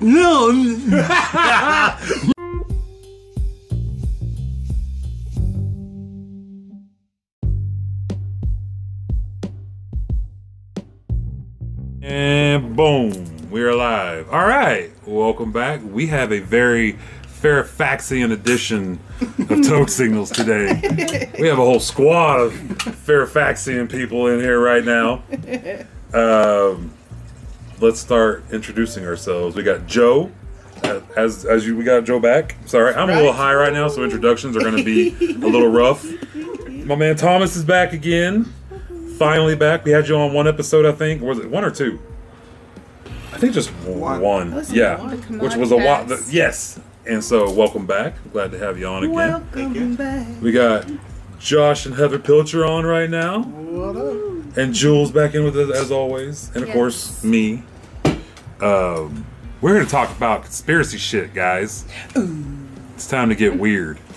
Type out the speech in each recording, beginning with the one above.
No. And boom, we're live. All right, welcome back. We have a very Fairfaxian edition of Toke Signals today. We have a whole squad of Fairfaxian people in here right now. Um, let's start introducing ourselves. We got Jo. As as you, we got Jo back. Sorry, I'm a little high right now, so introductions are going to be a little rough. My man Thomas is back again finally back. We had you on one episode, I think. Was it one or two? I think just one. One. Yeah, one? which was a while. Podcast. Yes, and so welcome back. Glad to have you on again. Welcome back. We got Josh and Heather Pilcher on right now, What up? And Jules back in with us as always, and of Yes. course me. Um, we're here to talk about conspiracy shit, guys. It's time to get weird.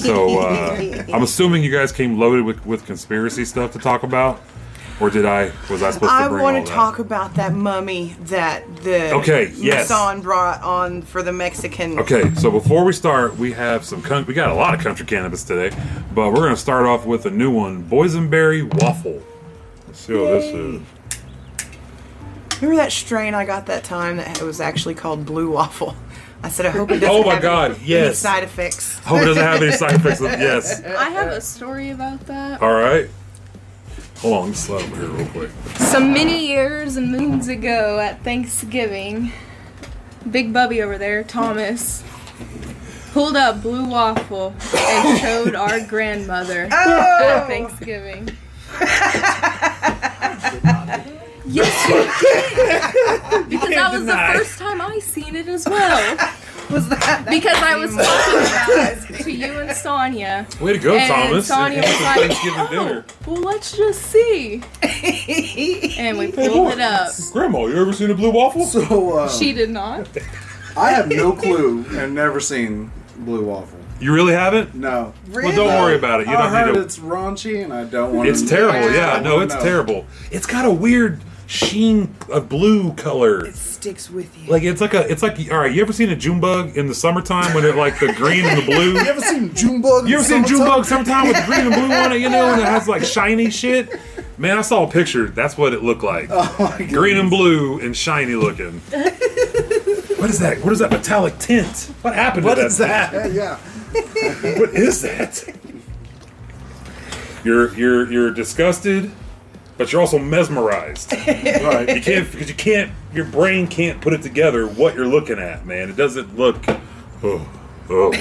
So uh, I'm assuming you guys came loaded with, with conspiracy stuff to talk about, or did I? Was I supposed to I want to talk about that mummy that the Okay, yes. Maussan brought on for the Mexican. Okay, so before we start, we have some. Con- we got a lot of country cannabis today, but we're gonna start off with a new one: boysenberry waffle. Let's see what this is. Remember that strain I got that time that it was actually called Blue Waffle? I said I hope it doesn't Oh my have God, any, any side effects. Hope it doesn't have any side effects. Yes. I have a story about that. All right. Hold on, slide over here real quick. Some many years and moons ago at Thanksgiving, Big Bubby over there, Thomas, pulled up Blue Waffle and showed our grandmother oh! at Thanksgiving. yes, you did. Because that was the first time I seen it as well. Was that? Because I was talking about to you and Sonia. Way to go, And Thomas! Sonya It's was like, Thanksgiving oh, dinner. well, let's just see. And we pulled it up. Grandma, you ever seen a blue waffle? So, uh, She did not. I have no clue and never seen Blue Waffle. You really haven't? No. Well, don't worry about it. You I don't heard need to. it's raunchy and I don't want to. It's to. terrible. Yeah. Yeah, no, it's terrible. It's got a weird sheen of blue color. It sticks with you. Like it's like a, it's like all right. You ever seen a June bug in the summertime when it like the green and the blue? You ever seen Junebug? You ever seen June bug summertime with the green and blue on it? You know, and it has like shiny shit. Man, I saw a picture. That's what it looked like. Oh my Green and blue and shiny looking. what is that? What is that metallic tint? What happened What to is that? that? Yeah. thing? What is that? You're you're you're disgusted, but you're also mesmerized. right. You can't because you can't. Your brain can't put it together what you're looking at, man. It doesn't look. Oh, oh.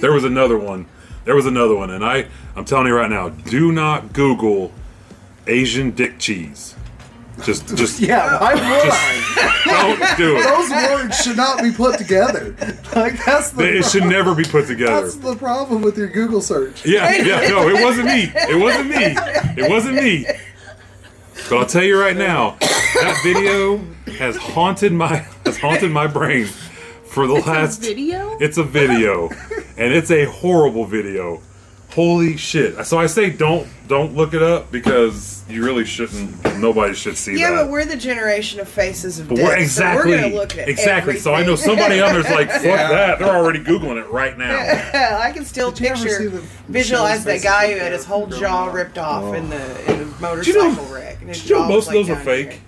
there was another one. There was another one, and I I'm telling you right now, do not Google Asian dick cheese. Just just Yeah, why would I? don't do it. Those words should not be put together. Like that's the It should never be put together. That's the problem with your Google search. Yeah, yeah, no, it wasn't me. It wasn't me. It wasn't me. But I'll tell you right now, that video has haunted my has haunted my brain for the last. Video? It's a video, and it's a horrible video. Holy shit! So I say don't don't look it up because you really shouldn't. Nobody should see yeah, that. Yeah, but we're the generation of faces of But death. we're exactly So we're gonna look at exactly. So I know somebody out there's like, fuck Yeah. that. They're already googling it right now. I can still Did you ever picture, the visualize that guy of who had his whole jaw ripped off Oh. in the in the you motorcycle know- wreck. And his Did you know most of those like, are down here. fake?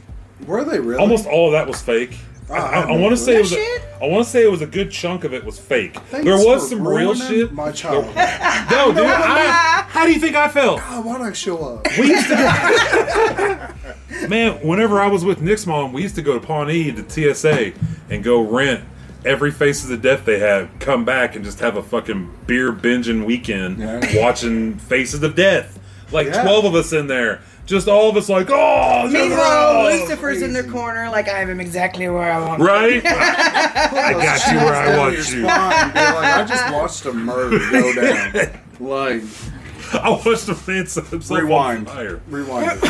Were they really? Almost all of that was fake. I, I I, want to say it was. A, I want to say it was a good chunk of it was fake. Thanks there was for some real ruining shit. My child. No, dude. I, how do you think I felt? God, why not I show up? We used to. Man, whenever I was with Nick's mom, we used to go to Pawnee to TSA and go rent every Faces of Death they had. Come back and just have a fucking beer binging weekend Yeah. watching Faces of Death. Like Yeah. twelve of us in there. Just all of us like, oh, Meanwhile, oh, Lucifer's in their corner, like I have him exactly where I want. him. right? I got you where I want you. Spine, but, like, I just watched a murder go down. Like, I watched the man set himself Rewind. on fire. Rewind.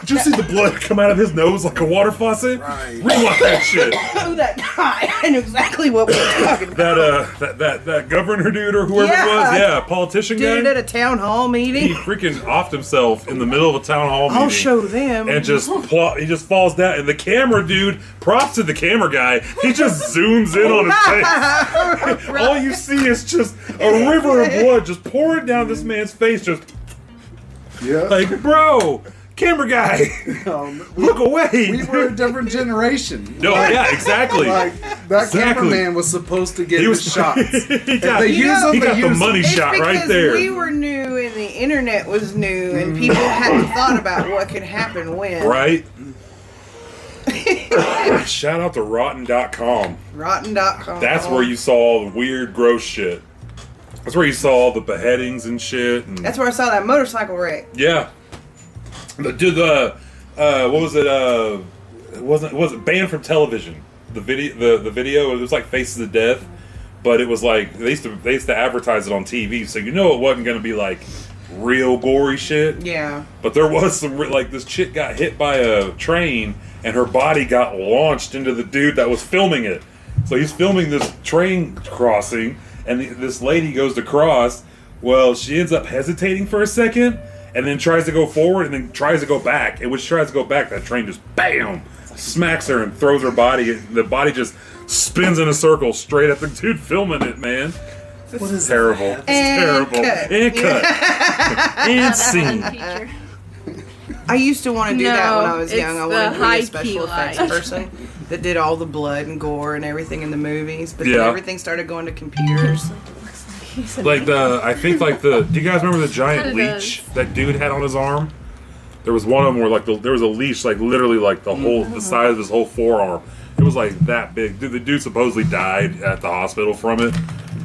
Did you see the blood come out of his nose like a water faucet? Right. Rewind that shit. Oh, that guy. I knew exactly what we were talking about. That uh, that that that governor dude or whoever it was, yeah, politician Dude guy. at a town hall meeting. he freaking offed himself in the middle of a town hall meeting. I'll show them. and just pl- he just falls down and the camera dude props to the camera guy he just zooms in on his face all you see is just a river of blood just pouring down this man's face just Yeah. like bro camera guy Um, look away we were a different generation. no yeah exactly Like that Exactly. cameraman was supposed to get he his was shots. he got, they he use them, got they the use money It's shot because right there we were new and the internet was new and people hadn't thought about what could happen when. right shout out to rotten.com Rotten.com. that's where you saw all the weird gross shit that's where you saw all the beheadings and shit and That's where I saw that motorcycle wreck. Yeah. The did the uh what was it uh it wasn't it wasn't banned from television. The video the, the video it was like Faces of Death, but it was like they used to they used to advertise it on TV, so you know it wasn't gonna be like real gory shit. Yeah. But there was some re- like this chick got hit by a train and her body got launched into the dude that was filming it. So he's filming this train crossing and the, this lady goes to cross. Well, she ends up hesitating for a second and then tries to go forward and then tries to go back. And when she tries to go back, that train just bam smacks her and throws her body. The body just spins in a circle straight at the dude filming it, man. What is Terrible. that? It's And terrible. cut. And cut. and scene. I used to want to do that when I was young. I wanted to be a special effects light. person that did all the blood and gore and everything in the movies. But Yeah. then everything started going to computers. Like the, I think like the. Do you guys remember the giant Kinda leech that dude had on his arm? There was one of them where like the, there was a leash like literally like the whole the mm-hmm. size of his whole forearm. It was like that big. Dude, the dude supposedly died at the hospital from it.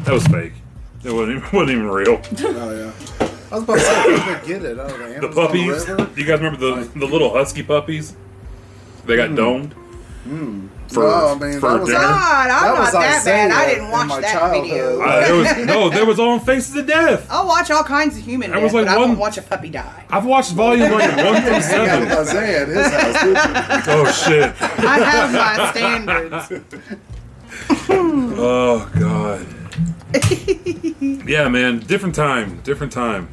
That was fake. It wasn't even, wasn't even real. Oh yeah. I was about to say, where'd they get it? Out of the The Amazon puppies. River? Do you guys remember the the little husky puppies? They got mm. domed. For, No, I mean, for that was dinner. God, I'm That not was that bad. I didn't watch that childhood. video. Uh, there was no, there was on Faces of Death. I'll watch all kinds of human That death, was like but I one- won't watch a puppy die. I've watched volume like one through Hang out seven. Isaiah at his house. Oh shit. I have my standards. Oh god. yeah, man. Different time. Different time.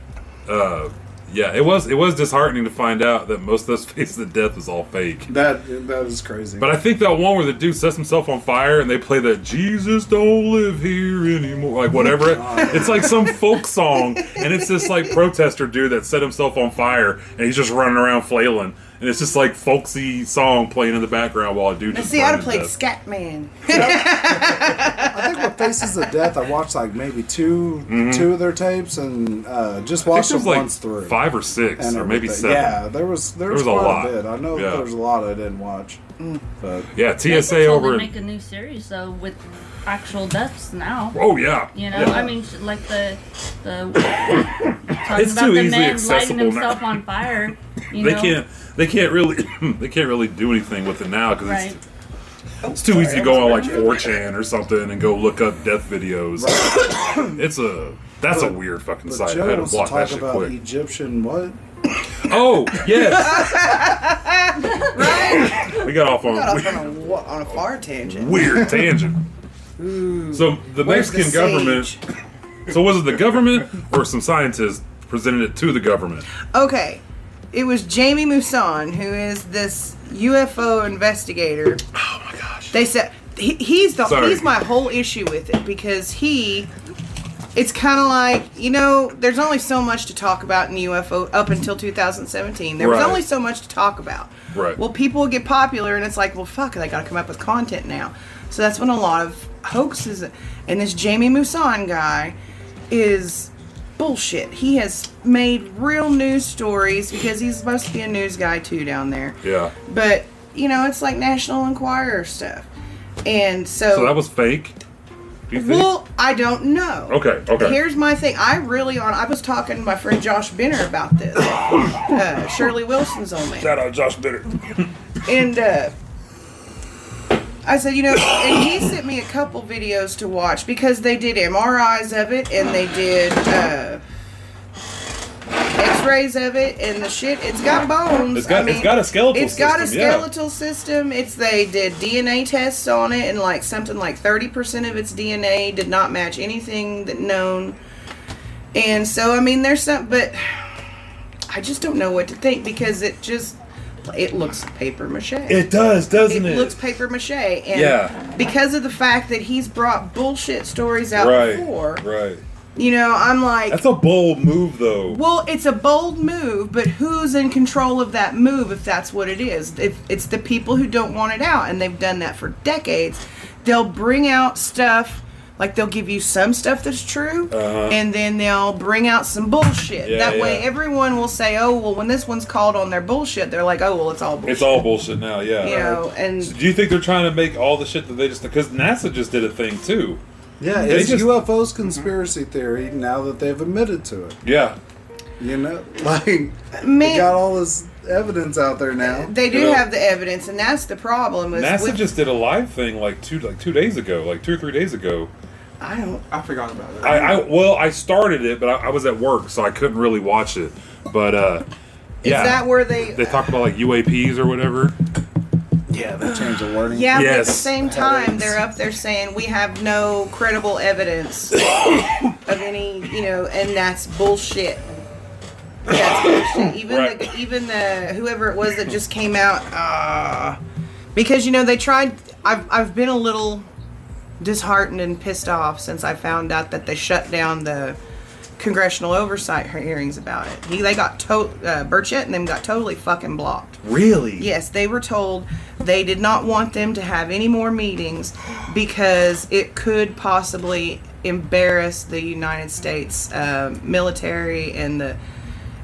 Uh, yeah, it was it was disheartening to find out that most of those faces of death was all fake. That that is crazy. But I think that one where the dude sets himself on fire and they play that Jesus don't live here anymore, like oh whatever. it- it's like some folk song, and it's this like protester dude that set himself on fire and he's just running around flailing, and it's just like folksy song playing in the background while a dude Let's just see, I'd have played death. Scatman. I think with Faces of Death, I watched like maybe 2 two of their tapes and uh, just Mm-hmm. I think watched them like once through. five or six, and or maybe seven. Yeah, there was there, was was, a lot. a bit. I know Yeah. there was a lot I didn't watch. But Yeah, TSA could over. make a new series though with actual deaths now. Oh yeah, You know, Yeah. I mean, like the the talking It's about too the man lighting accessible now. himself on fire. You they know? can't. They can't really. they can't really do anything with it now because Right. it's, it's too easy to go on like 4chan or something and go look up death videos. it's a that's a weird fucking but site. I Jo had to wants to block that talk shit about quick. Egyptian what? Oh yes, we got off on Got we- off on a, on a far tangent. weird tangent. So the Where's the Mexican government. So was it the government or some scientists presented it to the government? Okay. It was Jamie Maussan, who is this UFO investigator. Oh my gosh. They said he, he's the Sorry. he's my whole issue with it because he it's kind of like you know there's only so much to talk about in UFO up until 2017 there was only so much to talk about Right. well people get popular and it's like well fuck they got to come up with content now so that's when a lot of hoaxes and this Jamie Maussan guy is bullshit he has made real news stories because he's supposed to be a news guy too down there Yeah. but you know it's like National Enquirer stuff and so, So that was fake. Do you think? well I don't know okay. Okay. Here's my thing. I really on. I was talking to my friend Josh Benner about this. Uh, Shirley Wilson's old man, Shout out Josh Bitter. and uh, I said, you know, and he sent me a couple videos to watch because they did MRIs of it and they did uh, X-rays of it, and the shit. It's got bones. It's got- I mean, it's got a skeletal It's got a system, yeah. skeletal system. It's they did DNA tests on it, and like something like thirty percent of its DNA did not match anything that known. And so, I mean, there's some, but I just don't know what to think because it just it looks paper mache. It does, doesn't it it? looks paper mache, and Yeah. because of the fact that he's brought bullshit stories out right. before, Right. you know, I'm like, That's a bold move, though. well, it's a bold move, but who's in control of that move if that's what it is? If it's the people who don't want it out, and they've done that for decades, they'll bring out stuff. Like they'll give you some stuff that's true, Uh-huh. and then they'll bring out some bullshit. Yeah, that way, everyone will say, "Oh, well, when this one's called on their bullshit, they're like, oh, well, it's all bullshit." It's all bullshit now, yeah. you know, and So do you think they're trying to make all the shit that they just because NASA just did a thing too? Yeah, They it's just- UFOs conspiracy theory now that they've admitted to it. Yeah, You know, like they got all this evidence out there now. they do You know- have the evidence, and that's the problem. Is NASA with, just did a live thing like two like two days ago, like two or three days ago. I don't. I forgot about it. I, I well, I started it, but I, I was at work, so I couldn't really watch it. But uh, Is that where they? they talk about like UAPs or whatever. Yeah, they changed the wording. Yeah, but at the Yes. same time, they're up there saying we have no credible evidence of any, you know, and that's bullshit. That's bullshit. Even Right. the even the whoever it was that just came out, uh, because you know they tried. I've I've been a little disheartened and pissed off since I found out that they shut down the congressional oversight hearings about it. He, they got to uh, Burchett and them got totally fucking blocked. Really? Yes, they were told they did not want them to have any more meetings because it could possibly embarrass the United States uh, military and the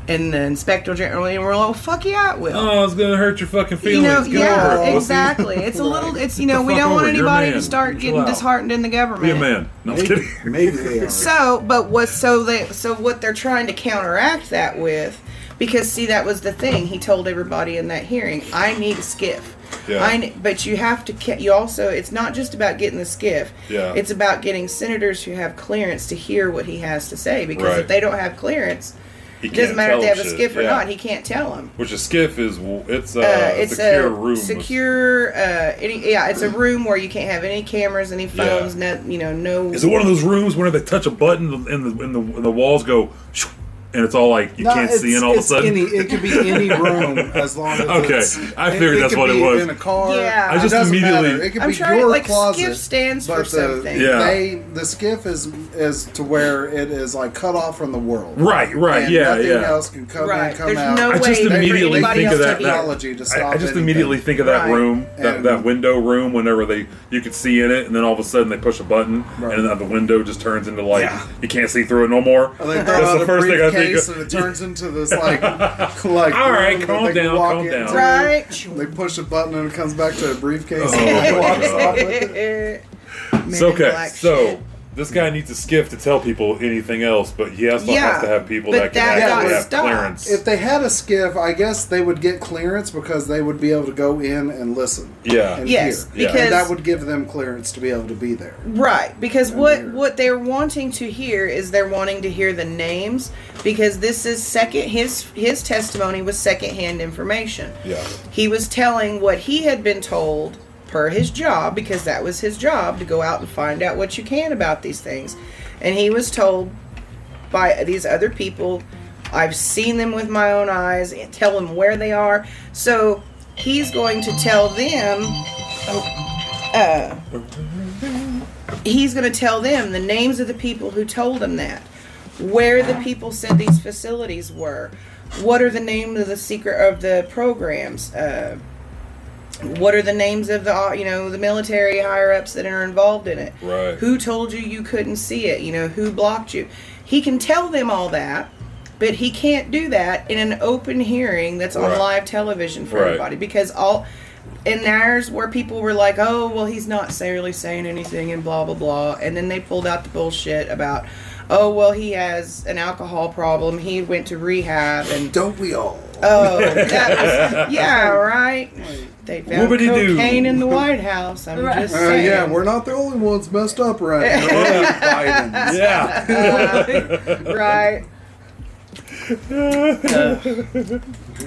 and the inspector general. And we're like, well, fuck yeah, it will. Oh, it's gonna hurt your fucking you know, feelings. Yeah, over exactly. It's a little. It's you know, we don't want over it. You're a anybody to start Chill getting out. disheartened in the government. Be a man. No, Maybe, kidding. maybe they are. So, but what? So they, so what they're trying to counteract that with, because see, that was the thing. He told everybody in that hearing, "I need a skiff." Yeah. I, ne- but you have to. You also. It's not just about getting the skiff. Yeah. It's about getting senators who have clearance to hear what he has to say. Because Right. if they don't have clearance, He it doesn't matter if they have a shit. skiff or Yeah. not. He can't tell them. Which a skiff is? It's a Uh, it's secure a room. secure. Uh, any, yeah, it's a room where you can't have any cameras, any Yeah. phones, no, you know, no. Is it one of those rooms where they touch a button and the and the, and the walls go, shoo, and it's all like you No, can't see it's- in all of a sudden? Any, it could be any room as long as Okay, it's, I figured that's could what it be was. In a car, Yeah. I just doesn't immediately- matter. It could I'm be trying- your like, closet. skiff stands for but the, something. Yeah. They the skiff is is to where it is like cut off from the world. right, right, And yeah, nothing yeah. else can come Right. in, come There's out. no I just immediately think of that. technology to I, stop I just anything. immediately think of that Right. room, that, that window room. Whenever they you could see in it, and then all of a sudden they push a button, Right. and then the window just turns into like you can't see through it no more. And they throw That's the first thing I think briefcase of. and it turns into this like like All right, calm they down, walk calm down. into. Right. They push a button and it comes back to a briefcase Oh, and walks off with it. Men So okay, black so shit. This guy needs a skiff to tell people anything else, but he also Yeah, has to have people but that can that actually have stopped. clearance. If they had a skiff, I guess they would get clearance because they would be able to go in and listen. yeah, And Yes, hear. because- and that would give them clearance to be able to be there. Right, because what here. what they're wanting to hear is they're wanting to hear the names because this is second his his testimony was secondhand information. yeah, He was telling what he had been told per his job because that was his job to go out and find out what you can about these things. And he was told by these other people, I've seen them with my own eyes, and tell them where they are. So he's going to tell them oh, uh, he's going to tell them the names of the people who told him that, where the people said these facilities were, what are the names of the secret of the programs, uh, what are the names of the you know the military higher ups that are involved in it, Right. who told you you couldn't see it, you know who blocked you. He can tell them all that. But he can't do that in an open hearing that's on live television for Right. everybody because all and there's where people were like, "Oh, well, he's not really saying anything," and blah blah blah. And then they pulled out the bullshit about, "Oh, well, he has an alcohol problem. He went to rehab, and Don't we all? Oh, that was yeah, right." They found Whoopity-doo. cocaine in the White House. I'm Right. just Uh, saying. yeah, we're not the only ones messed up right now. Biden's. yeah. right.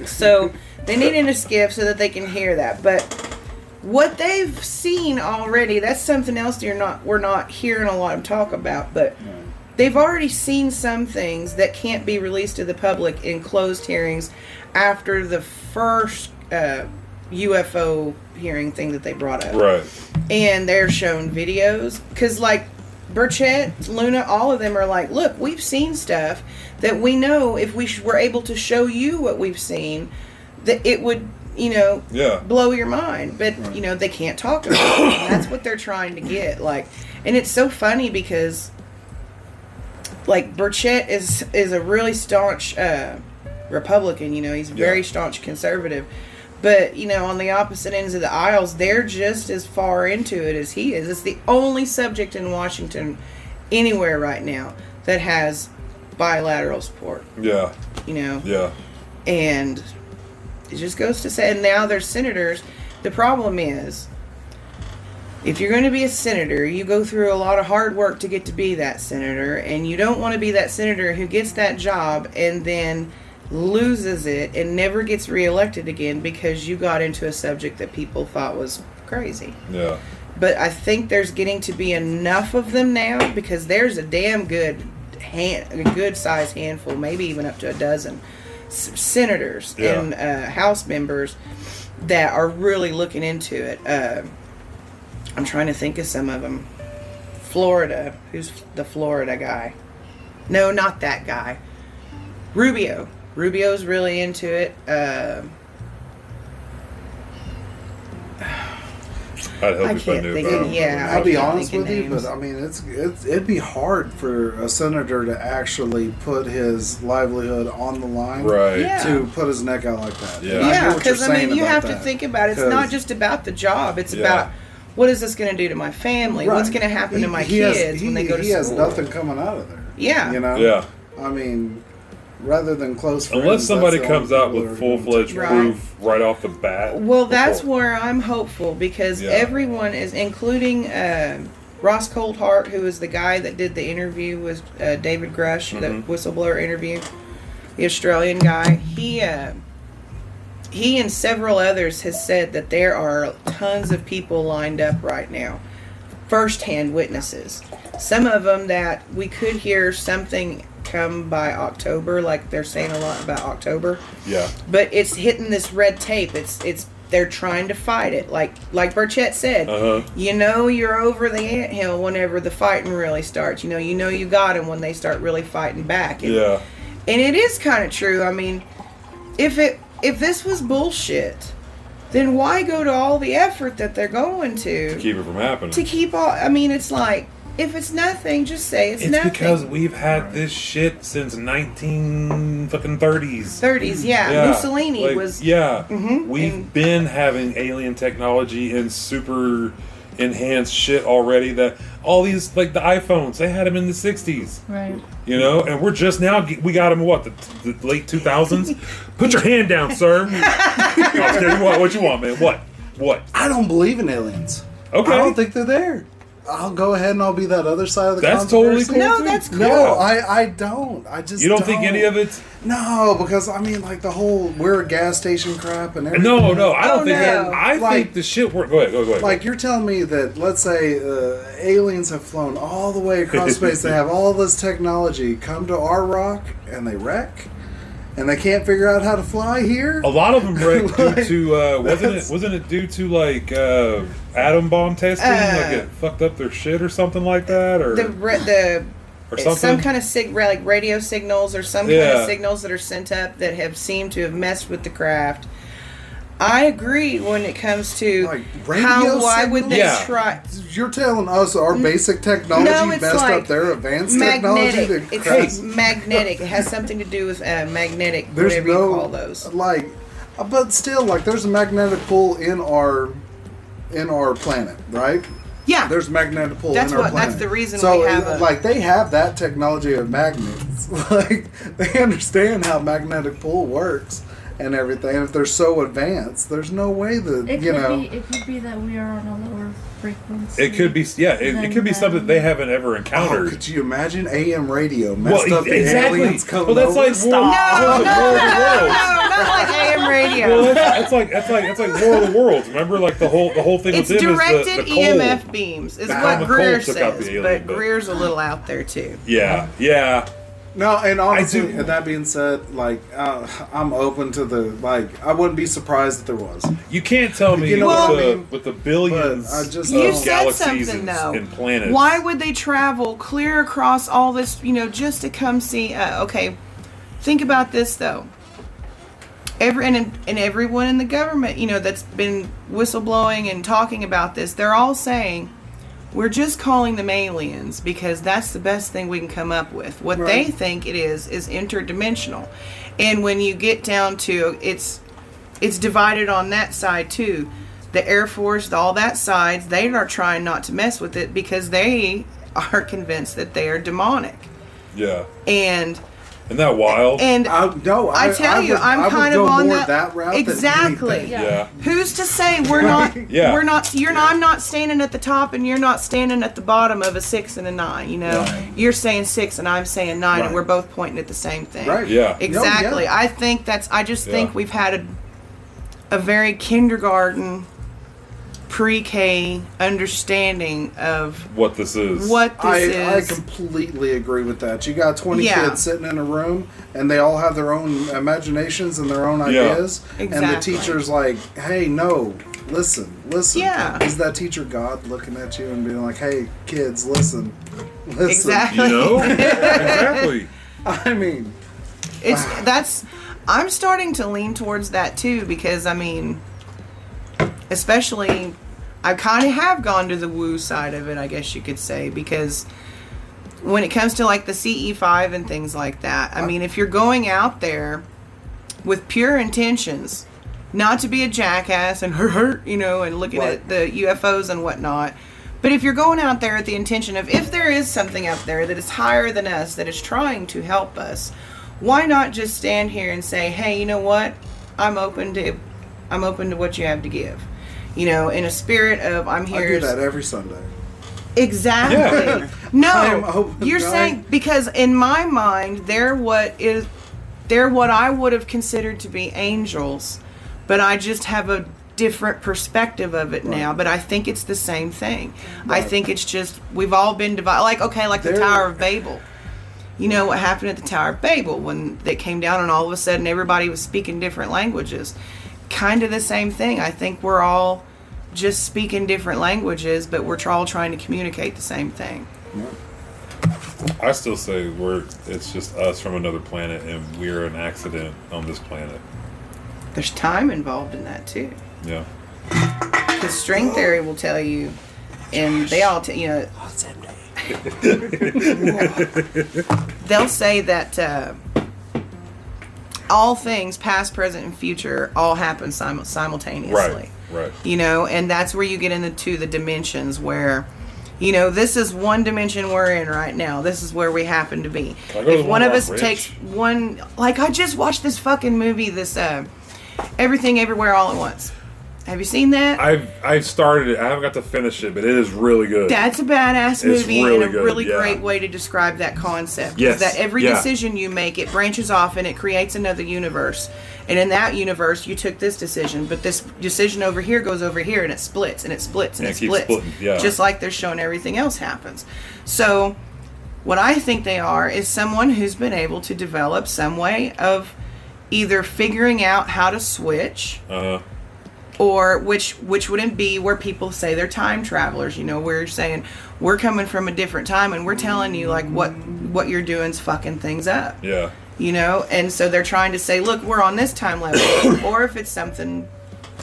So they needed a skiff so that they can hear that. But what they've seen already, that's something else you're not we're not hearing a lot of talk about, but they've already seen some things that can't be released to the public in closed hearings after the first uh, UFO hearing thing that they brought up Right. and they're shown videos because like Burchett, Luna, all of them are like, look, we've seen stuff that we know if we sh- were able to show you what we've seen, that it would, you know, Yeah. blow your mind. But you know, they can't talk about it. That's what they're trying to get. Like, and it's so funny because, like, Burchett is is a really staunch uh, Republican. You know, he's very Yeah. staunch conservative. But you know, on the opposite ends of the aisles, they're just as far into it as he is. It's the only subject in Washington, anywhere right now, that has bilateral support. Yeah. You know, Yeah. and it just goes to say, and now they're senators. The problem is, if you're going to be a senator, you go through a lot of hard work to get to be that senator, and you don't want to be that senator who gets that job and then loses it and never gets reelected again because you got into a subject that people thought was crazy. Yeah. But I think there's getting to be enough of them now because there's a damn good hand, a good sized handful, maybe even up to a dozen s- senators Yeah. and uh, House members that are really looking into it. Uh, I'm trying to think of some of them. Florida, who's the Florida guy? No, not that guy. Rubio. Rubio's really into it. Uh, I'd help I if I can't knew think about of- yeah, I I'll be honest think of with you, but I mean, it's, it's it'd be hard for a senator to actually put his livelihood on the line, Right. Yeah. To put his neck out like that. Yeah. And Yeah, get what you're because I mean, you about have to think about it. It's not just about the job. It's Yeah. about what is this going to do to my family? What's going to happen He- to my he has- kids when they go to He has nothing coming out of there. Yeah. you know. Yeah. I mean, rather than close friends, Unless somebody comes out with full fledged Right. proof right off the bat. Well, that's before- where I'm hopeful because Yeah. everyone is, including uh, Ross Coulthart, who is the guy that did the interview with uh, David Grusch, Mhm. the whistleblower interview, the Australian guy. He uh, he and several others has said that there are tons of people lined up right now, firsthand witnesses. Some of them that we could hear something come by October, like they're saying a lot about October Yeah. but it's hitting this red tape. It's it's they're trying to fight it. Like like Burchett said, Uh huh. you know you're over the anthill whenever the fighting really starts. You know you know you got them when they start really fighting back. And, Yeah. and it is kind of true. I mean, if it if this was bullshit, then why go to all the effort that they're going to To keep it from happening. to keep all? I mean, it's like if it's nothing, just say it's, it's nothing. because we've had this shit since nineteen fucking thirties. 30s, yeah. Mussolini like, was Yeah. Mhm, We've and- been having alien technology and super enhanced shit already. That all these like the iPhones, they had them in the '60s. Right. You know, and we're just now we got them what the, the late 2000s. Put your hand down, sir. No, I'm kidding. what? What you want, man? What? What? I don't believe in aliens. Okay. I don't think they're there. I'll go ahead and I'll be that other side of the That's totally cool. No, too. that's cool. No, I, I don't. I just You don't, think any of it's No, because I mean, like the whole we're a gas station crap and everything. No, no, I don't Oh, think. no. I Like- think the shit. Work. Go ahead. Go, go ahead. Like you're telling me that let's say uh, aliens have flown all the way across space, they have all this technology, come to our rock and they wreck, and they can't figure out how to fly here. a lot of them wrecked due Like, to uh, wasn't it wasn't it due to like uh, atom bomb testing? Uh, like it fucked up their shit or something like that, or the the or something. some kind of sig- like radio signals or some kind of signals that are sent up that have seemed to have messed with the craft. I agree when it comes to Like radio how why would they? Yeah. try You're telling us our basic technology No, it's messed like up their advanced technology. magnetic. to It's craft- like magnetic. It has something to do with uh, magnetic, there's whatever no you call those. like, uh, but still, like there's a magnetic pull in our in our planet, right? Yeah, There's magnetic pull That's in our what- planet. that's the reason so, we have uh, a- like they have that technology of magnets. like they understand how magnetic pull works, and everything. And if they're so advanced, there's no way that It you know. be. It could be that we are on a lower frequency. It could be, yeah, it, it could be Then, something they haven't ever Oh, encountered. could you imagine AM radio messed well, up the exactly. aliens coming Well, that's over? like War, No, War, no, War of the No, not like AM radio. Well, that's, that's like that's like that's like War of the Worlds. Remember, like the whole the whole thing it's with them directed is the, the. EMF beams, is what Greer cold took out says. alien, but but- Greer's a little out there too. Yeah, yeah. No, and honestly, do- that being said, like uh, I'm open to the like. I wouldn't be surprised if there was. You can't tell me You know with, what I the, mean? with the billions I just of You said galaxies something and, though. and planets. Why would they travel clear across all this, you know, just to come see? Uh, okay, think about this though. Every and, and everyone in the government, you know, that's been whistleblowing and talking about this, they're all saying we're just calling them aliens because that's the best thing we can come up with. What they think it is is interdimensional, and when you get down to it's it's divided on that side too. The Air Force, all that sides, they are trying not to mess with it because they are convinced that they are demonic. Yeah, And isn't that wild? and I, no, I tell you, would- I'm I would kind go of on more that- route. Exactly. anything. yeah. who's to say we're not Yeah. we're not you're not I'm not standing at the top and you're not standing at the bottom of a six and a nine, you know. Right. You're saying six and I'm saying nine Right. and we're both pointing at the same thing. Right. Yeah. Exactly. No, yeah. I think that's. I just think Yeah. we've had a, a very kindergarten, pre-K understanding of What this is? what this I, I completely agree with that. You got 20 Yeah. kids sitting in a room and they all have their own imaginations and their own Yeah. ideas. And the teacher's like, hey, no, listen, listen. Yeah. Is that teacher God looking at you and being like, hey, kids, listen, listen? Exactly. You know? exactly. I mean, it's ah. that's. I'm starting to lean towards that too because I mean, especially, I kind of have gone to the woo side of it. I guess you could say because when it comes to like the CE5 and things like that, I mean, if you're going out there with pure intentions, not to be a jackass and hurt, hurt, you know, and looking Right. at the UFOs and whatnot. But if you're going out there with the intention of if there is something out there that is higher than us that is trying to help us, why not just stand here and say, "Hey, you know what? I'm open to I'm open to what you have to give." You know, in a spirit of I'm here. I here do that every Sunday. Exactly. Yeah. No, you're right? saying because in my mind they're what is they're what I would have considered to be angels, but I just have a different perspective of it now. But I think it's the same thing. I think it's just we've all been divided. Like okay, like the Tower of Babel. You know what happened at the Tower of Babel when they came down and all of a sudden everybody was speaking different languages. Kind of the same thing. I think we're all just speaking different languages, but we're all trying to communicate the same thing. I still say we're it's just us from another planet and we're an accident on this planet. There's time involved in that too. Yeah. Because string theory will tell you, and they all, t- you know, they'll say that uh, all things, past, present, and future, all happen sim- simultaneously. Right. Right. You know, and that's where you get into the dimensions where. You know, this is one dimension we're in right now. This is where we happen to be. Can I go to If one of us Ridge? takes one, like I just watched this fucking movie, this uh, Everything Everywhere All at Once. Have you seen that? I've I've started it. I haven't got to finish it, but it is really good. That's a badass movie really and a good, really yeah. great way to describe that concept. Yes, Is that every yeah. decision you make, it branches off and it creates another universe. And in that universe, you took this decision, but this decision over here goes over here, and it splits and it splits and Yeah, it it splits, splitting, yeah. just like they're showing everything else happens. So, what I think they are is someone who's been able to develop some way of either figuring out how to switch uh, or which which wouldn't be where people say they're time travelers you know we're saying we're coming from a different time and we're telling you like what what you're doing's fucking things up yeah. you know and so they're trying to say look we're on this time level or if it's something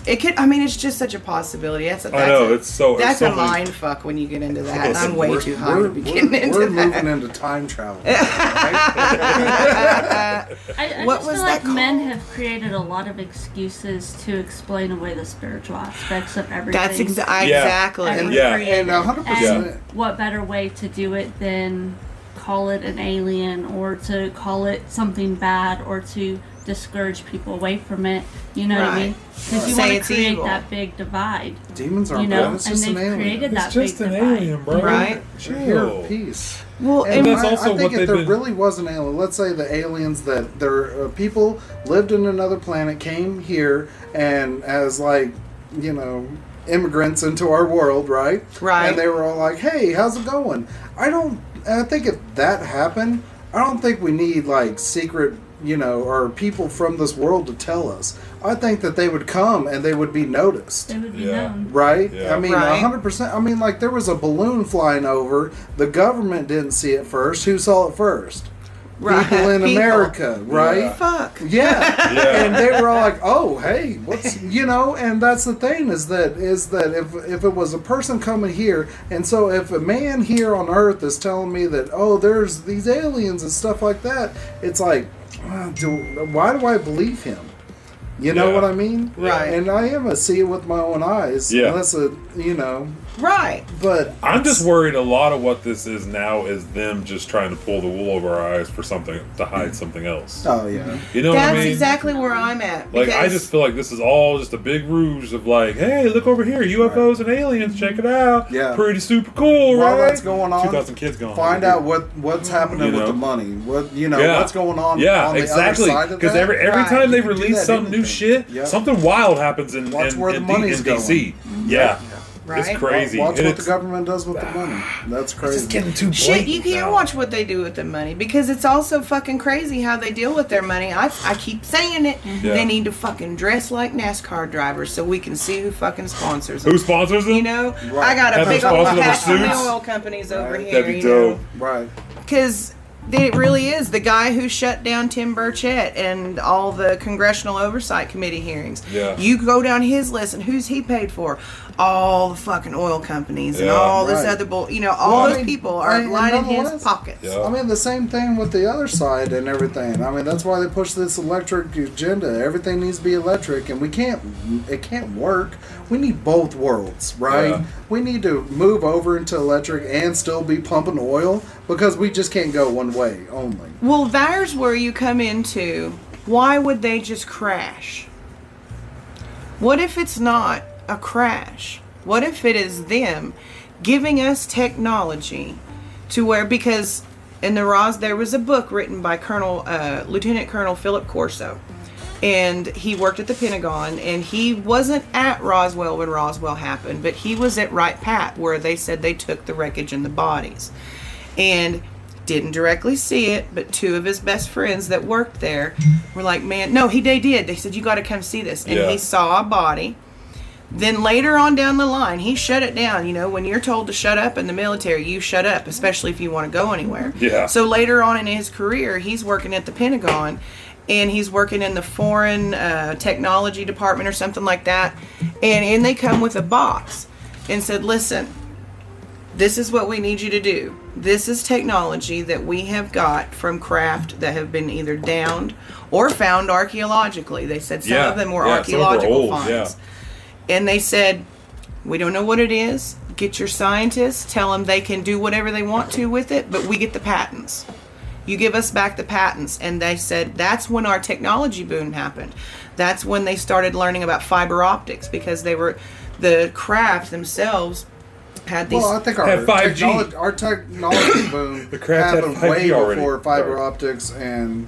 it could i mean it's just such a possibility that's a, that's I know a, it's so. that's so a many- mind fuck when you get into that and Listen, i'm way we're, too high to be getting into we're that moving into time travel. I, I What just was feel that like men have created a lot of excuses to explain away the spiritual aspects of everything. that's exa- Yeah. exactly ever Yeah. created. And a hundred And percent. what better way to do it than call it an alien or to call it something bad or to discourage people away from it. You know what I Right. mean? Because you Say want to it's create evil. that big divide. Demons aren't You know, bad. It's and just an they've alien. created It's that just big an divide. alien, bro. Right. They're here Chill. peace. Well, And and that's I, also I think what if they've there been- really was an alien, let's say the aliens that there uh, people lived in another planet came here and as like you know immigrants into our world, right? Right. And they were all like, "Hey, how's it going?" I don't. I think if that happened, I don't think we need like secret. You know, or people from this world to tell us. I think that they would come and they would be noticed. They would be Yeah. known. Right? Yeah. I mean, Right. hundred percent. I mean, like there was a balloon flying over. The government didn't see it first. Who saw it first? Right. People in People. America, right? Yeah. fuck. Yeah. Yeah. and they were all like, "Oh, hey, what's you know?" And that's the thing is that is that if if it was a person coming here, and so if a man here on Earth is telling me that, "Oh, there's these aliens and stuff like that," it's like, do, why do I believe him? You know Yeah. what I mean? Right. And I am a see it with my own eyes. Yeah. Unless it, you know, Right. but I'm just worried. A lot of what this is now is them just trying to pull the wool over our eyes for something to hide something else. Oh yeah. You know That's what I mean? exactly where I'm at. Like I just feel like this is all just a big ruse of like, hey, look over here, UFOs and aliens, check it out. Yeah. pretty super cool, While right? that's going on, two thousand kids going. Find out what what's happening You with the money. What you know, Yeah. what's going on? Yeah, on the exactly. Other side of Because that. every every Right. time they You can do release some new anything. shit, Yep. something wild happens in Watch in, where the in, D- money's in DC. going. Yeah, Right. it's crazy. Watch And what the government does with the money. That's crazy. It's getting too blatant. Shit, you can't now. watch what they do with the money because it's also fucking crazy how they deal with their money. I, I keep saying it. Mm-hmm. Yeah. They need to fucking dress like NASCAR drivers so we can see who fucking sponsors them. Who sponsors them? You know, Right. I got a Have big old sponsor them patch from with the suits? oil companies over Right. here. That'd be you know? right. because it really is the guy who shut down Tim Burchett and all the Congressional Oversight Committee hearings. Yeah. You go down his list, and who's he paid for? All the fucking oil companies and Yeah. all this other bull. You know, all Well, I those mean, people are I mean, lining his pockets. Yeah. I mean, the same thing with the other side and everything. I mean, that's why they push this electric agenda. Everything needs to be electric, and we can't. It can't work. We need both worlds, right? Yeah. We need to move over into electric and still be pumping oil because we just can't go one way only. Well, there's where you come into why would they just crash? What if it's not a crash? What if it is them giving us technology to where because in the Ros there was a book written by Colonel uh, Lieutenant Colonel Philip Corso and he worked at the Pentagon and he wasn't at Roswell when Roswell happened but he was at Wright Pat where they said they took the wreckage and the bodies and didn't directly see it but two of his best friends that worked there were like man no he they did they said you got to come see this and Yeah. he saw a body then later on down the line, he shut it down. You know, when you're told to shut up in the military, you shut up, especially if you want to go anywhere. Yeah. So later on in his career, he's working at the Pentagon and he's working in the foreign uh, technology department or something like that. And, and they come with a box and said, listen, this is what we need you to do. This is technology that we have got from craft that have been either downed or found archaeologically. They said some Yeah, of them were yeah, some of them were archaeological finds. yeah. And they said, we don't know what it is. Get your scientists, tell them they can do whatever they want to with it, but we get the patents. You give us back the patents. And they said that's when our technology boom happened. That's when they started learning about fiber optics because they were, the craft themselves had these. Well, I think our Had 5G. technology, our technology boom The craft had happened 5G way already. before fiber Right. optics and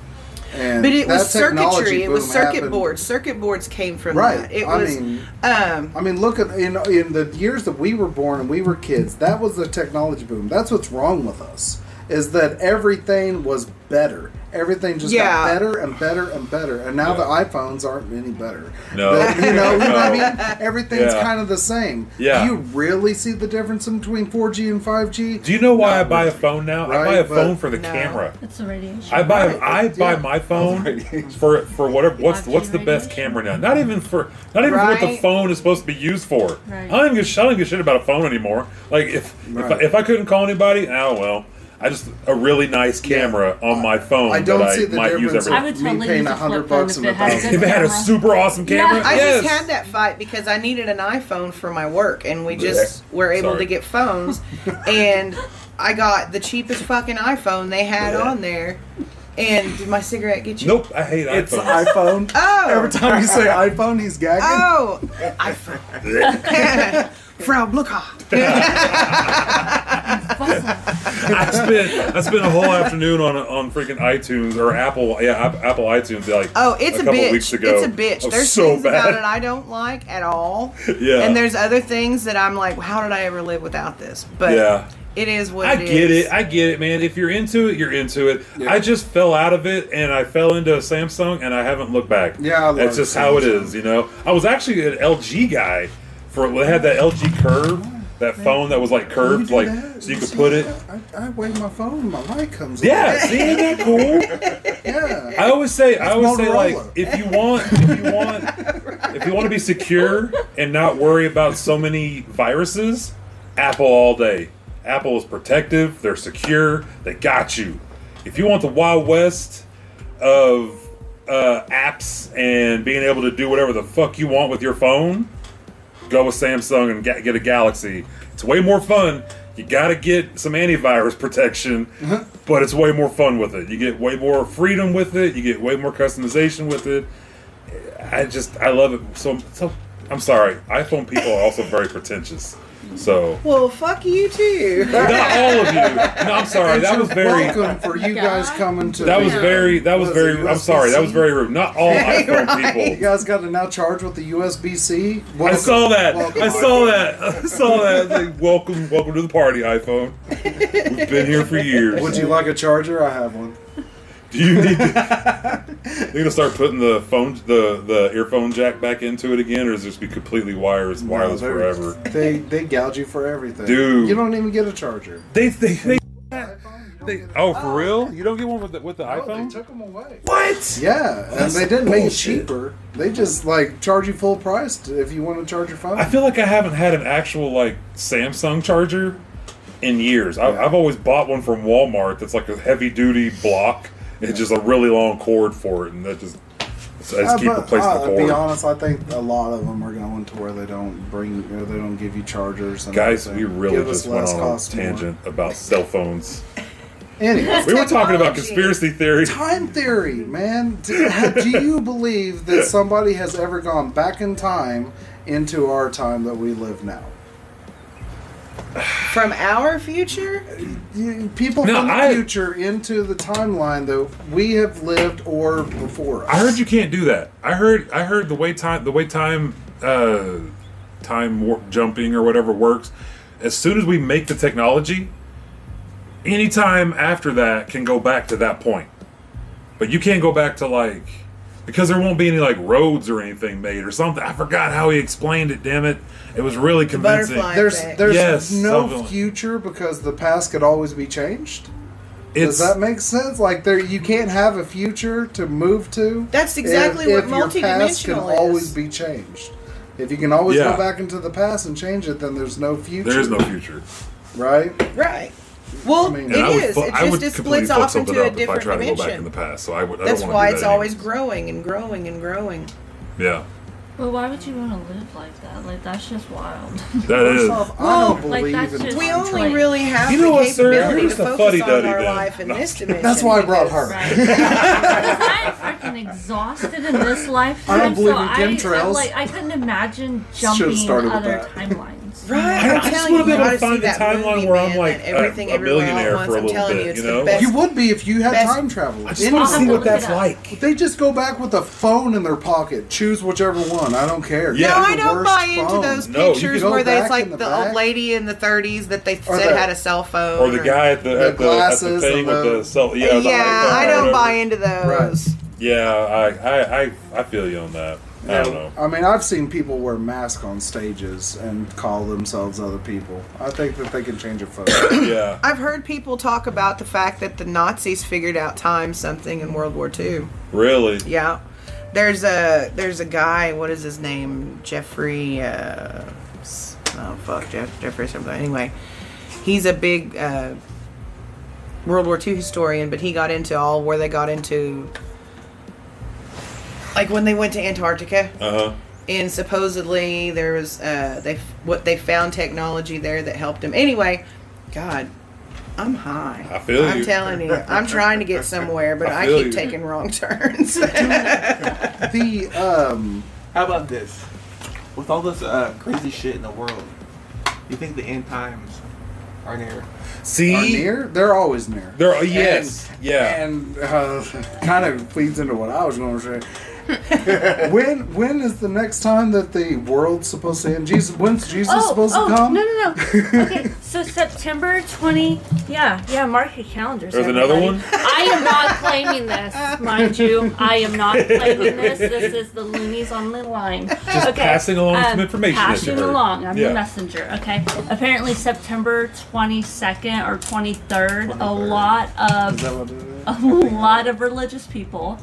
and but it was circuitry. It was circuit happened- boards. Circuit boards came from Right. that. It I was. mean, um, I mean, look at in in the years that we were born and we were kids. That was the technology boom. That's what's wrong with us. Is that everything was better. Everything just Yeah. got better and better and better. And now the iPhones aren't any better. No. The- you know, you know what I mean? Everything's Yeah. kind of the same. Yeah. Do you really see the difference in between 4G and 5G? Do you know why I Not buy a phone now? I buy a but- phone for the No. camera. It's the radiation. I buy Right, I buy yeah. my phone for for whatever what's what's the best camera now. Not even for not even for what the phone is supposed to be used for. Right. I don't even give, I don't give a shit about a phone anymore. Like if Right. if, I, if I couldn't call anybody, oh well. I just a really nice camera on my phone I don't that see I the might use difference. every I would me totally paying use a a hundred phone bucks if and a it had a good If it had a camera. super awesome camera, Yeah. I yes. just had that fight because I needed an iPhone for my work, and we just were able Sorry. to get phones. and I got the cheapest fucking iPhone they had Blech. on there, And did my cigarette get you? Nope, I hate iPhone. It's iPhones. iPhone. Oh. Every time you say iPhone, he's gagging. Oh, iPhone. Frau Blucher. I spent I spent a whole afternoon on on freaking iTunes or Apple yeah App- Apple iTunes like Oh, it's a, couple bitch. weeks ago. It's a bitch. There's so things about bad. it I don't like at all. Yeah. And there's other things that I'm like, how did I ever live without this? But Yeah. it is what I it get is. it. I get it, man. If you're into it, you're into it. I just fell out of it and I fell into a Samsung and I haven't looked back. Yeah, I love That's just how it is. You know. I was actually an LG guy for they had that LG Curve, that phone that was like curved, like that? so you could put it. I, I wave my phone, my light comes on. Yeah, see, isn't that cool? yeah. I always say, I always say, like, if you want, if you want, if you want to be secure and not worry about so many viruses, Apple all day. Apple is protective. They're secure. They got you. If you want the wild west of uh, apps and being able to do whatever the fuck you want with your phone, go with Samsung and ga- get a Galaxy. It's way more fun. You got to get some antivirus protection, uh-huh. but it's way more fun with it. You get way more freedom with it. You get way more customization with it. I just I love it so so. I'm sorry, iPhone people are also very pretentious. So Well, fuck you too. not all of you. No, I'm sorry. That was very. welcome for you oh guys coming to. That was very. That was what is very. I'm sorry. That was very rude. Not all iPhone right. You guys got to now charge with the USB C. I saw that. Welcome. I saw that. I saw that. Like, welcome, welcome to the party, iPhone. We've been here for years. Would you like a charger? I have one. Do you need to? you gonna start putting the phone, the the earphone jack back into it again, or is it just be completely wireless, wireless No, they're- forever? They they gouge you for everything, Dude. You don't even get a charger. They they they. iPhone, you don't they get a- oh, for oh. real? You don't get one with the with the No, iPhone? they took them away. what? Yeah, and they didn't make it cheaper. They just like charge you full price to- if you want to charge your phone. I feel like I haven't had an actual like Samsung charger in years. I, Yeah. I've always bought one from Walmart that's like a heavy duty block. It's just a really long cord for it, and that just I just Uh, keep but, replacing uh, the To be honest, I think a lot of them are going to where they don't bring, or they don't give you chargers. And Guys, we really Give just went less on a cost more. tangent about cell phones. Anyway, We were talking about conspiracy theory. time theory, man. Do, do you believe that somebody has ever gone back in time into our time that we live now? From our future? You- People No, from the I- future into the timeline that we have lived or before us. I heard you can't do that. I heard I heard the way time the way time uh, time warp jumping or whatever works. As soon as we make the technology, any time after that can go back to that point. But you can't go back to like because there won't be any like roads or anything made or something. I forgot how he explained it. Damn it! It was really convincing. butterfly. There's effect. there's Yes, no something- future because the past could always be changed. It's Does that make sense? Like there, you can't have a future to move to. That's exactly what your past can is. always be changed. If you can always Yeah. go back into the past and change it, then there's no future. there is no future. right. Right. Well, I mean- it I is. fu- It I just it splits off into a up if I different try to go back in dimension. the past. So I would. I That's don't why want to it's always growing and growing and growing. Yeah, Well, why would you want to live like that? Like that's just wild. that is. First I Well, don't like, believe that's in just- We time only travel. really have You know the what, sir? capability Here's to the focus fuddy-duddy on our then. life in No. this dimension. That's why I brought because- her. Right. Because I'm freaking exhausted in this lifetime. I don't believe so in I, chemtrails. I, like I couldn't imagine jumping started with other that. Timelines. Right, I I'm just wanna be able to find the that timeline movie, where I'm like uh, everything a- a everywhere millionaire once. for a I'm little bit, you, you the know? best. You would be if you had Best- time travel. I just want to see what that's up. like. They just go back with a phone in their pocket. Choose whichever one. I don't care. Yeah. no, I don't worst buy into phone. those No, pictures can where there's back like the, the old lady in the 30s that they Or said the- had a cell phone. Or the guy at the, The at the, glasses thing with the- the cell. Yeah, yeah, I don't buy into those. Yeah, I, I, I, I feel you on that. I don't know. I mean, I've seen people wear masks on stages and call themselves other people. I think that they can change a photo. Yeah. I've heard people talk about the fact that the Nazis figured out time something in World War II. Really? Yeah. There's a there's a guy, what is his name? Jeffrey uh oh fuck, Jeff, Jeffrey something. Anyway, he's a big uh World War II historian, but he got into all where they got into like when they went to Antarctica Uh huh. and supposedly there was uh they what they found technology there that helped them. Anyway, god, I'm high. I feel I'm you. telling you. I'm trying to get somewhere, but I I, keep you. taking wrong turns. The um, How about this? With all this uh, crazy shit in the world, you think the end times are near? See, are near. They're always near. They're- yes, yeah. And uh, kind of feeds into what I was going to say. when when is the next time that the world's supposed to end? Jesus, when's Jesus Oh, supposed oh, to come? no, no, no. Okay, so September 20. Yeah, yeah, mark your calendars. There's another one? I am not claiming this, mind you. I am not claiming this. This is the loonies on the line. Just passing along some um, information that Passing along. I'm Yeah. the messenger, okay? Apparently, September 22nd or 23rd, a lot of Is that what it is? a lot of religious people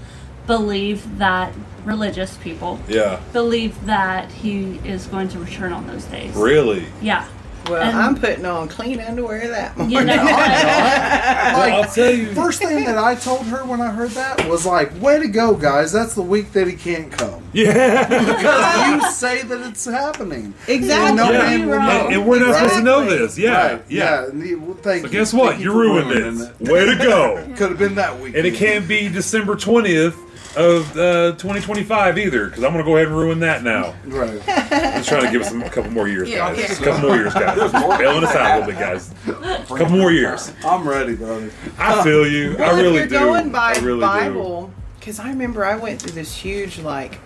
believe that religious people yeah, believe that he is going to return on those days. really. Yeah. well, And- I'm putting on clean underwear that morning. You know, I'm not. Well, I'll tell you. First thing that I told her when I heard that was like, "Way to go, guys! That's the week that he can't come Yeah, because you say that it's happening." Exactly. No Yeah. man will know. and, and we're not supposed to know this. Yeah, Right, yeah. and the- well, thank So you. guess what? Thank You for ruined ruining it. Way to go. Could have been that week. And it can't be December 20th of uh, 2025 either, because I'm going to go ahead and ruin that now. Right. I'm just trying to give us a couple more years, Yeah, guys. yeah. Just a couple more years, guys. Bailing us out a little bit, guys. A couple more years. I'm ready, brother. I feel you. Well, I really if you're do. going by I really Bible, because I remember I went through this huge like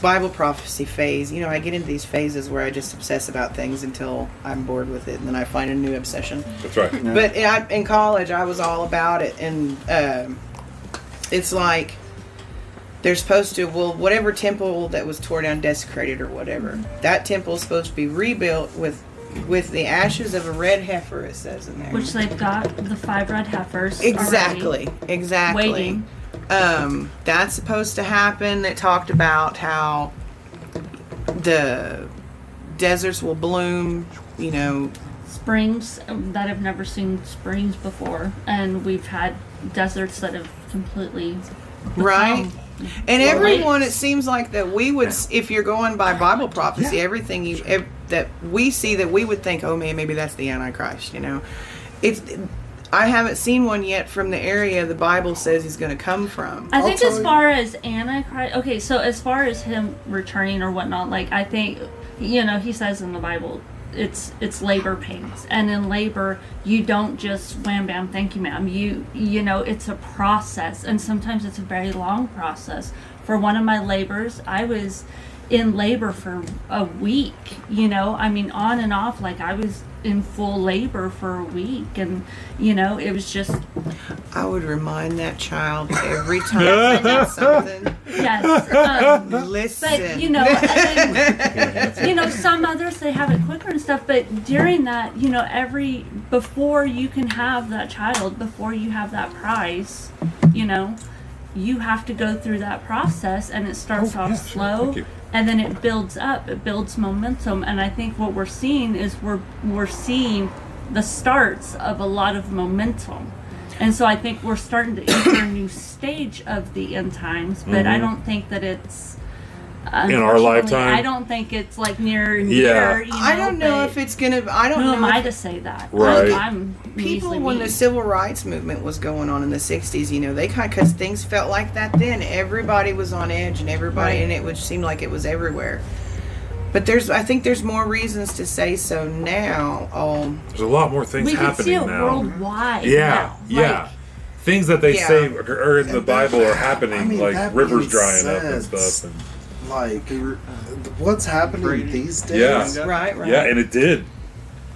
Bible prophecy phase. You know, I get into these phases where I just obsess about things until I'm bored with it, and then I find a new obsession. do. That's right. But I, in college, I was all about it, and um, it's like they're supposed to well, whatever temple that was torn down, desecrated, or whatever, that temple is supposed to be rebuilt with with the ashes of a red heifer. It says in there. which they've got the five red heifers. Exactly. Exactly. Waiting. Um, that's supposed to happen. It talked about how the deserts will bloom. You know, Springs um, that have never seen springs before, and we've had deserts that have completely right? And Well, everyone, it seems like that we would, s if you're going by Bible prophecy, everything you ev- that we see that we would think, oh man, maybe that's the Antichrist. You know, it's. I haven't seen one yet from the area the Bible says he's going to come from. I think tell as you- far as Antichrist, okay, so as far as him returning or whatnot, like I think, you know, he says in the Bible, it's it's labor pains, and in labor you don't just wham bam, thank you, ma'am. You you know, it's a process, and sometimes it's a very long process. For one of my labors, I was in labor for a week. You know, I mean, on and off, like I was in full labor for a week, and you know, it was just I would remind that child every time I did something. yes. Um, Listen. But you know, then, you know, some others they have it quicker and stuff. But during that, you know, every before you can have that child, before you have that prize, you know, you have to go through that process, and it starts Oh, off yeah, sure. slow, Thank you. And then it builds up. It builds momentum, and I think what we're seeing is we're we're seeing the starts of a lot of momentum. And so I think we're starting to enter a new stage of the end times, but I don't think that it's Mm-hmm. In our lifetime? I don't think it's like near Yeah. near. You know, I don't know if it's gonna. I don't know. Who know. am I to say that? Right. I'm, I'm people when me. the civil rights movement was going on in the 60s you know they kind because things felt like that then everybody was on edge and everybody and it would seem like it was everywhere but there's i think there's more reasons to say so now um There's a lot more things we can happening see it now. worldwide. Yeah, now. yeah. Like, Things that they Yeah. say are, are in the Bible are happening, I mean, like rivers being drying up and stuff. And, Like, what's happening these days? Yeah. right right yeah, and it did.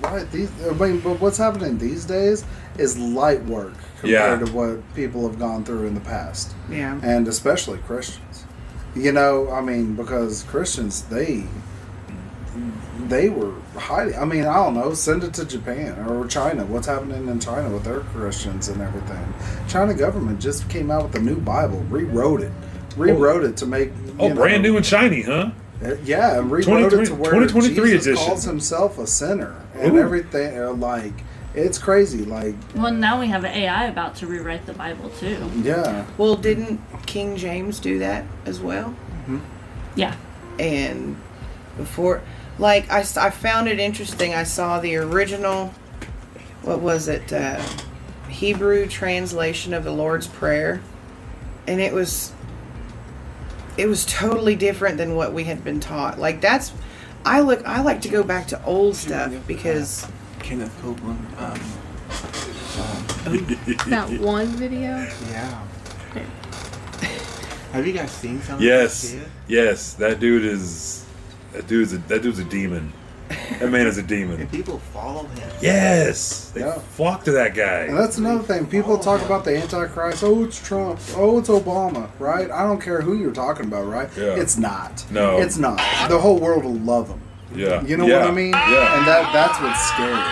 Right. These, I mean, but what's happening these days is light work compared Yeah. to what people have gone through in the past, yeah and especially Christians. You know, I mean, because Christians they they were hiding. I mean, I don't know. Send it to Japan or China. What's happening in China with their Christians and everything? China government just came out with a new Bible, rewrote it, rewrote it to make Oh, you brand know, new and shiny, huh? uh, Yeah, and rewrote it to where 2023 Jesus edition. calls himself a sinner and Ooh. everything. uh, Like it's crazy. Like well, now we have AI about to rewrite the Bible too. yeah, well didn't king james do that as well Yeah. and before like I, I found it interesting i saw the original what was it? Uh, Hebrew translation of the Lord's Prayer, and it was it was totally different than what we had been taught. Like that's I look I like to go back to old stuff because Kenneth Copeland. Um, That one video. yeah. Have you guys seen something? Yes, Of this shit? yes, that dude is that dude's a, that dude's a demon. That man is a demon. And people follow him. Yes, they Yeah. flock to that guy. And that's another thing. People talk about the Antichrist. Oh, it's Trump. Oh, it's Obama. Right? I don't care who you're talking about. Right? Yeah. It's not. No. It's not. The whole world will love him. Yeah, You know yeah. what I mean? Yeah, And that that's what's scary.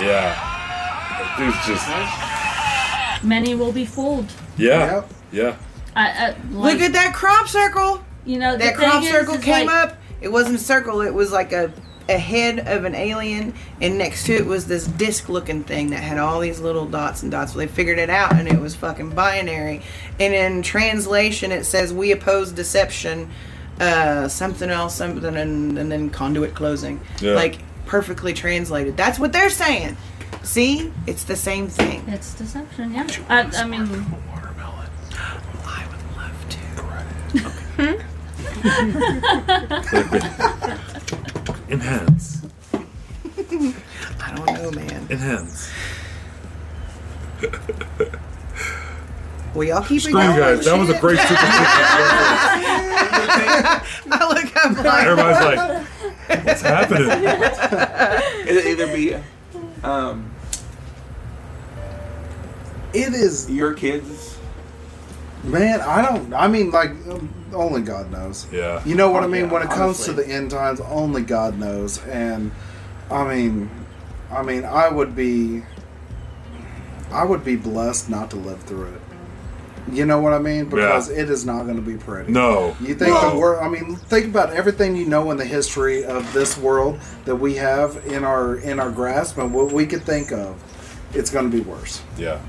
yeah. That dude's just Many will be fooled. yeah, Yep. yeah. I, I, like, look at that crop circle. you know That crop is, circle is came like, up. It wasn't a circle. It was like a a head of an alien, and next to it was this disc-looking thing that had all these little dots and dots. Well, they figured it out, and it was fucking binary. And in translation, it says, "We oppose deception." Uh, something else, something, and, and then conduit closing. Yeah. Like perfectly translated. That's what they're saying. See, it's the same thing. It's deception, yeah. I, I mean, Watermelon. I would love to. Enhance. I don't know, man. Enhance. Well, y'all keep it Screw going. you guys. That was a great super I look up like, Everybody's like, what's happening? It'll either be um, It is, your kids. man. I don't. I mean, like, um, only God knows. Yeah. You know what Oh, I mean? yeah, when it comes to the end times, only God knows. And I mean, I mean, I would be, I would be blessed not to live through it. You know what I mean? Because it is not going to be pretty. No. You think no. the world? I mean, think about everything you know in the history of this world that we have in our in our grasp and what we could think of. It's going to be worse. Yeah.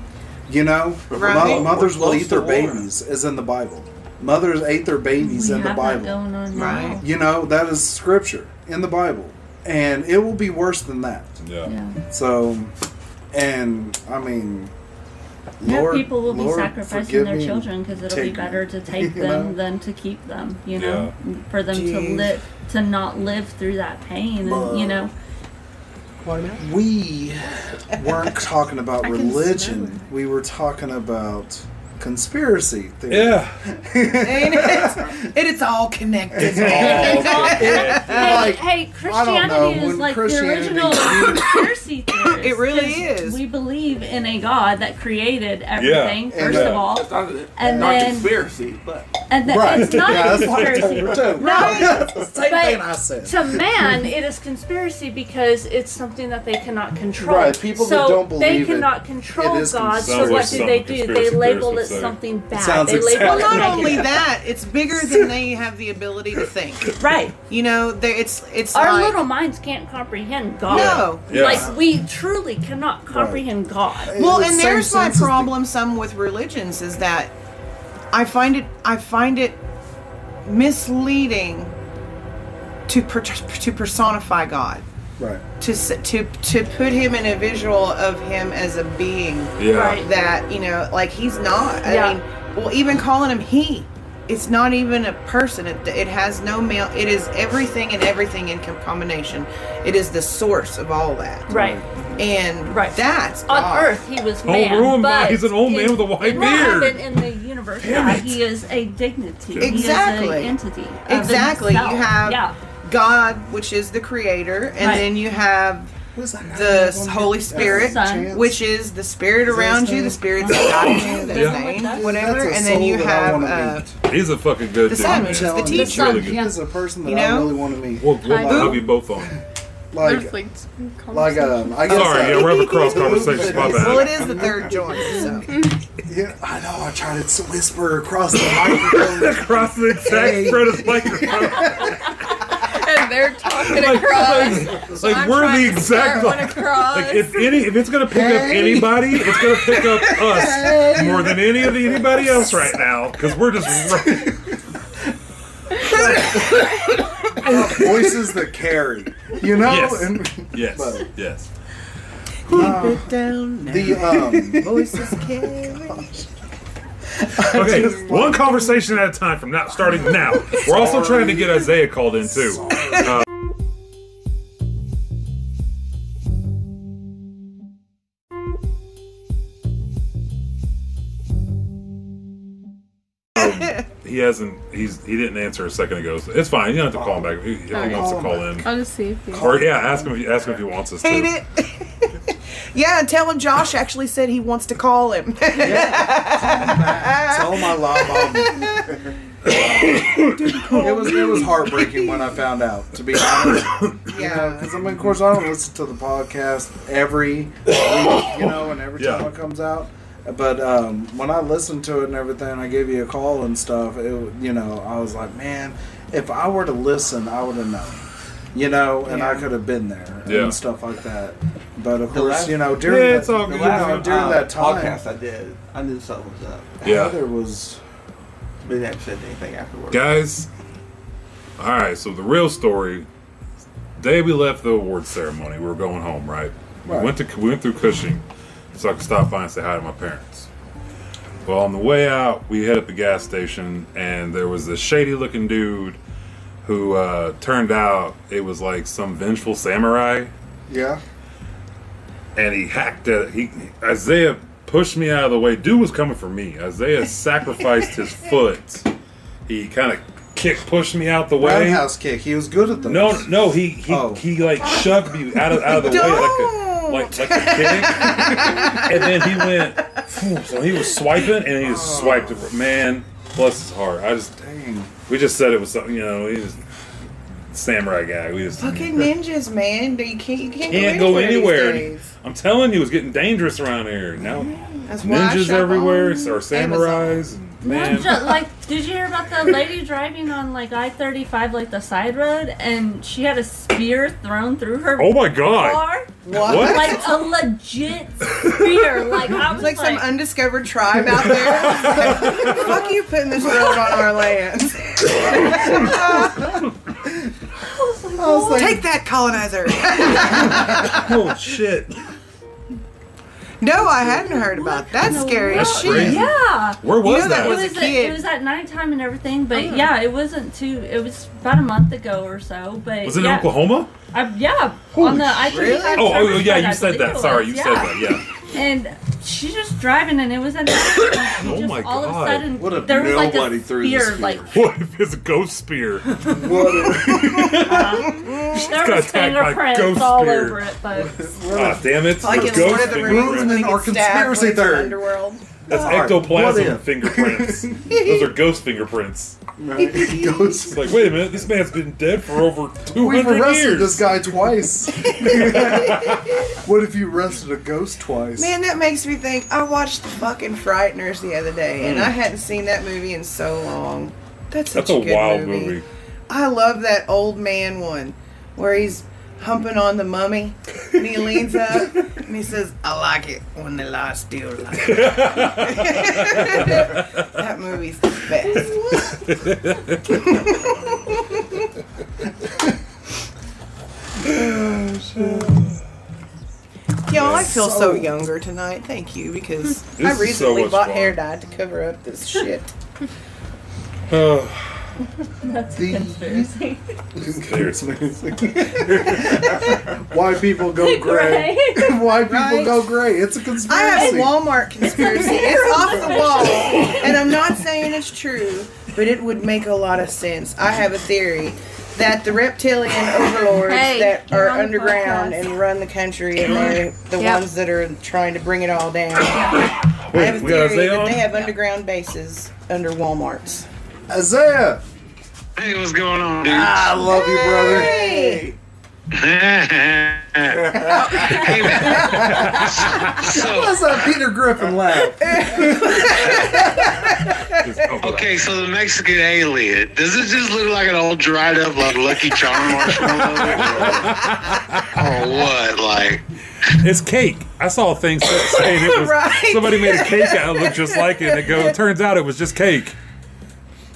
You know, Right. Mo- mothers will eat their war. babies, is in the Bible. Mothers ate their babies we in the Bible. going on now. Right. You know, that is scripture in the Bible. And it will be worse than that. Yeah. Yeah. So, and I mean, Yeah, Lord, people will be sacrificing their me. children because it'll be better to take them know? than to keep them. You know, for them to live to not live through that pain, and you know, We weren't talking about I can smell religion. We were talking about conspiracy theory. Yeah. Ain't it? It is all connected. It's all- hey, like, hey, I don't Christianity know, is like Christianity- the original conspiracy theory. It really is. We believe in a God that created everything. And, First of all, It's not, And not then- conspiracy, but and then Right. it's not yeah, a that's what I told conspiracy. her too. No. That's the same But thing I said. to man, it is conspiracy because it's something that they cannot control. Right, people so that don't believe it, They cannot control it is God. Sounds So like what do they something do? They conspiracy label theorists it would say. something bad. sounds they label exactly it Well, not negative. only that, it's bigger than they have the ability to think. Right. You know, it's it's Our like, little minds can't comprehend God. No. Yeah. Like we truly cannot comprehend God. Well, In the and there's my sense as the- problem. Some with religions is that I find it I find it misleading to per, to personify God. Right. To to to put him in a visual of him as a being Yeah. Right. that you know like he's not. I Yeah. mean, well, even calling him he. It's not even a person. It, it has no male. It is everything and everything in combination. It is the source of all that. Right. And Right. that's On God. Earth, he was Oh, man, ruined but by- he's an old man with a white in beard. heaven, in the universe, Damn yeah, it. he is a dignity. Exactly. He is an entity. Exactly. himself. You have yeah. God, which is the creator, and Right. then you have What is that? the Holy Spirit, Son. which is the spirit Is around you, the spirit that guides you, the Yeah. name, whatever, and then you have wanna uh, meet. He's a fucking good the dude. son, which is the telling you. teacher. Really good. Yeah. He's a person that You I really want to meet. We'll, we'll Who? have you both on. Like, Netflix like um, I guess. Sorry, uh, yeah, we're having cross conversations. My Well, it is the third joint, so Yeah, I know. I tried to whisper across the microphone. Across the exact Hey. spread of microphone. And they're talking across. So like we're trying the to exact start one across. like if any if it's gonna pick up anybody, it's gonna pick up us more than any of the, anybody else right now because we're just right, voices that carry. You know, Yes. and Yes, But- yes. Keep it down now. the um, voices carry. Okay, one conversation at a time from now, starting now. We're also trying to get Isaiah called in too. Uh, he hasn't. He's he didn't answer a second ago. So it's fine. You don't have to call him back if he, if he Alright. wants to Call in. I'll just see if you. Or yeah, ask him. If, ask him if he wants us Hate to. it. yeah, and tell him Josh actually said he wants to call him. yeah. tell my love. it was it was heartbreaking when I found out. To be honest, yeah. because I mean, of course, I don't listen to the podcast every week, you know, and every time it comes out. But um, when I listened to it and everything, I gave you a call and stuff. It, you know, I was like, man, if I were to listen, I would have known. You know, and I could have been there Yeah. and stuff like that. But of The course, last- you know, during Yeah, that, it's all. The last know, during uh, that time, podcast I did, I knew something was up. Yeah. there was. But they haven't said anything afterwards. Guys, all right. So the real story: day we left the award ceremony, we were going home. Right. Right. We went to we went through Cushing, so I could stop by and say hi to my parents. Well, on the way out, we hit up the gas station, and there was this shady-looking dude who uh, turned out it was like some vengeful samurai, Yeah. and he hacked at it. He Isaiah pushed me out of the way. Dude was coming for me. Isaiah sacrificed his foot. He kind of kick pushed me out the way. Roundhouse kick. He was good at those. No, no, he he, Oh. he like shoved me out of out of the way like a like like a kick, and then he went. So he was swiping and he just swiped it. Man, bless his heart. I just Dang. We just said it was something. You know, he was samurai guy. We just Fucking ninjas, man. You can't, you can't, can't go go anywhere. anywhere. These days. I'm telling you, it's getting dangerous around here now. Ninjas everywhere, or samurais. and- Man, Ju- like, did you hear about the lady driving on like I thirty five, like the side road, and she had a spear thrown through her oh my god! car? What? What? Like a legit spear. Like I was like, like, some undiscovered tribe out there. Like, Fuck you putting this road on our land. I was like, Take that, colonizer. Oh shit! No, I hadn't heard about that. That's scary as That's shit. crazy. yeah. Where was know that that? was it a was kid. it was at nighttime and everything, but oh. yeah, it wasn't too. It was about a month ago or so. But was it yeah, in Oklahoma? I, yeah, on the I Really? Oh, oh, yeah, you said that. Sorry, you yeah. said that. Yeah. And she's just driving, and it was at night. and Oh just my all of a sudden, What if there was like nobody a threw the spear, spear? like What if it's a ghost spear? what? there got was attacked by fingerprints ghost all spear. over it, folks. Ah, damn it! Like It's in Lord ghost of the fingerprints. Rings when he Our gets stabbed conspiracy when theory. underworld. That's Alright, what ectoplasm if? fingerprints. Those are ghost fingerprints. Right. Ghost. It's like, wait a minute, this man's been dead for over two We've hundred arrested years. this guy twice. what if you arrested a ghost twice? Man, that makes me think. I watched the fucking Frighteners the other day, and hmm. I hadn't seen that movie in so long. That's such That's a good wild movie. movie. I love that old man one where he's humping on the mummy and he leans up and he says, I like it when the lie still alive. that movie's the best. Y'all, I feel so, So- younger tonight. Thank you because I is so recently bought fun. hair dye to cover up this shit. Oh, That's The- a conspiracy. Why people go gray? Gray. Why people Right. go gray? It's a conspiracy. I have a Walmart conspiracy. it's off the wall. And I'm not saying it's true, but it would make a lot of sense. I have a theory that the reptilian overlords Hey, that you're are on the underground and run the country and they're the Yep. ones that are trying to bring it all down. I have a theory that on? they have underground bases under Walmarts. Isaiah, Hey, what's going on, dude? I love you, brother. Hey! hey, so, What's up, Peter Griffin laugh? okay, so the Mexican alien, does it just look like an old dried up like Lucky Charm marshmallow? or what? Like, it's cake. I saw a thing sa- saying it was Right. somebody made a cake out that looked just like it. And it go. Turns out it was just cake.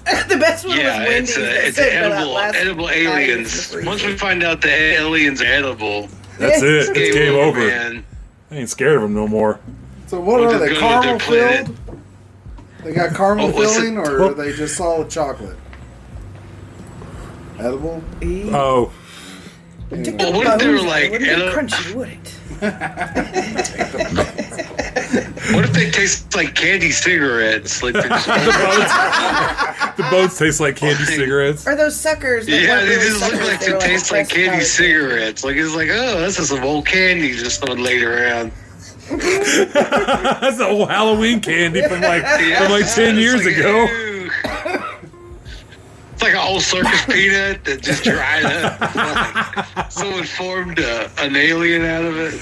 the best one Yeah, was Wendy's. it's that a, it's said edible edible aliens. Once we find out the aliens are edible, That's it. It's game over. man. I ain't scared of them no more. So what We'll are they? Caramel their filled? They got caramel Oh, filling, or are they just solid chocolate? Edible. Oh, Anyway. Well, what if they were like Wouldn't be edi- crunchy, would it? What if they taste like candy cigarettes? Like they're just- the boats taste like candy cigarettes. Or those suckers? Yeah, they really just look like they they taste like candy powder. cigarettes. Like it's like, oh, this is some old candy just throwing laid around. That's the old Halloween candy from like Yeah, from like ten years like, ago. ew. It's like an old circus peanut that just dried up. Like, someone formed a, an alien out of it.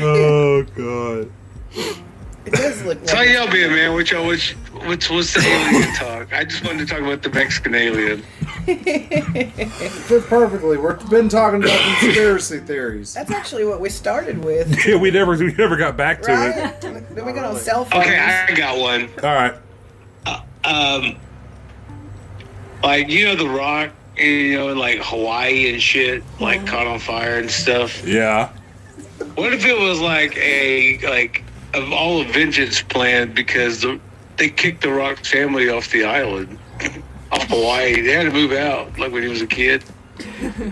Oh god. It does look So how like y'all being, man? Which y'all, which, what's, what's the alien talk? I just wanted to talk about the Mexican alien. Fit perfectly. We've been talking about conspiracy theories. That's actually what we started with, Yeah, we never we never got back to it. then we got on cell phones. Okay, I got one. All right. Um, like you know, The Rock, you know, like Hawaii and shit, like caught on fire and stuff. Yeah. What if it was like a like of all a vengeance planned because the, they kicked the Rock family off the island, off Hawaii. They had to move out, like when he was a kid.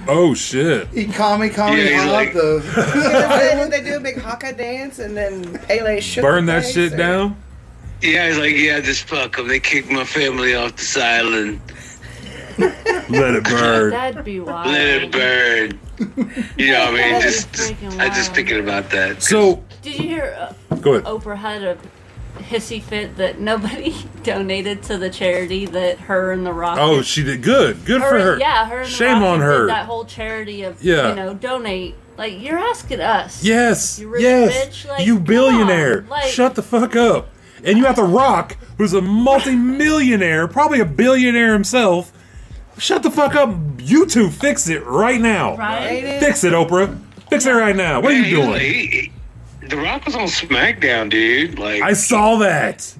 Oh shit. Eat kami kami Yeah, he's hot, like- the Did they do a big haka dance and then Pele shook Burn that shit or- down. Yeah, he's like, yeah, just fuck them. They kicked my family off this island. Let it burn. That'd be wild. Let it burn. You know, what I mean, just, just freaking I just thinking about that. So Did you hear uh, go ahead. Oprah had a hissy fit that nobody donated to the charity that her and The Rock. Oh, she did good. Good her, for her. Yeah, her. And Shame Rock on did her. That whole charity of Yeah. you know donate. Like you're asking us. Yes. You rich yes. bitch, like, you billionaire. on, like- Shut the fuck up. And you have The Rock, who's a multi-millionaire, probably a billionaire himself. Shut the fuck up. You two fix it right now. Right. Fix it, Oprah. Fix it right now. What are you doing? like- he- he- the Rock was on SmackDown, dude. Like I saw that.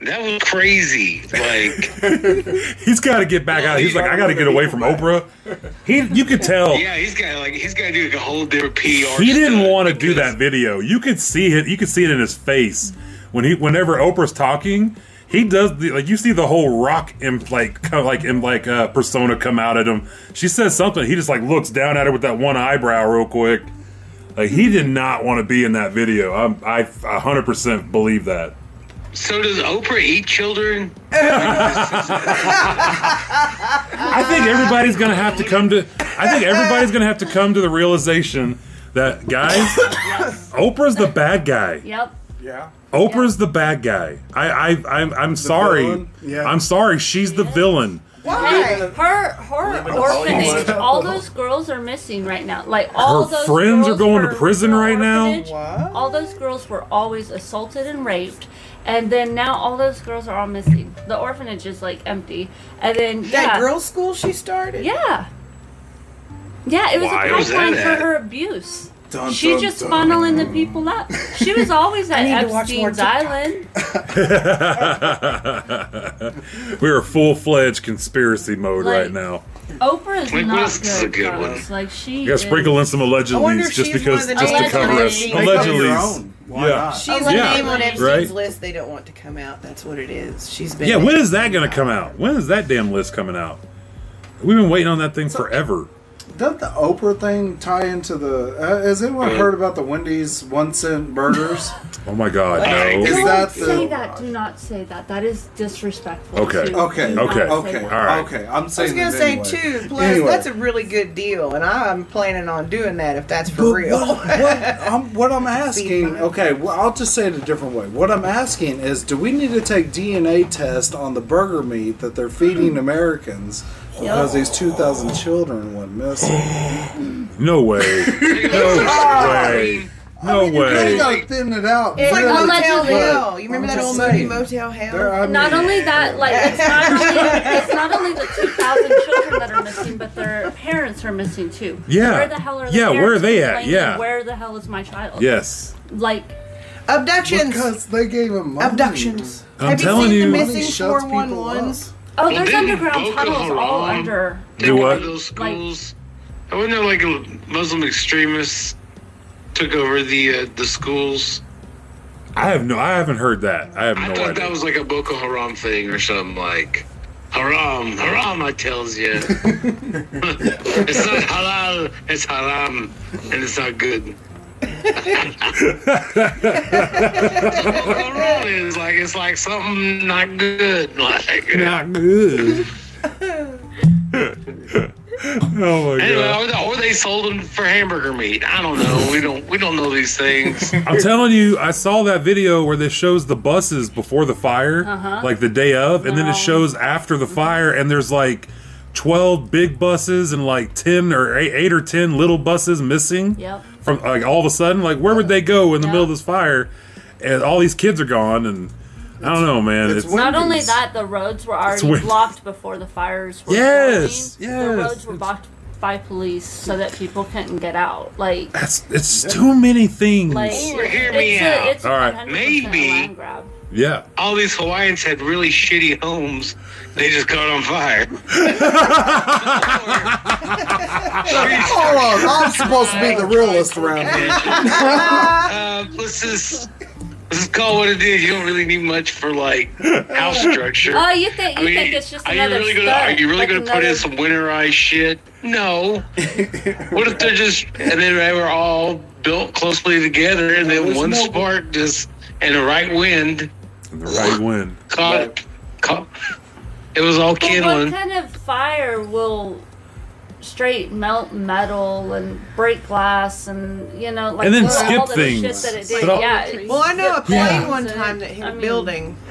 that was crazy. Like, He's got to get back out. He's like, I got to get away from Oprah. He, you could tell. yeah, he's got like he's got to do like a whole different PR. He didn't want to do that video. You could see it. You could see it in his face when he, whenever Oprah's talking, he does the, like you see the whole rock imp like kind of like in like uh, persona come out at him. She says something. He just like looks down at her with that one eyebrow real quick. Like he did not want to be in that video. I'm, I 100 percent believe that. So does Oprah eat children? I think everybody's gonna have to come to. I think everybody's gonna have to come to the realization that guys, Oprah's the bad guy. Yep. yeah. Oprah's the bad guy. I, I, I'm, I'm sorry. Yeah. I'm sorry. She's the villain. Why? Her her Living orphanage. Hollywood. All those girls are missing right now. Like all Her those friends are going to prison right now? What? All those girls were always assaulted and raped, and then now all those girls are all missing. The orphanage is like empty, and then That yeah, girls' school she started? yeah, yeah. It was Why? a Where's pipeline for her abuse. Dun, She dun, just dun. funneling the people up. She was always at need to watch more Epstein's Island. We're full fledged conspiracy mode Like- right now. Oprah is Like, not this a good. good one. Like she You got to is- sprinkle in some I allegedly just because one of just to cover on us. the- Make up Allegedly. Why Yeah. not? She's Allegedly. a name on Epstein's Right. list they don't want to come out. That's what it is. She's been. Yeah, when is that going to come out? When is that damn list coming out? We've been waiting on that thing forever. Doesn't the Oprah thing tie into the? Uh, has anyone heard about the Wendy's one cent burgers? Oh my God, Is Is no. Don't say the? that. Do not say that. That is disrespectful. Okay. to- Okay. do not Okay. say Okay. that. All right. Okay. I'm I was saying. gonna say anyway. too. Plus, Anyway. that's a really good deal, and I'm planning on doing that if that's for But real. What, what, I'm, what I'm asking, okay, well, I'll just say it a different way. What I'm asking is, do we need to take DNA test on the burger meat that they're feeding Americans because these 2,000 children went missing? No way. No way. No You way. gotta thin it out. It's like really, Motel Allegedly. Hell. You remember I'm that just old movie. Motel Hell? There- I Not only that, like it's not only it's not only the two thousand children that are missing, but their parents are missing too. Yeah. Where the hell are the Yeah, where are they at? Yeah. Where the hell is my child? Yes. Like Abductions. Because they gave him money. Abductions. I'm Have telling you you- the missing shuts people 411s? Oh, Well, there's underground Boko tunnels all under. Do take what? over Those schools. I wasn't there like Muslim extremists took over the uh, the schools. I have no. I haven't heard that. I have no idea. I thought idea. that was like a Boko Haram thing or something like haram, haram. I tells you, it's not halal, it's haram, and it's not good. Boko Haram is like it's like something not good, like Not good. oh my Anyway, god! or, or they sold them for hamburger meat. I don't know. We don't we don't know these things. I'm telling you, I saw that video where this shows the buses before the fire, Uh-huh. like the day of, and then it shows after the fire, and there's like 12 big buses and like 10 or eight, eight or 10 little buses missing. Yep. From like all of a sudden, like where would they go in the Yeah. middle of this fire? And all these kids are gone, and I don't know, man. it's It's, Not only that, the roads were already blocked before the fires were Yes, going. yes, The roads were blocked by police so that people couldn't get out. Like, it's, it's too many things. like hear me it's out. A, it's All right. 100% a Maybe- land grab. Yeah. All these Hawaiians had really shitty homes. They just caught on fire. Hold on, I'm supposed to be the realist around here. uh, let's just let's just call it what it is. You don't really need much for like house structure. Oh, you think I you mean, think it's just are you another really gonna stunt, are you really like gonna put in some winterized shit? No. what if they're just and then they were all built closely together and then one no- spark just and the right wind The right wind. caught, caught it was all But what kindling. kind of fire will straight melt metal and break glass and you know like And then all skip the things. shit that it did. But yeah, it- Well, I know a plane Yeah. one time that hit I a mean- building.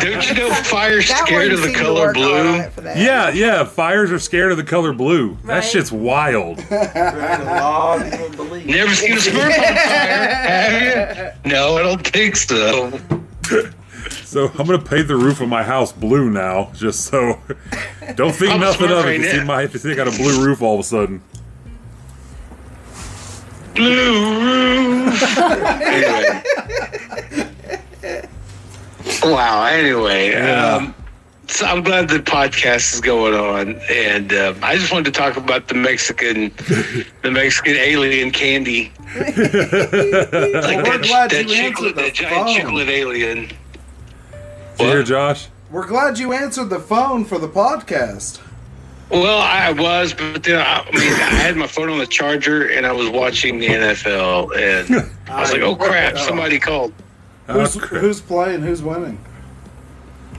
Don't you know fire's That scared of the color blue? right for that. Yeah, yeah. Fires are scared of the color blue. That shit's wild. Right, a lot of people believe. Never seen a Smurf on fire, have you? No, I don't think so. So I'm gonna paint the roof of my house blue now, just so. Don't think nothing of it. right You see now. my, you see I got a blue roof all of a sudden. Blue roof. anyway. Wow. Anyway, Yeah. um, so I'm glad the podcast is going on, and uh, I just wanted to talk about the Mexican, the Mexican alien candy, like we're that, that you chiclet, the that giant phone. chiclet alien. Did you hear, Josh? We're glad you answered the phone for the podcast. Well, I was, but then I, I mean, I had my phone on the charger, and I was watching the NFL, and I was like, "Oh crap! Somebody called." Who's, Oh, crap. who's playing? Who's winning?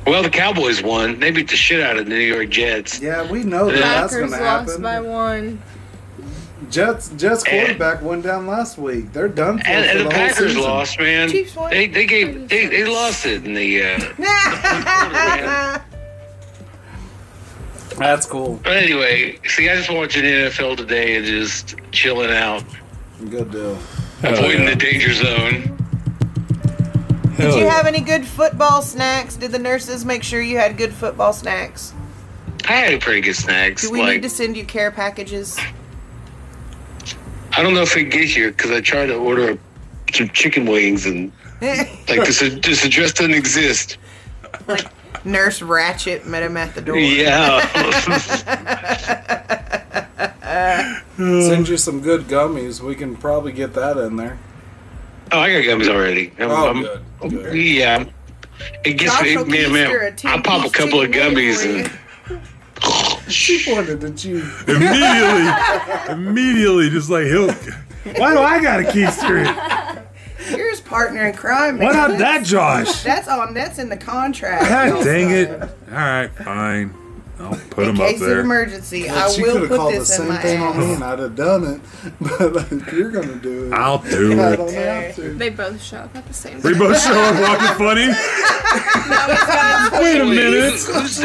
Well, the Cowboys won. They beat the shit out of the New York Jets. Yeah, we know that that's Packers going to lost by one. Jets Jets And- quarterback went down last week. They're done for, And, for and the, the whole Packers season. lost, man. Chiefs won. They they gave they, they lost it in the. Uh, That's cool. but anyway, see, I just watching NFL today and just chilling out, Good deal. Hell avoiding yeah. the danger zone. Did you yeah. have any good football snacks? Did the nurses make sure you had good football snacks? I had pretty good snacks. Do we like need to send you care packages? I don't know if it get here because I tried to order some chicken wings and like this this address doesn't exist. Nurse Ratched met him at the door. Yeah. Send you some good gummies. We can probably get that in there. oh, I got gummies already. I'm- Oh, I'm- good. good. Yeah. It gets Josh me, will man, man. I pop a couple of gummies for you. and She pointed at you. Immediately, immediately, just like he'll. Why do I got a keister? You're his partner in crime. What man. not that, Josh? That's on. That's in the contract. God dang it! All right, fine. I'll put In him up case of there. emergency, I she will could have put called the this in same my thing on me and I'd have done it. But if you're going to do it, I'll do I it. don't have to. They both show up at the same time. We both show up walking funny. Wait a minute. who's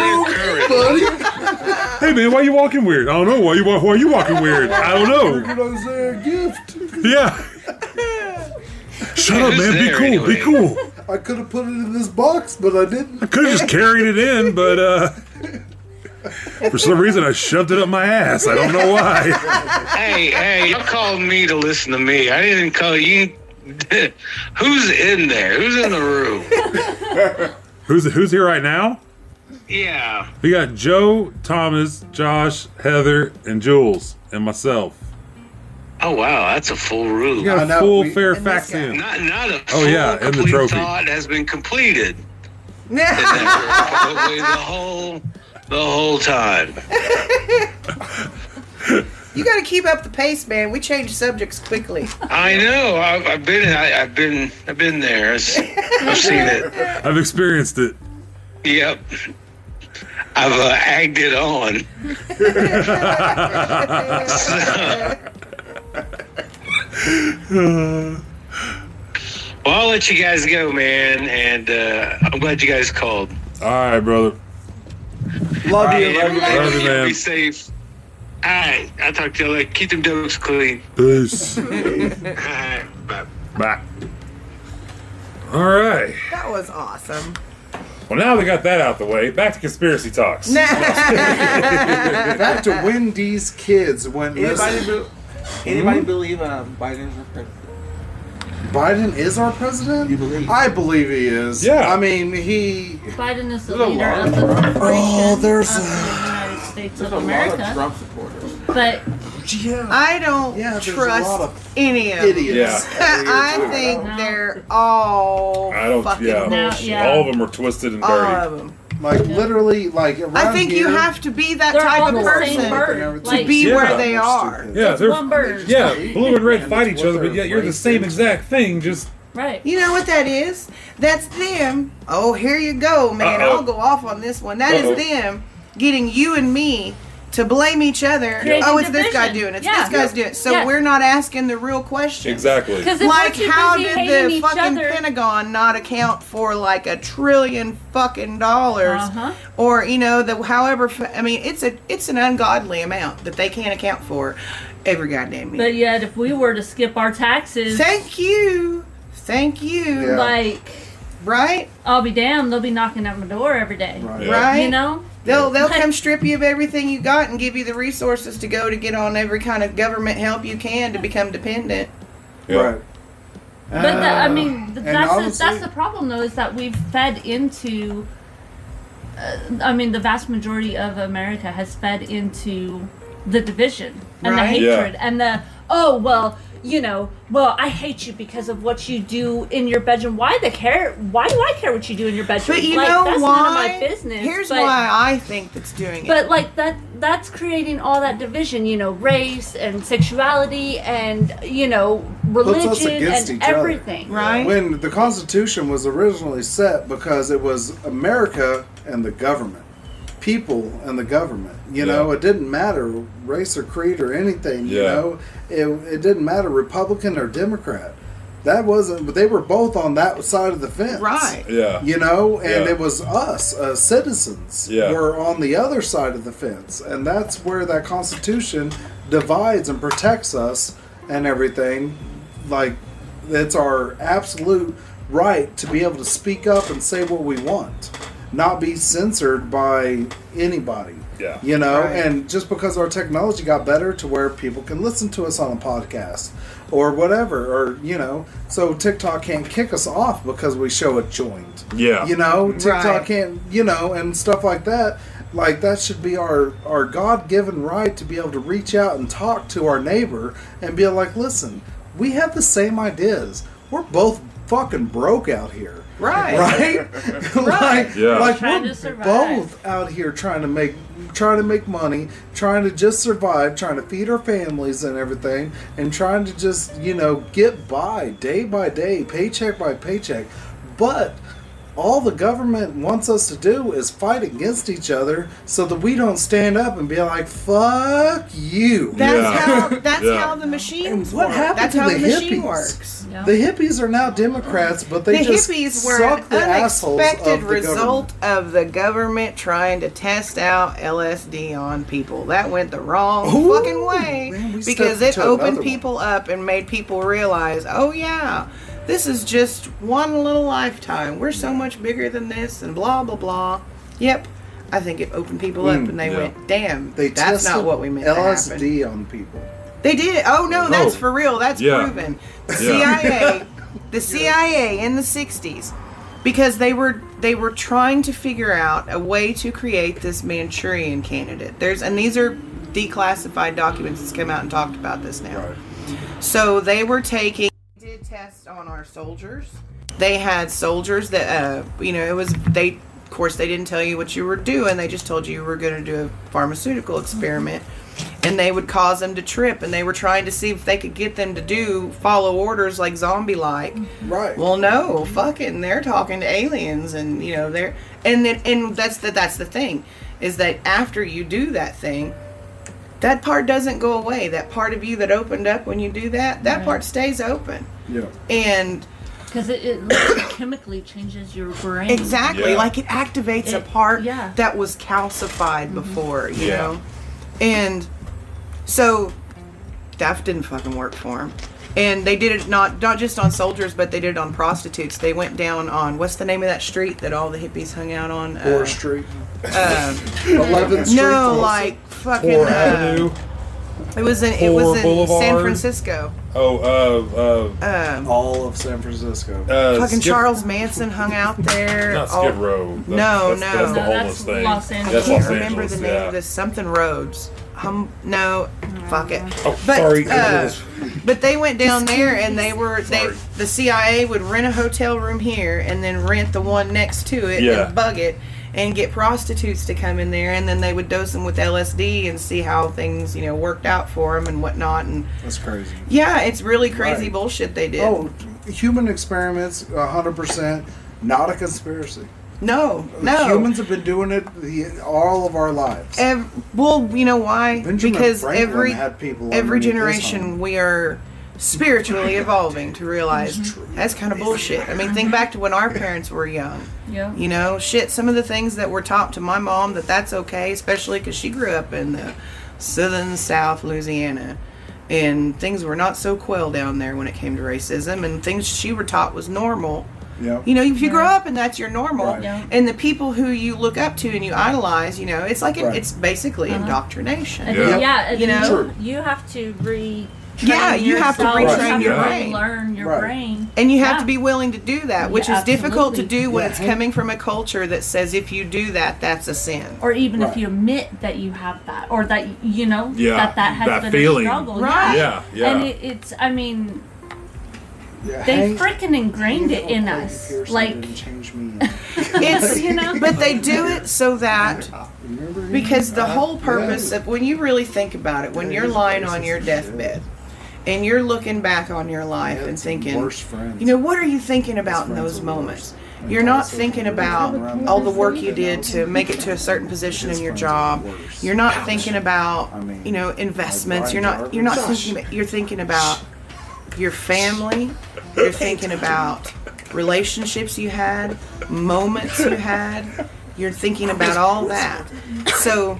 Hey man, why you walking weird? I don't know. Why you wa- why you walking weird? I don't know. Could I a gift? Yeah. Shut up, man. Be there cool. Be cool. I could have put it in this box, but I didn't. I could have just carried it in, but uh, for some reason I shoved it up my ass. I don't know why. Hey, hey, you called me to listen to me. I didn't call you. Who's in there? Who's in the room? Who's who's here right now? Yeah. We got Jo, Thomas, Josh, Heather, and Jules, and myself. Oh wow, that's a full room. You got I a know, full we- Fairfaxian. Not not a Oh, full yeah, and the trophy thought has been completed. Probably the whole the whole time. you got to keep up the pace, man. We change subjects quickly. I know. I've, I've been I, I've been I've been there. I've seen it. I've experienced it. Yep. I've uh, egged it on. Well, I'll let you guys go, man, and uh, I'm glad you guys called. All right, brother. Love you, love you. everybody, Love you, man. Be safe. All right, I'll talk to you later. Keep them dokes clean. Peace. All right, bye. Bye. All right. That was awesome. Well, now we got that out the way. Back to conspiracy talks. Back to when these kids went Anybody, be- anybody believe um, Biden's a president? Biden is our president. You believe? I believe he is. Yeah. I mean, he. Biden is the a leader of of the corporation Oh, there's of the United States There's of a lot of America. Trump supporters. But Yeah. I don't Yeah, trust of any of them. idiots. I think No. they're all I don't. fucking Yeah. No, yeah. All of them are twisted and All dirty. of them. Like literally, like around I think you have to be that type of person to bird. to Like, be Yeah. where they are. Yeah, it's they're one bird. yeah. Blue and red And fight each other, but they're yet you're the same into. exact thing. Just Right. You know what that is? That's them. Oh, here you go, man. Uh-oh. I'll go off on this one. That is Uh-oh. them getting you and me to blame each other. Creating oh, it's this guy doing it. It's Yeah. this guy's doing it. So Yeah. we're not asking the real question. exactly. Like, how did the fucking other, Pentagon not account for like a trillion fucking dollars, Uh-huh. or you know, the however? I mean, it's a it's an ungodly amount that they can't account for every goddamn year. but yet if we were to skip our taxes, Thank you, thank you. Yeah. like Right, I'll be damned, they'll be knocking at my door every day. Right. Yeah. right. You know? They'll they'll come strip you of everything you got and give you the resources to go to get on every kind of government help you can to become dependent. Yeah. Right. But the, I mean, that's the, that's the problem though is that we've fed into. Uh, I mean, the vast majority of America has fed into the division and Right. the Yeah. hatred and the oh well, you know, well I hate you because of what you do in your bedroom. Why the care? Why do I care what you do in your bedroom? But you like, know that's why? none of my business. Here's but, why I think that's doing it. But like that that's creating all that division, you know, race and sexuality and you know, religion and each other. everything. right? When the Constitution was originally set, because it was America and the government, people and the government. You Yeah. know, it didn't matter race or creed or anything. You know, it, it didn't matter Republican or Democrat. That wasn't. But they were both on that side of the fence. right. Yeah. You know, and Yeah. it was us, uh, citizens, Yeah. were on the other side of the fence, and that's where that Constitution divides and protects us and everything. Like, it's our absolute right to be able to speak up and say what we want, not be censored by anybody. Yeah. You know, Right. and just because our technology got better to where people can listen to us on a podcast or whatever, or, you know, so TikTok can't kick us off because we show a joint. Yeah. You know, TikTok Right. can't, you know, and stuff like that. Like that should be our our God given right to be able to reach out and talk to our neighbor and be like, listen, we have the same ideas. We're both fucking broke out here. Right. Right? like, Yeah. like Trying we're to survive. both out here trying to make trying to make money, trying to just survive, trying to feed our families and everything, and trying to just, you know, get by day by day, paycheck by paycheck. But all the government wants us to do is fight against each other so that we don't stand up and be like, fuck you. That's Yeah. how that's Yeah. how the machine And what works. happened That's to how the the, machine hippies? works. Yeah. The hippies are now Democrats, but they the just hippies were suck an the assholes unexpected of the result government. of the government trying to test out LSD on people. That went the wrong Ooh, fucking way man, because it opened another one. people up and made people realize, oh yeah, this is just one little lifetime. We're so much bigger than this, and blah blah blah. Yep. I think it opened people up, Mm, and they yeah. went, "Damn, They that's not what we meant to. LSD on people. They did. Oh no, that's Oh. for real. That's Yeah. proven. The. CIA, the CIA in the '60s because they were they were trying to figure out a way to create this Manchurian candidate. There's and these are declassified documents that's come out and talked about this now. Right. So they were taking did tests on our soldiers. They had soldiers that uh, you know it was they of course they didn't tell you what you were doing. They just told you you were going to do a pharmaceutical experiment. And they would cause them to trip, and they were trying to see if they could get them to do follow orders like zombie like. Right. Well, no, fucking, they're talking to aliens, and you know they're and then and that's the that's the thing, is that after you do that thing, that part doesn't go away. That part of you that opened up when you do that, that Right. part stays open, yeah. and Because it, it chemically changes your brain. exactly Yeah. like it activates a part yeah. that was calcified before, you Yeah. know, and so that didn't fucking work for him. And they did it not not just on soldiers, but they did it on prostitutes. They went down on what's the name of that street that all the hippies hung out on? Fourth Uh, Street, uh, 11th Street. no, like fucking. Uh, Avenue. It was in it was in San Francisco. Oh, uh, Um, all of San Francisco. uh, uh, fucking Skid- Charles Manson hung out there. Not all- Skid Row. That- No, that's, no. That's the No, homeless that's thing. Los I Angeles. That's can't Los remember Angeles, the name yeah. of this. Something roads. Hum, no, fuck it. Oh, But, sorry. uh, But they went down there and they were they Sorry. the CIA would rent a hotel room here and then rent the one next to it Yeah. and bug it and get prostitutes to come in there and then they would dose them with LSD and see how things you know worked out for them and whatnot and That's crazy. yeah it's really crazy Right. bullshit they did. Oh, human experiments, hundred percent, not a conspiracy. no, no. Humans have been doing it the, all of our lives. Ev- well, you know why? Benjamin because Franklin every had people every generation we are spiritually evolving to realize mhm. that's kind of bullshit. I mean, think back to when our parents were young. Yeah. You know, shit. Some of the things that were taught to my mom that that's okay, especially because she grew up in the southern South Louisiana, and things were not so quell down there when it came to racism, and things she were taught was normal. Yep. You know, if you grow up and that's your normal, Right. Yeah. and the people who you look up to and you idolize, you know, it's like Right. it's basically uh-huh. indoctrination. And Yeah. yeah, You know? you, True. you have to re. Yeah, you have to yourself, retrain have your to brain. Learn your Right. brain. And you have Yeah. to be willing to do that, which Yeah, is difficult to absolutely. do when Yeah. it's coming from a culture that says if you do that, that's a sin. Or even Right. if you admit that you have that, or that you know Yeah, that that has that been feeling. a struggle, Right. Yeah, yeah. And it, it's, I mean, Yeah, they Hank, freaking ingrained you it know, in Peggy us. Pearson Like, didn't change me. It's You know? but they do it so that Remember him? because the Uh, whole purpose of when you really think about it, when you're lying on your deathbed and you're looking back on your life and thinking, you know, what are you thinking about in those moments? You're not thinking about all the work you did to make it to a certain position in your job. You're not thinking about, you know, investments. You're not. You're not thinking. You're thinking about your family. You're thinking about relationships you had, moments you had. You're thinking about all that. So,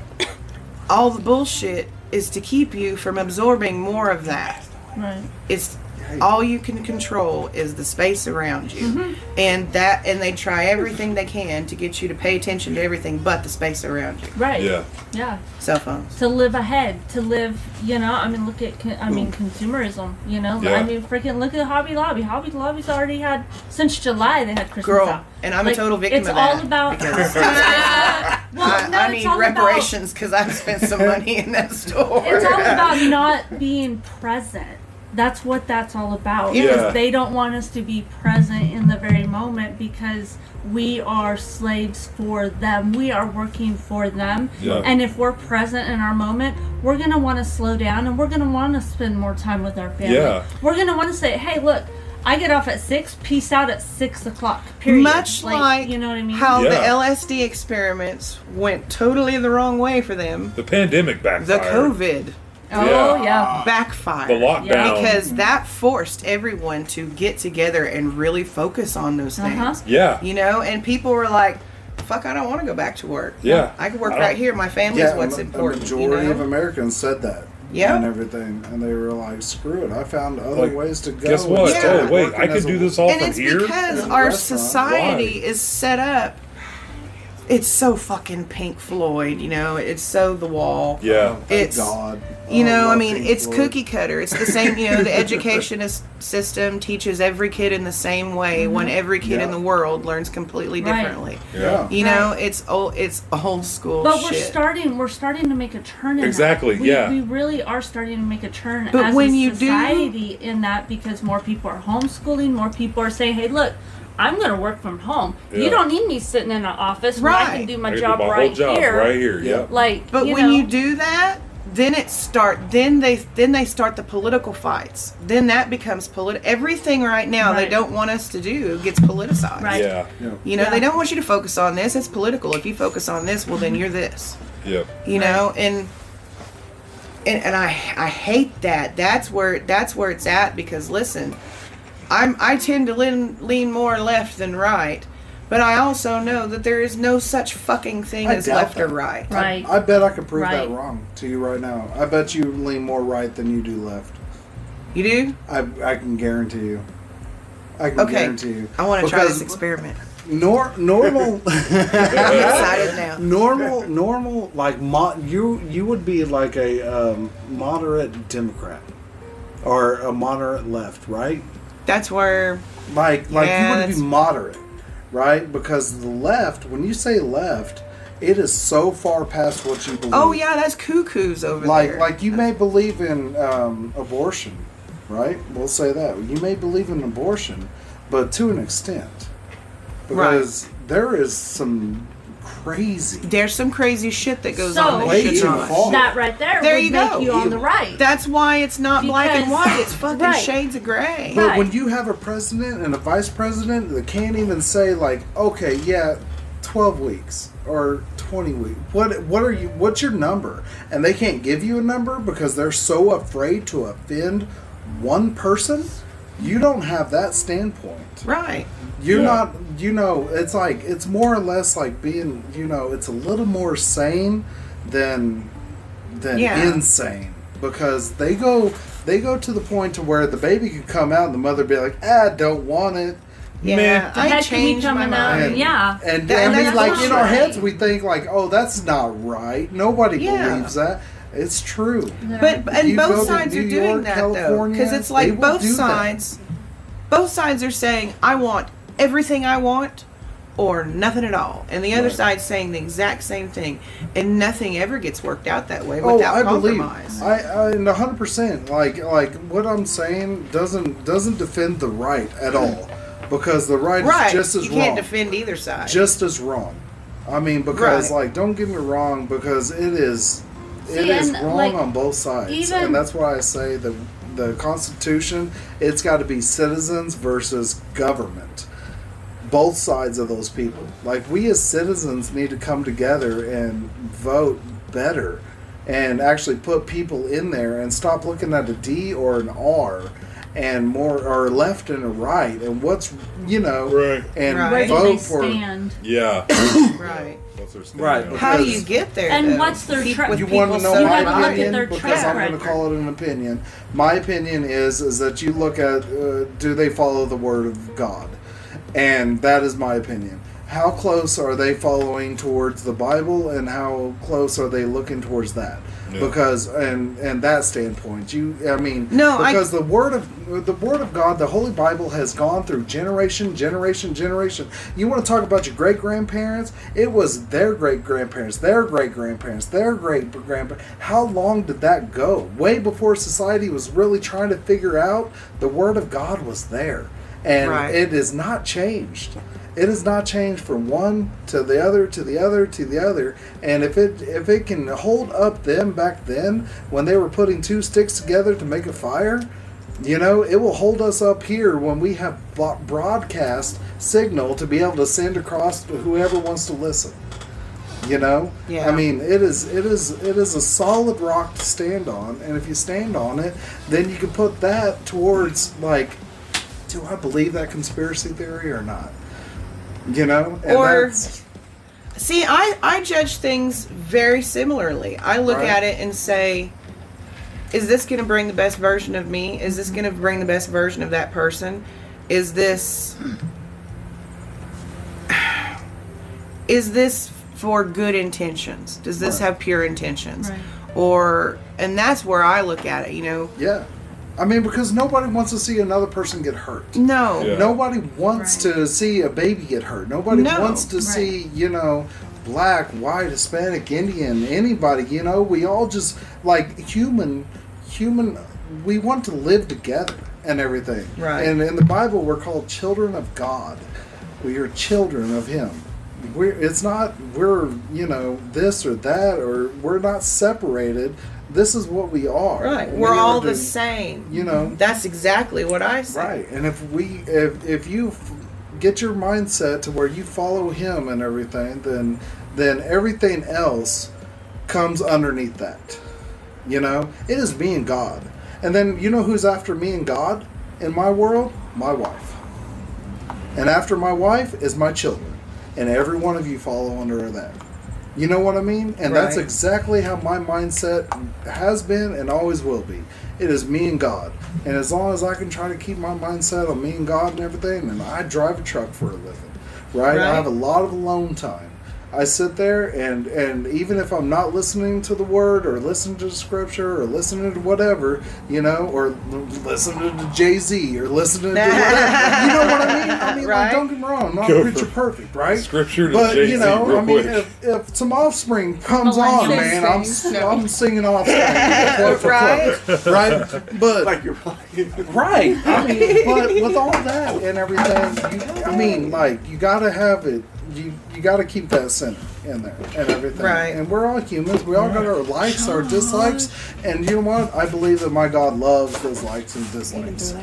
all the bullshit is to keep you from absorbing more of that. Right. It's all you can control is the space around you, mm-hmm. and that and they try everything they can to get you to pay attention to everything but the space around you. Right. yeah. Yeah. Cell phones. To live ahead, to live, you know. I mean, look at, I mean, mm. consumerism. You know, Yeah. I mean, freaking look at Hobby Lobby. Hobby Lobby's already had since July. They had Christmas Girl, out. and I'm Like, a total victim it's of that. all about. because well, I, no, I need reparations because I've spent some money in that store. It's all about not being present. That's what that's all about. Yeah. Because they don't want us to be present in the very moment because we are slaves for them. We are working for them. Yeah. And if we're present in our moment, we're going to want to slow down and we're going to want to spend more time with our family. Yeah. We're going to want to say, hey, look, I get off at 6, peace out at 6 o'clock. Period. Much like, you know what I mean? how the LSD experiments went totally the wrong way for them. The pandemic back then. The. COVID oh, Yeah. yeah. backfired. The lockdown. Yeah. because that forced everyone to get together and really focus on those things. Uh-huh. yeah. You know, and people were like, "Fuck, I don't want to go back to work. Yeah. I can work I right here. My family's yeah, what's a- important." A you majority know? of Americans said that. Yeah. And everything, and they were like, "Screw it! I found other Like, ways to go." Guess what? Yeah. Oh, wait, I as could do this all and from it's here. because our restaurant. society Why? is set up it's so fucking Pink Floyd, you know. It's so The Wall. Yeah. Thank It's- God. You Oh, know, I mean, it's Floyd. cookie cutter. It's the same, you know, the educationist system teaches every kid in the same way mm-hmm. when every kid in the world learns completely Right. differently. Yeah. You know, it's old it's old school But we're starting. We're starting to make a turn. In Exactly, That. We, yeah. We really are starting to make a turn But as when a you do- in that because more people are homeschooling. More people are saying, "Hey, look." I'm gonna work from home. Yeah. You don't need me sitting in an office where I can do my I can do job my whole right job here. right here. Yeah. Like, But you when know, you do that, then it start then they then they start the political fights. Then that becomes polit everything right now they don't want us to do gets politicized. Right. Yeah. You know, Yeah. they don't want you to focus on this. It's political. If you focus on this, well then you're this. Yeah. You know, and and, and I I hate that. That's where that's where it's at because listen, I'm I tend to lean lean more left than right, but I also know that there is no such fucking thing I as doubt left or right. right? I bet I could prove that wrong to you right now. I bet you lean more right than you do left. You do? I, I can guarantee you. I can Okay. guarantee you. I want to try this experiment. Nor, normal, I'm excited now. normal, normal. Like mo- you, you would be like a um, moderate Democrat or a moderate left, right? That's where, like, like Yeah, you would that's- be moderate, right? Because the left, when you say left, it is so far past what you believe. Oh yeah, that's cuckoos over there. like there. like you may believe in um, abortion, right? We'll say that you may believe in abortion, but to an extent, because there is some crazy. There's some crazy shit that goes So- on. that Way shit's too that right there, There would you make go. you on the right. That's why it's not black and white. It's fucking Right. shades of gray. But Right. when you have a president and a vice president that can't even say like, okay, yeah, twelve weeks or twenty weeks. What what are you? What's your number? And they can't give you a number because they're so afraid to offend one person. You don't have that standpoint. Right. You're Yeah. not. You know, it's like it's more or less like being. You know, it's a little more sane than than Yeah. insane because they go they go to the point to where the baby could come out and the mother be like, ah, don't want it. Yeah, Meh. the I head can changed my coming out. mind. Yeah. And That- I mean, like not in our heads, we think like, oh, that's not right. Nobody Yeah. believes that. It's true. But and You both sides are doing York, that though, because it's like both do that. sides. Both sides are saying, "I want everything I want." Or nothing at all, and the other Right. side's saying the exact same thing, and nothing ever gets worked out that way Oh, without I believe. compromise. I, I and hundred percent. Like like what I'm saying doesn't doesn't defend the right at all, because the right, right, is just as wrong. you can't defend either side. just as wrong. I mean, because Right. like, don't get me wrong, because it is, it See, is wrong like, on both sides, even- and that's why I say the the Constitution. It's got to be citizens versus government. Both sides of those people. Like we as citizens need to come together and vote better, and actually put people in there and stop looking at a D or an R. And more, or left and a right, and what's you know, Right. and Right. Vote for stand? Yeah. right. What's their stand Right. How do you get there? And though? what's their Keep tra- with you people want to know so You my have to look at opinion their because track I'm going to record. call it an opinion. My opinion is is that you look at uh, do they follow the word of God, and that is my opinion. How close are they following towards the Bible, and how close are they looking towards that? Yeah. Because and and that standpoint, you I mean, No, I- because the word of the word of God, the Holy Bible has gone through generation, generation, generation. You want to talk about your great grandparents? It was their great grandparents, their great grandparents, their great grandparents. How long did that go? Way before society was really trying to figure out the word of God was there, and Right. it is not changed. It has not changed from one to the other to the other to the other. And if it if it can hold up them back then when they were putting two sticks together to make a fire, you know, it will hold us up here when we have broadcast signal to be able to send across to whoever wants to listen. You know, Yeah. I mean, it is it is it is a solid rock to stand on, and if you stand on it, then you can put that towards like, do I believe that conspiracy theory or not? You know, and Or- that's- See, I, I judge things very similarly. I look Right. at it and say, is this going to bring the best version of me? Is this going to bring the best version of that person? Is this is this for good intentions? Does this Right. have pure intentions? Right. Or and that's where I look at it. You know, Yeah. I mean, because nobody wants to see another person get hurt. no, Yeah. Nobody wants Right. to see a baby get hurt. Nobody No. wants to Right. see, you know, black, white, Hispanic, Indian, anybody, you know, we all just like human human we want to live together and everything. Right. And in the Bible we're called children of God. We are children of him. We're it's not we're, you know, this or that or we're not separated. This is what we are. right. We We're all the same. You know, That's exactly what I say. Right, and if we if if you f- get your mindset to where you follow him and everything, then then everything else comes underneath that. You know, it is me and God, and then you know who's after me and God in my world? My wife, and after my wife is my children, and every one of you follow under that. You know what I mean? And that's exactly how my mindset has been and always will be. It is me and God. And as long as I can try to keep my mindset on me and God and everything, and I drive a truck for a living, right? I have a lot of alone time. I sit there and and even if I'm not listening to the word or listening to the scripture or listening to whatever, you know, or l- listening to Jay Z or listening to whatever, you know what I mean? I mean, like, don't get me wrong, I'm not Go a preacher perfect, right? Scripture to But Jay-Z But you know, real I mean, if, if some offspring comes on, man, I'm no. I'm singing offspring, quote for Right. quote, right? But Like you're right, I mean, but with all that and everything, you, I mean, like you got to have it. You you got to keep that center in there and everything. Right. And we're all humans. We all got our likes, our dislikes, and you know what? I believe that my God loves those likes and dislikes.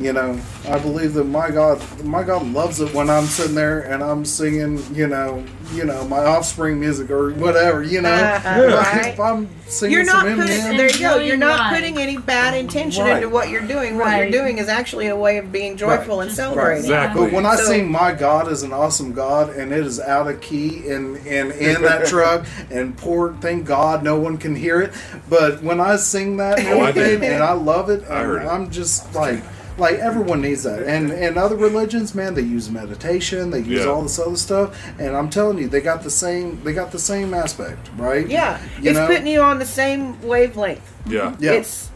You know, I believe that my God, my God loves it when I'm sitting there and I'm singing, you know, you know, my offspring music or whatever, you know. Uh-huh, right. If I'm singing You're some not putting Eminem, there you go. You're not life. putting any bad intention Right. into what you're doing. What you're doing is actually a way of being joyful and celebrating. Exactly. But when I So- sing "My God is an awesome God" and it is out of key and and in that truck and poor, thank God no one can hear it. But when I sing that and Oh, I everything, did. and I love it, I heard I'm just like. Like everyone needs that, and and other religions, man, they use meditation, they use Yeah. all this other stuff, and I'm telling you, they got the same, they got the same aspect, right? Yeah, You it's know? putting you on the same wavelength. yeah. Yeah. It's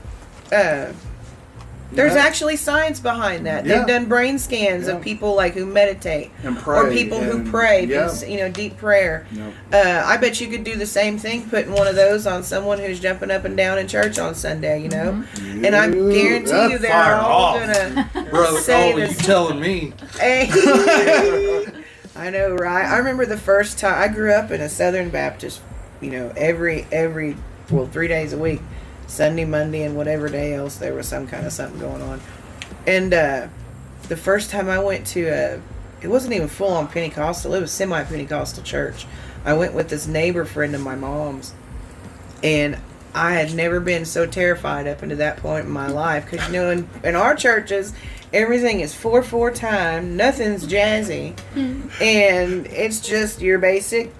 uh, there's Yeah. actually science behind that. Yeah. They've done brain scans Yeah. of people like who meditate and or pray people who pray, do, Yeah. you know, deep prayer. Yeah. Uh, I bet you could do the same thing, putting one of those on someone who's jumping up and down in church on Sunday. You know, and I guarantee that you they're fired all off. gonna brother. say oh, you telling me? Hey. I know, right? I remember the first time I grew up in a Southern Baptist. You know, every every well, three days a week, Sunday, Monday, and whatever day else there was some kind of something going on. And uh, the first time I went to a, it wasn't even full on Pentecostal. It was semi Pentecostal church. I went with this neighbor friend of my mom's, and I had never been so terrified up until that point in my life. Because you know, in, in our churches, everything is four four time. Nothing's jazzy, and it's just your basic.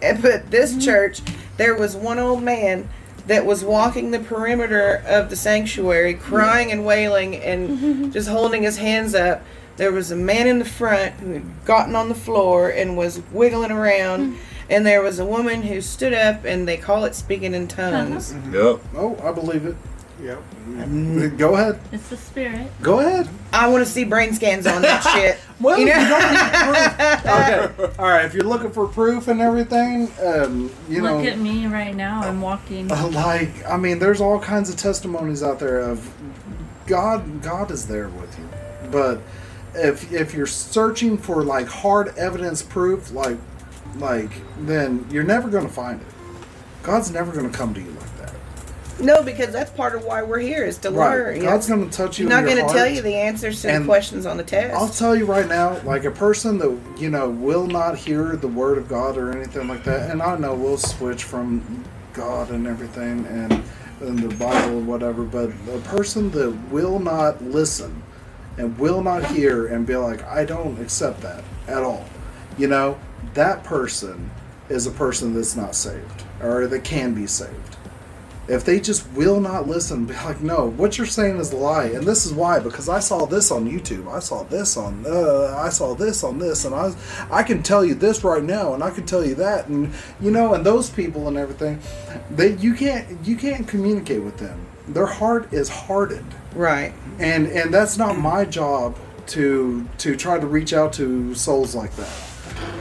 eh, But this church, there was one old man that was walking the perimeter of the sanctuary, crying and wailing, and just holding his hands up. There was a man in the front who had gotten on the floor and was wiggling around. And there was a woman who stood up, and they call it speaking in tongues. Mm-hmm. Yep. Oh, I believe it. Yep. Go ahead. It's the spirit. Go ahead. I want to see brain scans on that shit. Well, You you, don't need proof. Okay. All right. If you're looking for proof and everything, um, you know, Look at me right now. I'm walking. uh, like I mean, there's all kinds of testimonies out there of God. God is there with you, but if if you're searching for like hard evidence proof, like like then you're never going to find it. God's never going to come to you like that. No, because that's part of why we're here is to learn. Right. know. God's going to touch you. He's not going to tell you the answers to And the questions on the test. I'll tell you right now, like a person that you know will not hear the word of God or anything like that, and I know we'll switch from God and everything and, and the Bible or whatever, but a person that will not listen and will not hear and be like, I don't accept that at all, you know, that person is a person that's not saved or that can be saved. If they just will not listen, be like, no, what you're saying is a lie, and this is why because I saw this on YouTube, I saw this on, uh, I saw this on this, and I, was, I can tell you this right now, and I can tell you that, and you know, and those people and everything, they you can't you can't communicate with them. Their heart is hardened Right. and and that's not my job to to try to reach out to souls like that.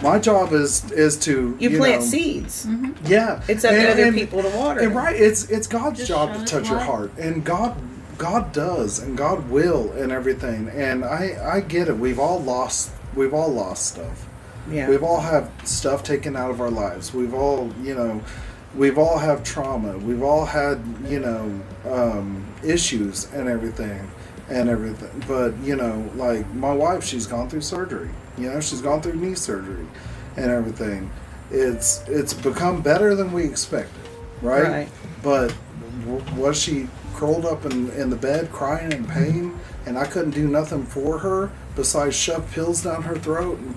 My job is is to You, plant know, seeds. Yeah, It's up to other people to water. And right, it's it's God's Just job to touch your love. heart, and God God does, and God will, and everything. And I I get it. We've all lost. We've all lost stuff. Yeah. We've all have stuff taken out of our lives. We've all, you know, we've all have trauma. We've all had, you know, um, issues and everything and everything. But, you know, like my wife, she's gone through surgery. You know, she's gone through knee surgery and everything. It's it's become better than we expected, right? Right. But w- was she curled up in, in the bed crying in pain and I couldn't do nothing for her besides shove pills down her throat and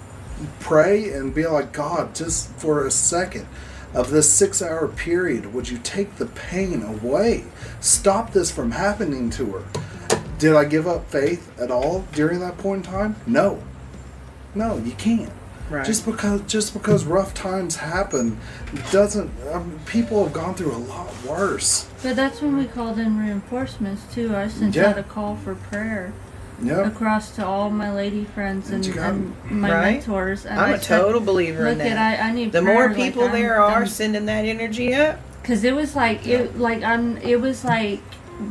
pray and be like, God, just for a second of this six hour period, would you take the pain away? Stop this from happening to her. Did I give up faith at all during that point in time? No. No, you can't. Right. Just because just because rough times happen doesn't um, people have gone through a lot worse. But that's when we called in reinforcements too. I sent Yeah. out a call for prayer Yeah. across to all my lady friends and, And you got 'em. and my Right. mentors. And I'm I a total believer in Look that. at I, I need the more prayer, like, people I'm- there are I'm- sending that energy up, Cause it was like it like I'm it was like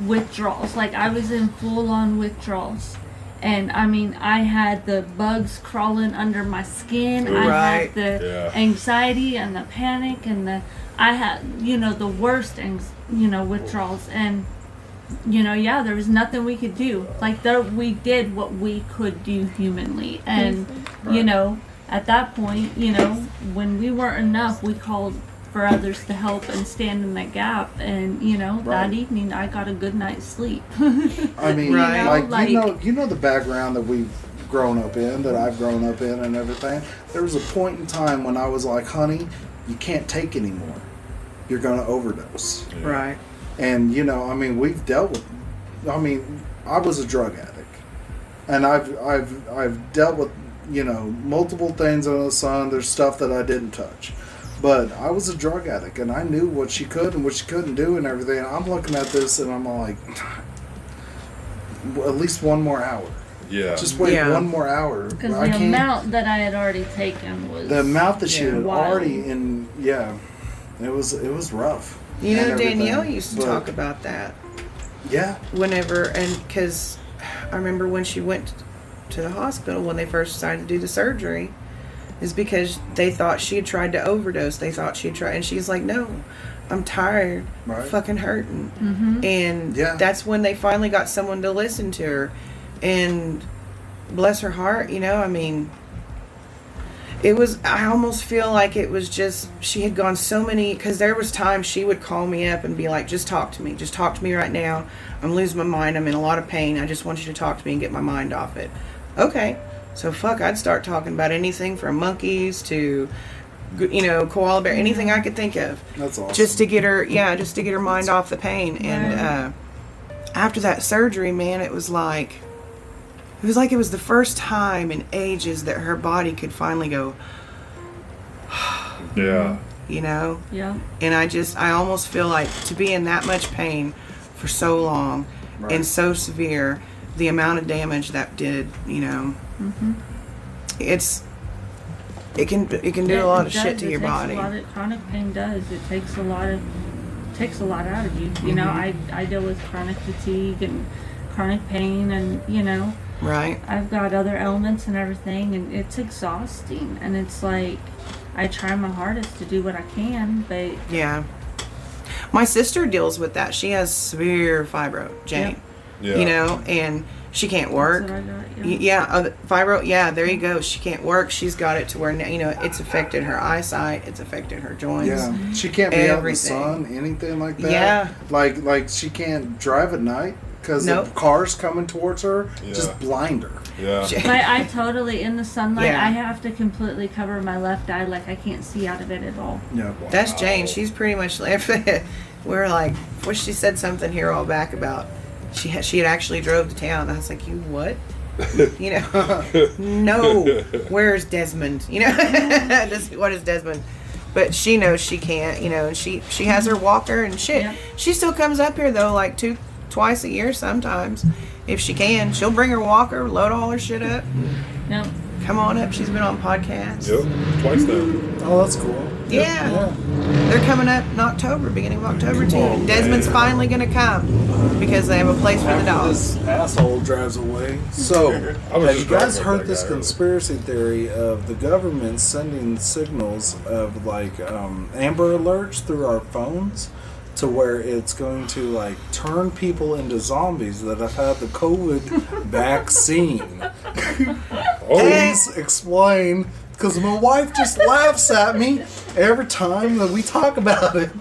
withdrawals. Like I was in full on withdrawals. And I mean I had the bugs crawling under my skin. I had the Yeah. anxiety and the panic and the I had you know the worst anx- you know withdrawals. And you know yeah there was nothing we could do. Like there we did what we could do humanly. And you know at that point you know when we weren't enough we called for others to help and stand in that gap and you know that evening i got a good night's sleep I mean, Right. like, Like- you know, you know the background that we've grown up in, that I've grown up in, and everything. There was a point in time when I was like, "Honey, you can't take anymore. You're going to overdose." right? And you know, I mean, we've dealt with. I mean, I was a drug addict, and I've I've I've dealt with you know multiple things under the sun. There's stuff that I didn't touch, but I was a drug addict, and I knew what she could and what she couldn't do, and everything. And I'm looking at this, and I'm like, at least one more hour. Yeah. Just wait Yeah. one more hour. because I the can't- amount that i had already taken was the amount that she Yeah. had Wild. already in, yeah, it was it was rough. You know, Danielle used to but- talk about that Yeah, whenever, and because I remember when she went to the hospital when they first decided to do the surgery, is because they thought she had tried to overdose. They thought she had tried, and she's like, "No, I'm tired, Right. fucking hurting." mm-hmm. And Yeah. that's when they finally got someone to listen to her, and bless her heart, you know, I mean. It was. I almost feel like it was just she had gone so many because there was times she would call me up and be like, "Just talk to me. Just talk to me right now. I'm losing my mind. I'm in a lot of pain. I just want you to talk to me and get my mind off it." Okay, so fuck, I'd start talking about anything from monkeys to, you know, koala bear, anything I could think of that's awesome. just to get her yeah just to get her mind off the pain and uh, after that surgery man it was like it was like it was the first time in ages that her body could finally go Yeah. you know yeah and i just i almost feel like to be in that much pain for so long Right. and so severe the amount of damage that did you know it's it can it can do Yeah, a lot it of does. shit to It your takes body A lot of chronic pain does. It takes a lot of takes a lot out of you. You know, I Mm-hmm. I deal with chronic fatigue and chronic pain, and you know, right I've got other ailments and everything, and it's exhausting. And it's like I try my hardest to do what I can, but Yeah. My sister deals with that. She has severe fibro, Jane. Yeah. You know, and she can't work. that's what I got. Y- Yeah, uh, fibro. Yeah, there you go. She can't work. She's got it to where now, you know it's affected her eyesight. It's affected her joints. Yeah, she can't be out in the sun, anything like that. Yeah. like like she can't drive at night because Nope. the cars coming towards her Yeah. just blind her. Yeah. She- But I totally in the sunlight. Yeah. I have to completely cover my left eye, like I can't see out of it at all. Yeah. That's Jane. She's pretty much like we're like. Well, she said something here all back about she had she had actually drove to town. I was like, you what? You know, no. Where's Desmond? You know, Just, what is Desmond? But she knows she can't. You know, and she she has her walker and shit. Yeah. She still comes up here though, like two twice a year sometimes, if she can. She'll bring her walker, load all her shit up, Yep. Come on up. She's been on podcasts. Yep. Twice now. Oh, that's cool. Yeah. They're coming up in October, beginning of October too. on, Desmond's man. finally gonna come because they have a place for the After dogs. this asshole drives away. So, have you guys heard this guy conspiracy theory of the government sending signals of like um, Amber Alerts through our phones to where it's going to like turn people into zombies that have had the COVID vaccine? Oh, Please explain. Because my wife just laughs at me every time that we talk about it.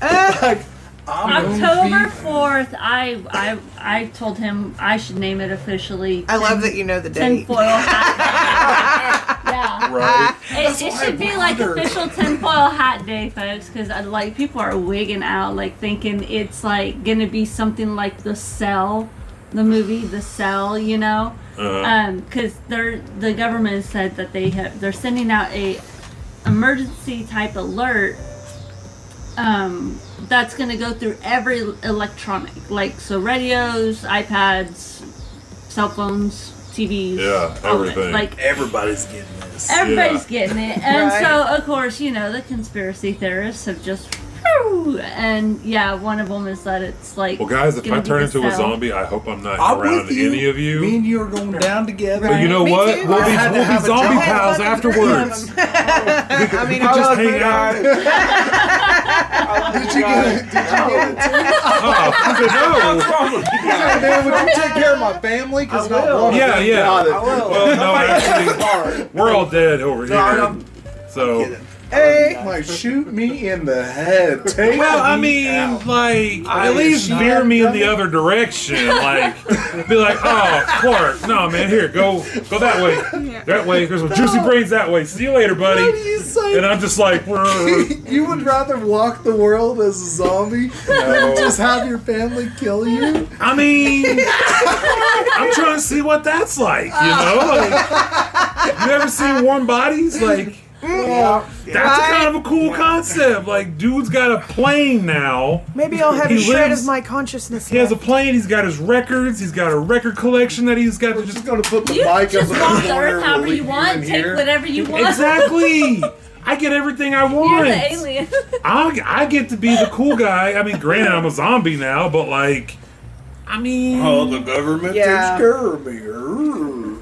Uh, like, I'm October fourth, I I I told him I should name it officially. I love that you know the date. tinfoil hat. yeah. right. It, it should be like official tinfoil hat day, folks, because like people are wigging out, like thinking it's like gonna be something like the Cell, the movie The Cell, you know, Uh-huh. um, because they're the government said that they have they're sending out a emergency type alert. Um, that's gonna go through every electronic, like so radios, iPads, cell phones, TVs, Yeah, oh, all of everything. Like Everybody's getting this. Everybody's getting it. And Right. so, of course, you know, the conspiracy theorists have just. Whew, And yeah, one of them is that it's like. Well, guys, if I turn the into a zombie, I hope I'm not I'm around with any of you. Me and you are going down together. but you know Me what? too. We'll I be, we'll be have zombie pals Fucking three of afterwards. I mean, We I just love hang out. Oh Did you get it? Did you get it too? Oh, oh I Hey, man, would you take care of my family? Because I will. not said. Yeah, yeah. Got it. Well, no, actually, we're all dead over No, here. I'm- So, Hey, like shoot me in the head. Take well, I me mean, out. like, I at least am veer me in dummy. the other direction. Like, be like, oh, Clark, no, man, here, go, go that way. That way. There's some juicy brains that way. See you later, buddy. You? And I'm just like, you would rather walk the world as a zombie than just have your family kill you? I mean, I'm trying to see what that's like, you know? Like, you ever seen Warm Bodies? Like, Yeah. that's a kind of a cool concept. Like, dude's got a plane now. Maybe I'll have He a shred lives- of my consciousness. He has a plane. He's got his records. He's got a record collection that he's got We're just just gonna put the You mic just up in walk the the corner. earth however you want, take whatever you want. exactly. I get everything I want. You're the alien. I I get to be the cool guy. I mean, granted, I'm a zombie now, but like, I mean, Oh, the government Yeah. takes care of me.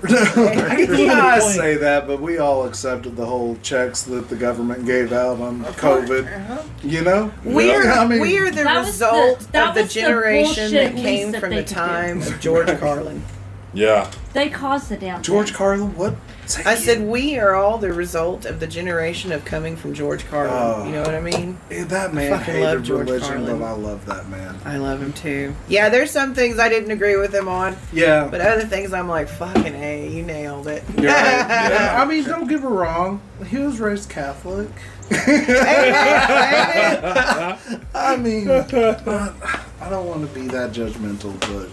You guys say that, but we all accepted the whole checks that the government gave out on COVID. Uh-huh. You know, We're, I mean, we're the That was the- result that of the was the generation that came that from the could do. time of George Carlin. yeah. They caused the damn George. Carlin. What? I it. said we are all the result of the generation of coming from George Carlin. Oh. You know what I mean? That man fucking hated love George religion, Carlin. but I love that man. I love him too. Yeah, there's some things I didn't agree with him on, Yeah, but other things I'm like, fucking hey, you nailed it. Right. Yeah. I mean, don't get me wrong. He was raised Catholic. I mean, I don't want to be that judgmental, but.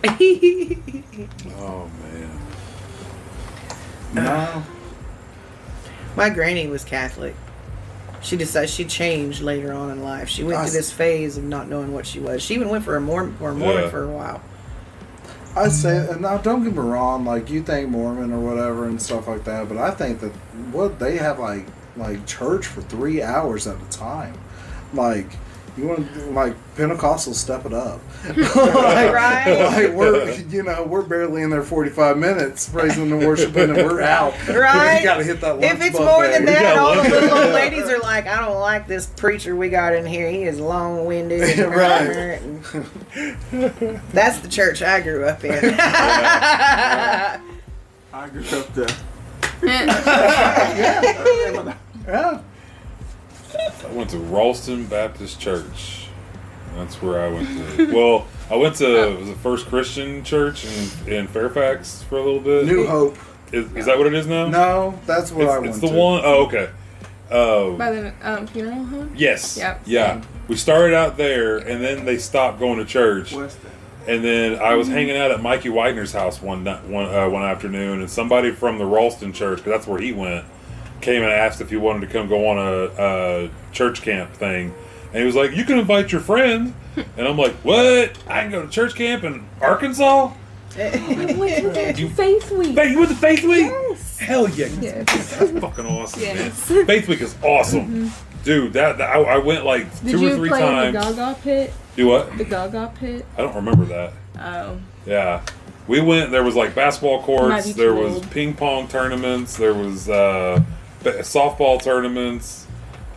Oh man. No. My granny was Catholic. She decided she changed later on in life. She went I through this phase of not knowing what she was. She even went for a Mormon, or a Mormon Yeah. for a while. I say, and now don't get me wrong. Like you think Mormon or whatever and stuff like that, but I think that what they have like like church for three hours at a time. Like you want to like Pentecostal step it up. like, Right. like we're you know we're barely in there forty five minutes praising and worshiping and we're out. Right. you got to hit that. If it's more buffet. than that, gotta all the little old ladies are like, I don't like this preacher we got in here. He is long winded. Right. That's the church I grew up in. I grew up there. yeah. Yeah. I went to Ralston Baptist Church. That's where I went to. Well, I went to was it First Christian Church in, in Fairfax for a little bit. New Hope. Is, is that what it is now? No, that's what it's, I went to. it's the to. one oh okay. Uh, By the um, funeral home? yes. Yep. Yeah. We started out there, and then they stopped going to church. West And then I was hanging out at Mikey Widener's house one night, one uh, one afternoon, and somebody from the Ralston Church, because that's where he went, came and asked if he wanted to come go on a, a church camp thing. And he was like, "You can invite your friend." And I'm like, "What? I can go to church camp in Arkansas? You Faith Week. Faith, you went to Faith Week? Yes. Hell yeah! Yes. That's fucking awesome. Yes. Man. Faith Week is awesome, dude. That, that I, I went like Did two or three play times. in the Gaga pit? Do what? The Gaga pit? I don't remember that. Oh. Yeah. We went. There was like basketball courts. There was ping pong tournaments. There was uh, ba- softball tournaments.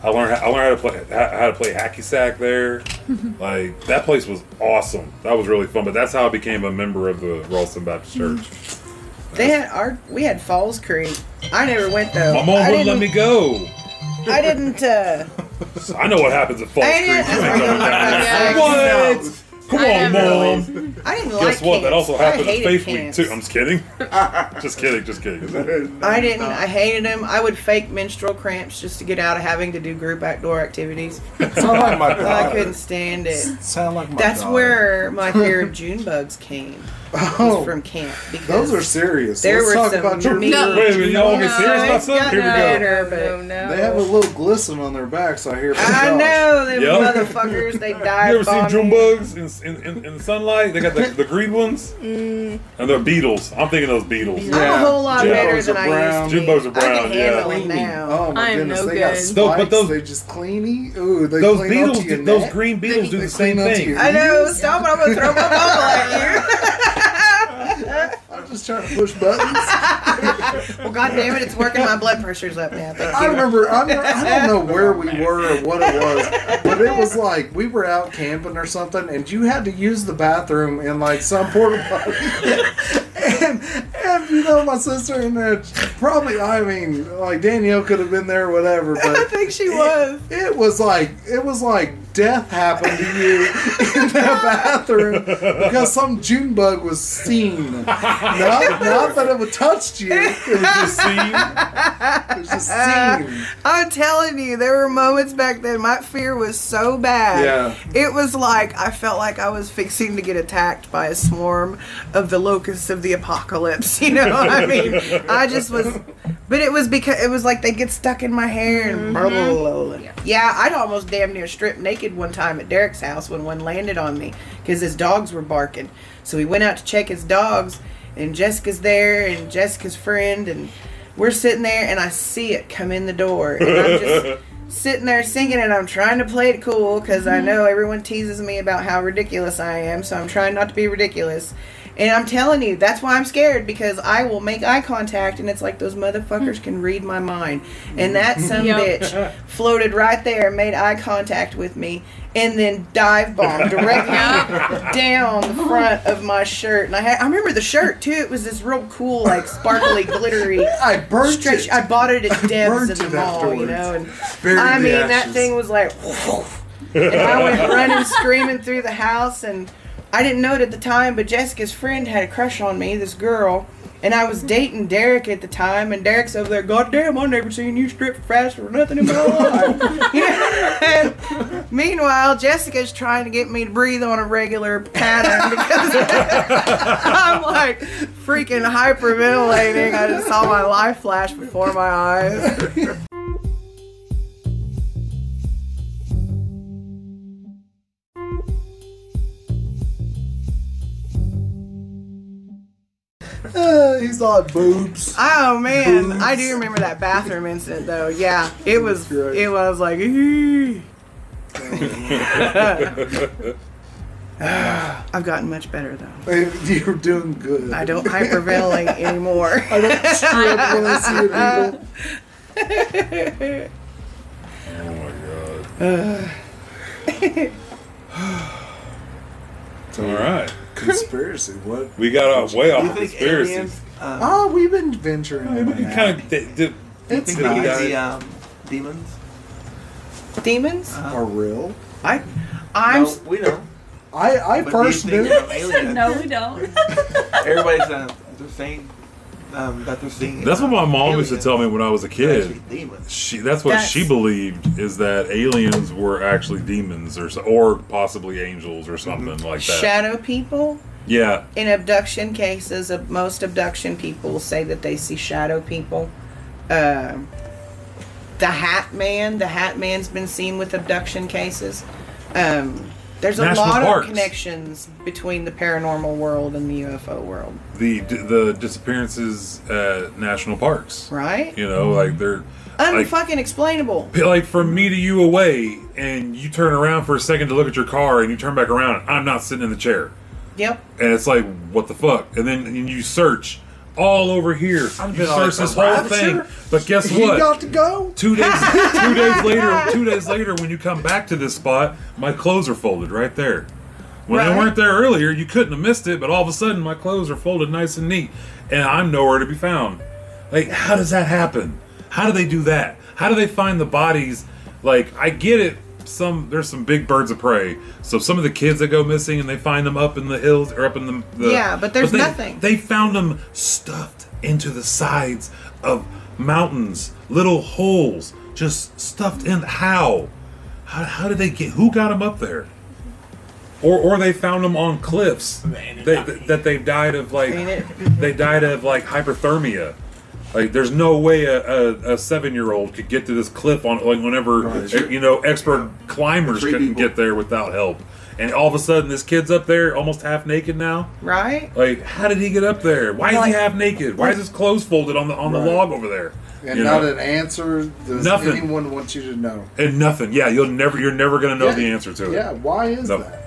I learned. How, I learned how to play how to play hacky sack there. like that place was awesome. That was really fun. But that's how I became a member of the Ralston Baptist Church. They had our we had Falls Creek. I never went though. My mom wouldn't let me go. I didn't. Uh, I know what happens at Falls I Creek. You ain't coming down there. What? Come I on, never mom. I didn't like Guess what? That also happened at Faith Week too. I'm just kidding. just kidding. Just kidding. I didn't. I hated them. I would fake menstrual cramps just to get out of having to do group outdoor activities. Sound like my I couldn't stand it. Sound like my That's daughter. where my fear of June bugs came. Was Oh, from camp because those are serious. there Let's were talk some about your mean- No. Wait a minute, y'all want to get No, serious about something? Here we go. better, no, but- no, no. They have a little glisten on their backs. I hear. I Josh. know them Yep. motherfuckers. They die. You ever seen bomb June bugs in, in, in, in the sunlight? They got the, the green ones, Mm, and they're beetles. I'm thinking those beetles. I'm a whole lot June better than are I used to. June bugs are I brown, can yeah. handle them now. Oh my I am goodness, no they got spikes. But those- they just cleany. Ooh, they Those beetles, up to your those green beetles do the same clean up to thing. I know. Stop it! I'm gonna throw my bubble at I'm just trying to push buttons. well, god damn it! It's working. My blood pressure's up now. I remember. I, don't- I don't know oh, where we were or what it was, but it was like we were out camping or something, and you had to use the bathroom in like some porta potty. and, and you know, my sister and there, probably. I mean, like Danielle could have been there, or whatever. But I think she was. it was like it was like death happened to you in that bathroom because some June bug was seen. Not, not that it would touched you. It was just See? it was just seen. I'm telling you, there were moments back then. My fear was so bad. Yeah. It was like I felt like I was fixing to get attacked by a swarm of the locusts of the apocalypse. You know, I mean, I just was. But it was because it was like they get stuck in my hair and mm-hmm. blah, blah, blah, blah. Yeah, I'd almost damn near stripped naked one time at Derek's house when one landed on me because his dogs were barking. So we went out to check his dogs, and Jessica's there, and Jessica's friend, and we're sitting there, and I see it come in the door, and I'm just sitting there singing, and I'm trying to play it cool because I mm-hmm. know everyone teases me about how ridiculous I am, so I'm trying not to be ridiculous. And I'm telling you, that's why I'm scared because I will make eye contact, and it's like those motherfuckers can read my mind. And that some Yep. bitch floated right there, made eye contact with me, and then dive bombed directly down the front of my shirt. And I had, I remember the shirt too. It was this real cool, like sparkly, glittery. I burnt stretch. it. I bought it at Deb's in the it mall, you know. And Buried I the mean, that thing was like, and I went running, screaming through the house, and I didn't know it at the time, but Jessica's friend had a crush on me, this girl, and I was mm-hmm. dating Derek at the time, and Derek's over there, God damn, I never seen you strip faster or nothing in my life. Yeah. Meanwhile, Jessica's trying to get me to breathe on a regular pattern because I'm like freaking hyperventilating. I just saw my life flash before my eyes. he's like boobs. Oh man, I do remember that bathroom incident though. Yeah, it was. great. It was like. I've gotten much better though. You're doing good. I don't hyperventilate anymore. I don't strip when I see a needle. Oh my god. All right. Conspiracy. What? We got off way off you of think aliens? Um, Oh, we've been venturing. We in can and kind of did, did, It's think they could nice. be um, demons? Demons? Are real. I, I'm. no, we know. I I But do personally think, aliens- no, we don't. Everybody's uh, they're saying um, that they're seeing. That's what my mom used to tell me when I was a kid. She that's what That's- she believed is that aliens were actually demons or or possibly angels or something like that. Shadow people yeah, in abduction cases, of most abduction people say that they see shadow people. Um the Hat Man, the Hat Man's been seen with abduction cases. Um, there's a National lot parks. of connections between the paranormal world and the UFO world, the the disappearances at national parks. right? You know, like they're like Unfucking explainable. like from me to you away, and you turn around for a second to look at your car, and you turn back around. I'm not sitting in the chair, Yep. and it's like what the fuck? And then and you search all over here. You been on search a this whole rapture? thing, but guess he what? You got to go. Two days, two days later, two days later, when you come back to this spot, my clothes are folded right there. When Right. they weren't there earlier, you couldn't have missed it, but all of a sudden, my clothes are folded nice and neat, and I'm nowhere to be found. Like, how does that happen? How do they do that? How do they find the bodies? Like, I get it. Some there's some big birds of prey. So some of the kids that go missing and they find them up in the hills or up in the, the Yeah, but there's they, nothing. They found them stuffed into the sides of mountains, little holes, just stuffed in. How? How, how did they get? Who got them up there? Or, or they found them on cliffs they, that they died of like they died of like hyperthermia. Like there's no way a, a, a seven year old could get to this cliff on like whenever Right. eh, you know expert climbers couldn't people. get there without help. And all of a sudden this kid's up there almost half naked now. Right? Like, how did he get up there? Why is he half naked? Why is his clothes folded on the on the Right. log over there? And You not know? an answer does Nothing. anyone want you to know. and nothing. Yeah, you'll never you're never gonna know Yeah. the answer to it. Yeah, why is No. that?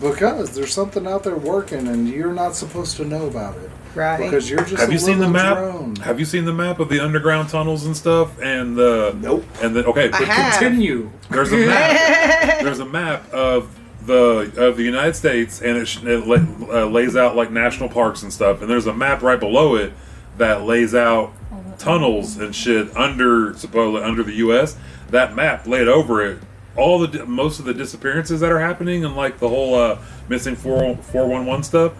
Because there's something out there working and you're not supposed to know about it. Right. Because you're just Have a you seen the map? drone. Have you seen the map of the underground tunnels and stuff? And the Nope. And then okay, I but have. Continue. there's a map. there's a map of the of the United States, and it, it la- uh, lays out like national parks and stuff. And there's a map right below it that lays out tunnels and shit under supposedly under the U.S. That map laid over it. All the most of the disappearances that are happening and like the whole uh, missing four four one one stuff,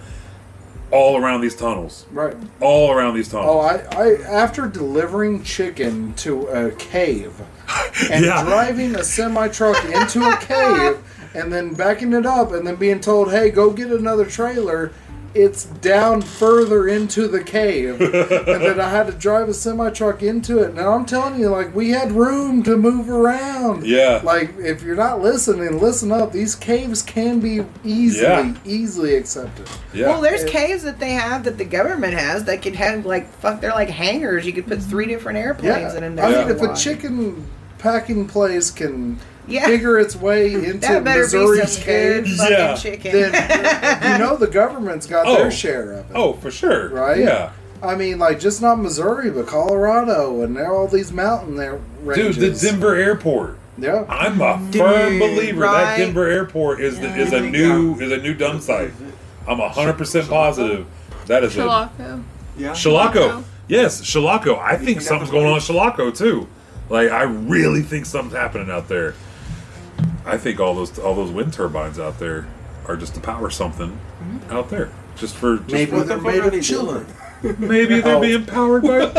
all around these tunnels, Right. all around these tunnels. Oh, I, I after delivering chicken to a cave and Yeah. driving a semi truck into a cave and then backing it up and then being told, "Hey, go get another trailer." It's down further into the cave, and then I had to drive a semi truck into it. Now I'm telling you, like we had room to move around. Yeah. Like if you're not listening, listen up. These caves can be easily, Yeah. easily accepted. yeah. Well, there's caves that they have that the government has that could have like fuck. They're like hangars. You could put three different airplanes Yeah, in there. I Yeah. mean, if a chicken packing place can Yeah. figure its way into that better Missouri's be some caves, Yeah. chicken. then you know the government's got Oh. their share of it. oh, for sure. Right? Yeah. I mean, like just not Missouri, but Colorado, and there are all these mountain there Dude, the Denver airport. yeah, I'm a Dude, firm believer that? Denver airport is the, is a new is a new dump site. I'm hundred percent positive that is a Chilocco. Yeah. Chilocco. Yes, Chilocco. I think think something's going on what at Chilocco too. Like I really think something's happening out there. I think all those all those wind turbines out there are just to power something mm-hmm. out there. Just for just maybe for- they're fuck made of children. maybe they're Oh. being powered by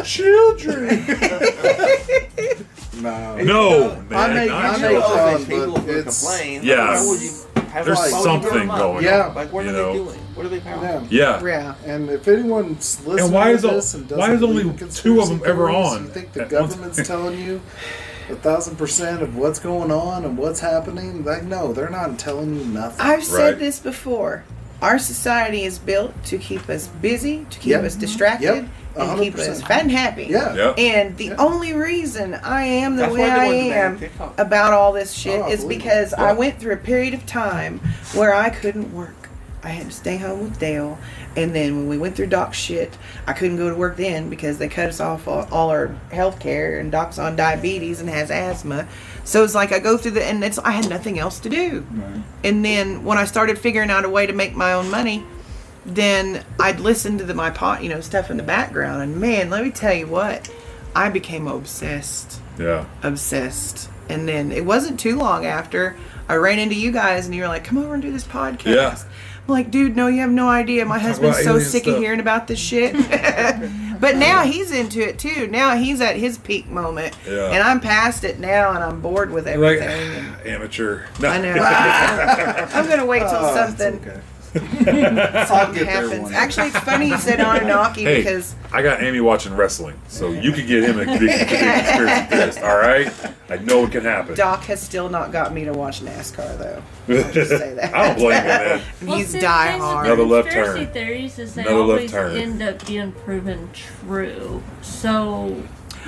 children. No, No, man. I make- not I I make know those people but who complain. Yeah. Why would you have There's why would you something put them up? going Yeah. on. Like, what are you they doing? What are they powering? yeah. Yeah. yeah. And if anyone's listening And why is el- this and doesn't why is only believe in two of them ever theories, on You think the government's telling you a thousand percent of what's going on and what's happening? Like, no, they're not telling you nothing. I've said Right. this before. Our society is built to keep us busy, to keep Yep. us distracted, Yep. and keep us 100%. fat and happy. yeah. Yeah. And the Yeah. only reason I am the That's way I wanted to ban am about all this shit Oh, is believe it. because I went through a period of time where I couldn't work. I had to stay home with Dale, and then when we went through Doc's shit, I couldn't go to work then because they cut us off all, all our health care, and Doc's on diabetes and has asthma. So it's like I go through the, and it's I had nothing else to do. And then when I started figuring out a way to make my own money, then I'd listen to the, my pot, you know, stuff in the background, and man, let me tell you what, I became obsessed, Yeah. obsessed And then it wasn't too long after I ran into you guys, and you were like, "Come over and do this podcast." Yeah. Like, dude, no, you have no idea. My husband's so sick stuff." of hearing about this shit. but now he's into it too. Now he's at his peak moment, Yeah. and I'm past it now, and I'm bored with Like everything. and amateur. No. I know. I'm gonna wait till Oh, something okay. Something happens. Actually, it's funny you said Anunnaki Hey, because I got Amy watching wrestling, so you could get him a big, big conspiracy theorist. All right, I know it can happen. Doc has still not got me to watch NASCAR though. I'll just say that. I don't blame you, man. And Well, he's see, die the thing with hard. the Another left conspiracy turn. theories is they Another always end up being proven true. So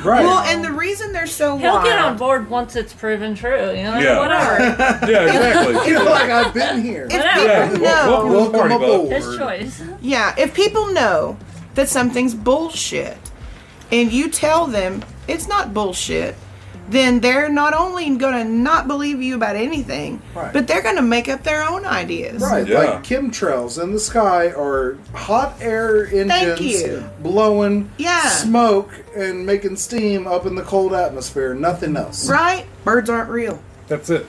Right. Well, and the reason they're so he'll wild, get on board once it's proven true. You know, Yeah. whatever. Yeah, exactly. You're like I've been here. if Whatever. Yeah, people wel- know, welcome Welcome party, aboard. His choice. yeah, if people know that something's bullshit, and you tell them it's not bullshit, then they're not only gonna not believe you about anything, Right. but they're gonna make up their own ideas. Right, Yeah. like chemtrails in the sky are hot air engines you. blowing Yeah. smoke and making steam up in the cold atmosphere. Nothing else. Right? Birds aren't real. That's it.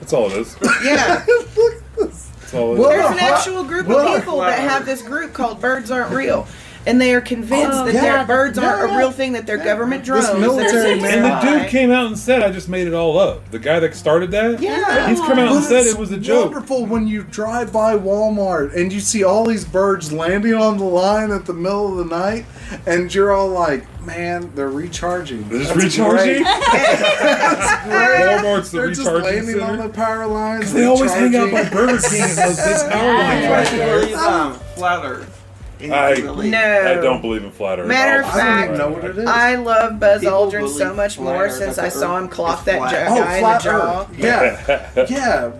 That's all it is. Yeah. Look at this. That's all it is. Well, There's an Huh? actual group Well, of people that have this group called Birds Aren't Real. And they are convinced Oh, that yeah. their birds aren't Yeah, a real thing, that they're government drones. This military man- And the dude came out and said, "I just made it all up." The guy that started that, Yeah. he's come out and But said it's it was a joke. Wonderful when you drive by Walmart and you see all these birds landing on the line at the middle of the night, and you're all like, "Man, they're recharging." They're just That's recharging. great. That's great. Walmart's the They're just recharging landing on the power lines. They always hang out by recharging. Burger King and those big power lines Yeah. right I there. um, flat Earth. And I- you No. I don't believe in flat Earth. Matter of I'll- I don't fact- even know what it is. I love Buzz People Aldrin so much more Earth, since I saw him clock that flat. ja- oh, guy in the jaw. Earth. Yeah, yeah.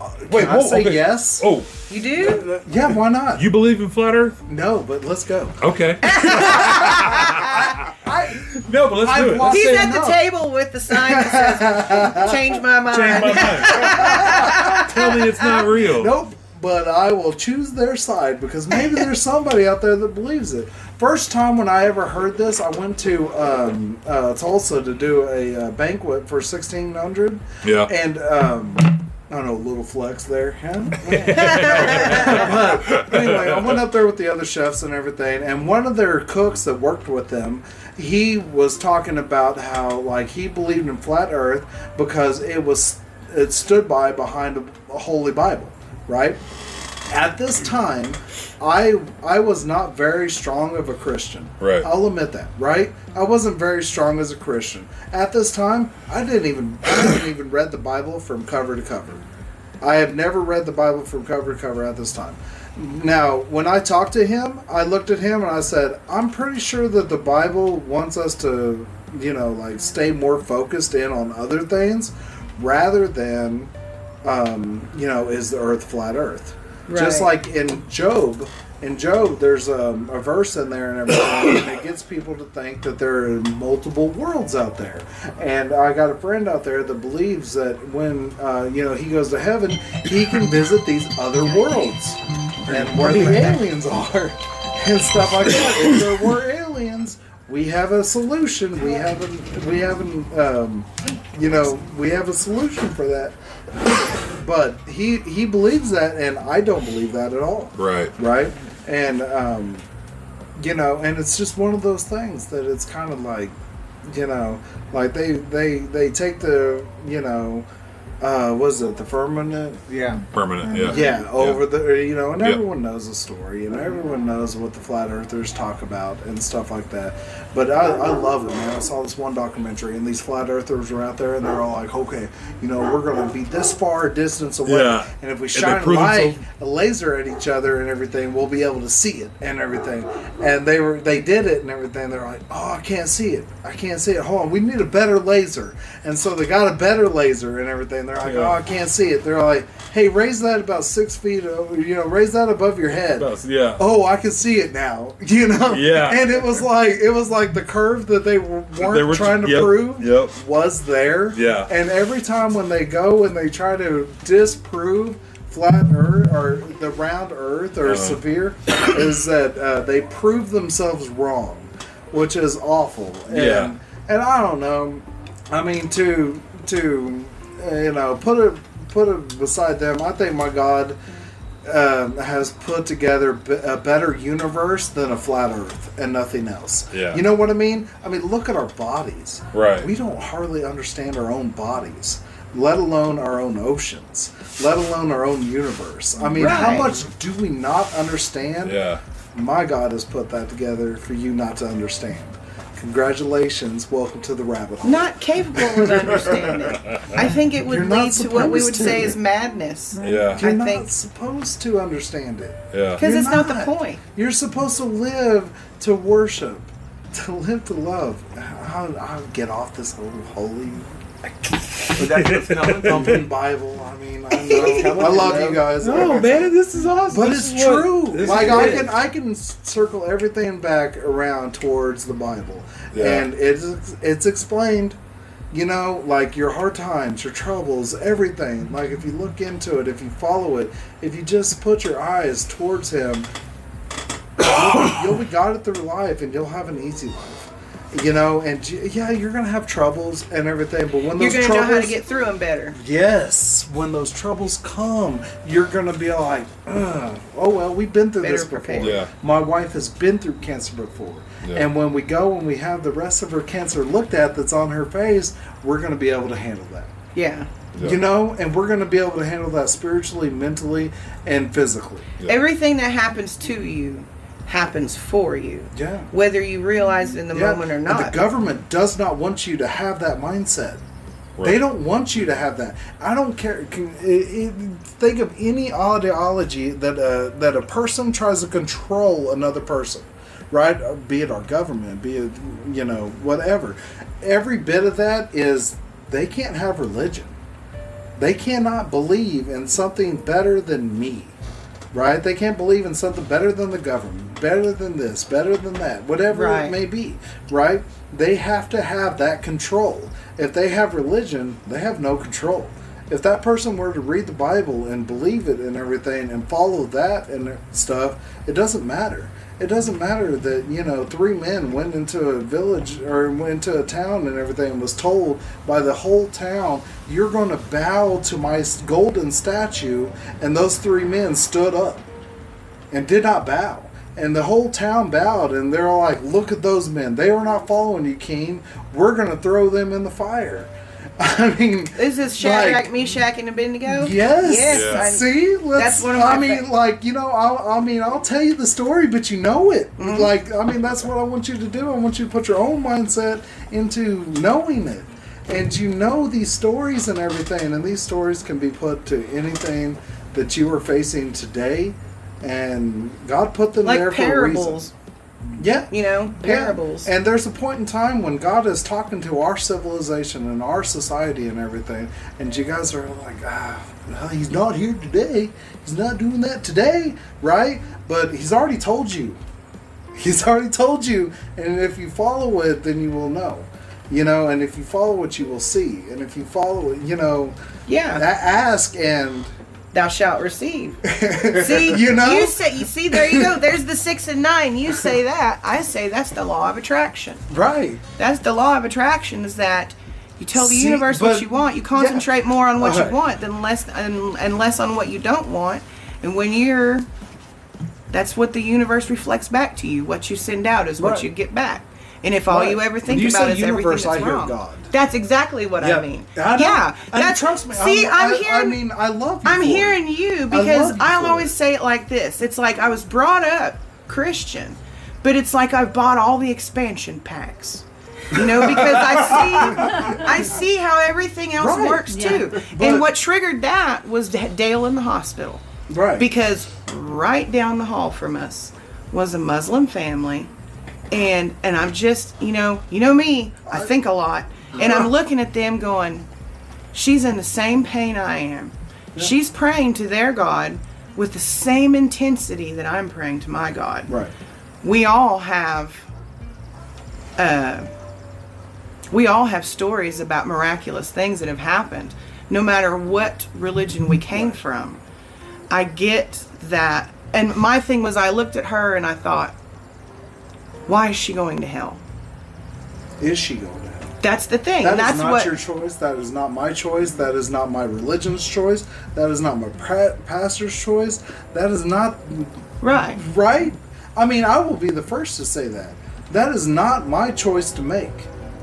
Uh, Wait, Can I whoa, say okay. yes? Oh, You do? Yeah, why not? you believe in flat Earth? no, but let's go. Okay. no, but let's I've do it. He's at no. the table with the sign that says, change my mind. Change my mind. Tell me it's not real. Nope. But I will choose their side because maybe there's somebody out there that believes it. First time when I ever heard this, I went to um, uh, Tulsa to do a uh, banquet for 1600. Yeah. And um, I don't know, little flex there. Huh? but anyway, I went up there with the other chefs and everything, and one of their cooks that worked with them, he was talking about how like he believed in flat Earth because it was it stood by behind a, a holy Bible, right? At this time, I I was not very strong of a Christian. Right. I'll admit that, right? I wasn't very strong as a Christian. At this time, I didn't even I hadn't even read the Bible from cover to cover. I have never read the Bible from cover to cover at this time. Now, when I talked to him, I looked at him and I said, "I'm pretty sure that the Bible wants us to, you know, like stay more focused in on other things rather than, um, you know, is the Earth flat Earth?" Just like in Job, in Job, there's um, a verse in there and everything, and it gets people to think that there are multiple worlds out there. And I got a friend out there that believes that when uh, you know he goes to heaven, he can visit these other worlds and where the aliens are and stuff like that. If there were aliens, we have a solution. We haven't. We haven't. Um, you know, we have a solution for that. But he he believes that, and I don't believe that at all Right. right? And um, you know, and it's just one of those things that it's kind of like, you know, like they they they take the you know, uh, was it the firmament? Yeah. Permanent. Yeah. Yeah, over the you know, and Yep. everyone knows the story, and everyone knows what the flat earthers talk about and stuff like that. But I, I love it, man. I saw this one documentary, and these flat earthers were out there, and they're all like, "Okay, you know, we're going to be this far distance away, Yeah. and if we shine a light, themselves- a laser at each other and everything, we'll be able to see it and everything." And they were they did it and everything. They're like, "Oh, I can't see it. I can't see it. Hold on, we need a better laser." And so they got a better laser and everything. They're like, Yeah. "Oh, I can't see it." They're like, "Hey, raise that about six feet. You know, raise that above your head." Yeah. Oh, I can see it now. You know. Yeah. And it was like it was like the curve that they weren't They were- trying to yep, prove yep. was there. Yeah. And every time when they go and they try to disprove flat Earth or the round Earth or Uh-huh. severe, is that uh, they prove themselves wrong, which is awful. And, Yeah. And I don't know. I mean, to to, you know, put it put it beside them. I think my God um, has put together b- a better universe than a flat Earth and nothing else. Yeah. You know what I mean? I mean, look at our bodies. Right. We don't hardly understand our own bodies, let alone our own oceans, let alone our own universe. I mean, how much do we not understand? Yeah. My God has put that together for you not to understand. Congratulations. Welcome to the rabbit hole. Not capable of understanding. I think it would You're not lead to what we would supposed say is madness. Yeah. You're I not think- supposed to understand it. Yeah. Because You're it's not. the point. You're supposed to live to worship, to live to love. I'll, I'll get off this whole holy But that's what's coming from thumping Bible. I mean, I know. I love you guys. No, man, this is awesome. But This it's true. this Like I it. can, I can circle everything back around towards the Bible, Yeah. and it's it's explained. You know, like your hard times, your troubles, everything. Like if you look into it, if you follow it, if you just put your eyes towards Him, you'll, you'll be guided through life, and you'll have an easy life. You know, and yeah, you're gonna have troubles and everything, but when those You're those going to know troubles, how to get through them better. Yes, when those troubles come, you're gonna be like, Ugh, "Oh well, we've been through Better this before." prepared. Yeah. My wife has been through cancer before, Yeah. and when we go and we have the rest of her cancer looked at that's on her face, we're gonna be able to handle that. Yeah. Yeah. You know, and we're gonna be able to handle that spiritually, mentally, and physically. Yeah. Everything that happens to you happens for you. Yeah. Whether you realize it in the Yeah, moment or and not. the government does not want you to have that mindset. They don't want you to have that. I don't care. Can, it, it, think of any ideology that uh, that a person tries to control another person, right? Uh, Be it our government, be it you know whatever. Every bit of that is they can't have religion. They cannot believe in something better than me, right? They can't believe in something better than the government, better than this, better than that, whatever Right. it may be, right? They have to have that control. If they have religion, they have no control. If that person were to read the Bible and believe it and everything and follow that and stuff, it doesn't matter. It doesn't matter that, you know, three men went into a village or went into a town and everything and was told by the whole town, you're going to bow to my golden statue. And those three men stood up and did not bow. And the whole town bowed, and they're like, "Look at those men! They are not following you, King. We're gonna throw them in the fire." I mean, Is this Shadrach, like, Meshach, and Abednego? Yes. Yes. Yeah. I- See, let's, That's one of I my mean, fa- like you know, I'll, I mean, I'll tell you the story, but you know it. Mm-hmm. Like, I mean, that's what I want you to do. I want you to put your own mindset into knowing it, and you know these stories and everything, and these stories can be put to anything that you are facing today, and God put them like there for a reason. Yeah, You know, yeah. parables. And there's a point in time when God is talking to our civilization and our society and everything, and you guys are like, ah, well, he's not here today. He's not doing that today, right? But he's already told you. He's already told you, and if you follow it, then you will know. You know, and if you follow it, you will see. And if you follow it, you know, yeah. ask and Thou shalt receive. See, You know? you say, you see, there you go. There's the six and nine. You say that. I say that's the law of attraction. right. That's the law of attraction. Is that you tell the See, universe but- what you want. You concentrate more on what you uh-huh. want than less and, and less on what you don't want. And when you're, that's what the universe reflects back to you. What you send out is what Right. you get back. And if all Right. you ever When think you about say is universe, everything I that's hear wrong, God. that's exactly what I mean. I yeah, And that's trust me. See, I'm, I, hearing. I mean, I love you. I'm for it. hearing you because love you I'll always it. say it like this. It's like I was brought up Christian, but it's like I've bought all the expansion packs. You know, because I see, I see how everything else Right. works Yeah. too. But- and what triggered that was Dale in the hospital, right because right down the hall from us was a Muslim family, and and I'm just, you know, you know me, I think a lot, and I'm looking at them going, she's in the same pain I am. She's praying to their God with the same intensity that I'm praying to my God. right. We all have uh we all have stories about miraculous things that have happened no matter what religion we came from. I get that and my thing was I looked at her and I thought why is she going to hell? Is she going to hell? That's the thing. That is that's not what your choice. That is not my choice. That is not my religion's choice. That is not my pra- pastor's choice. That is not right. right. I mean, I will be the first to say that. That is not my choice to make.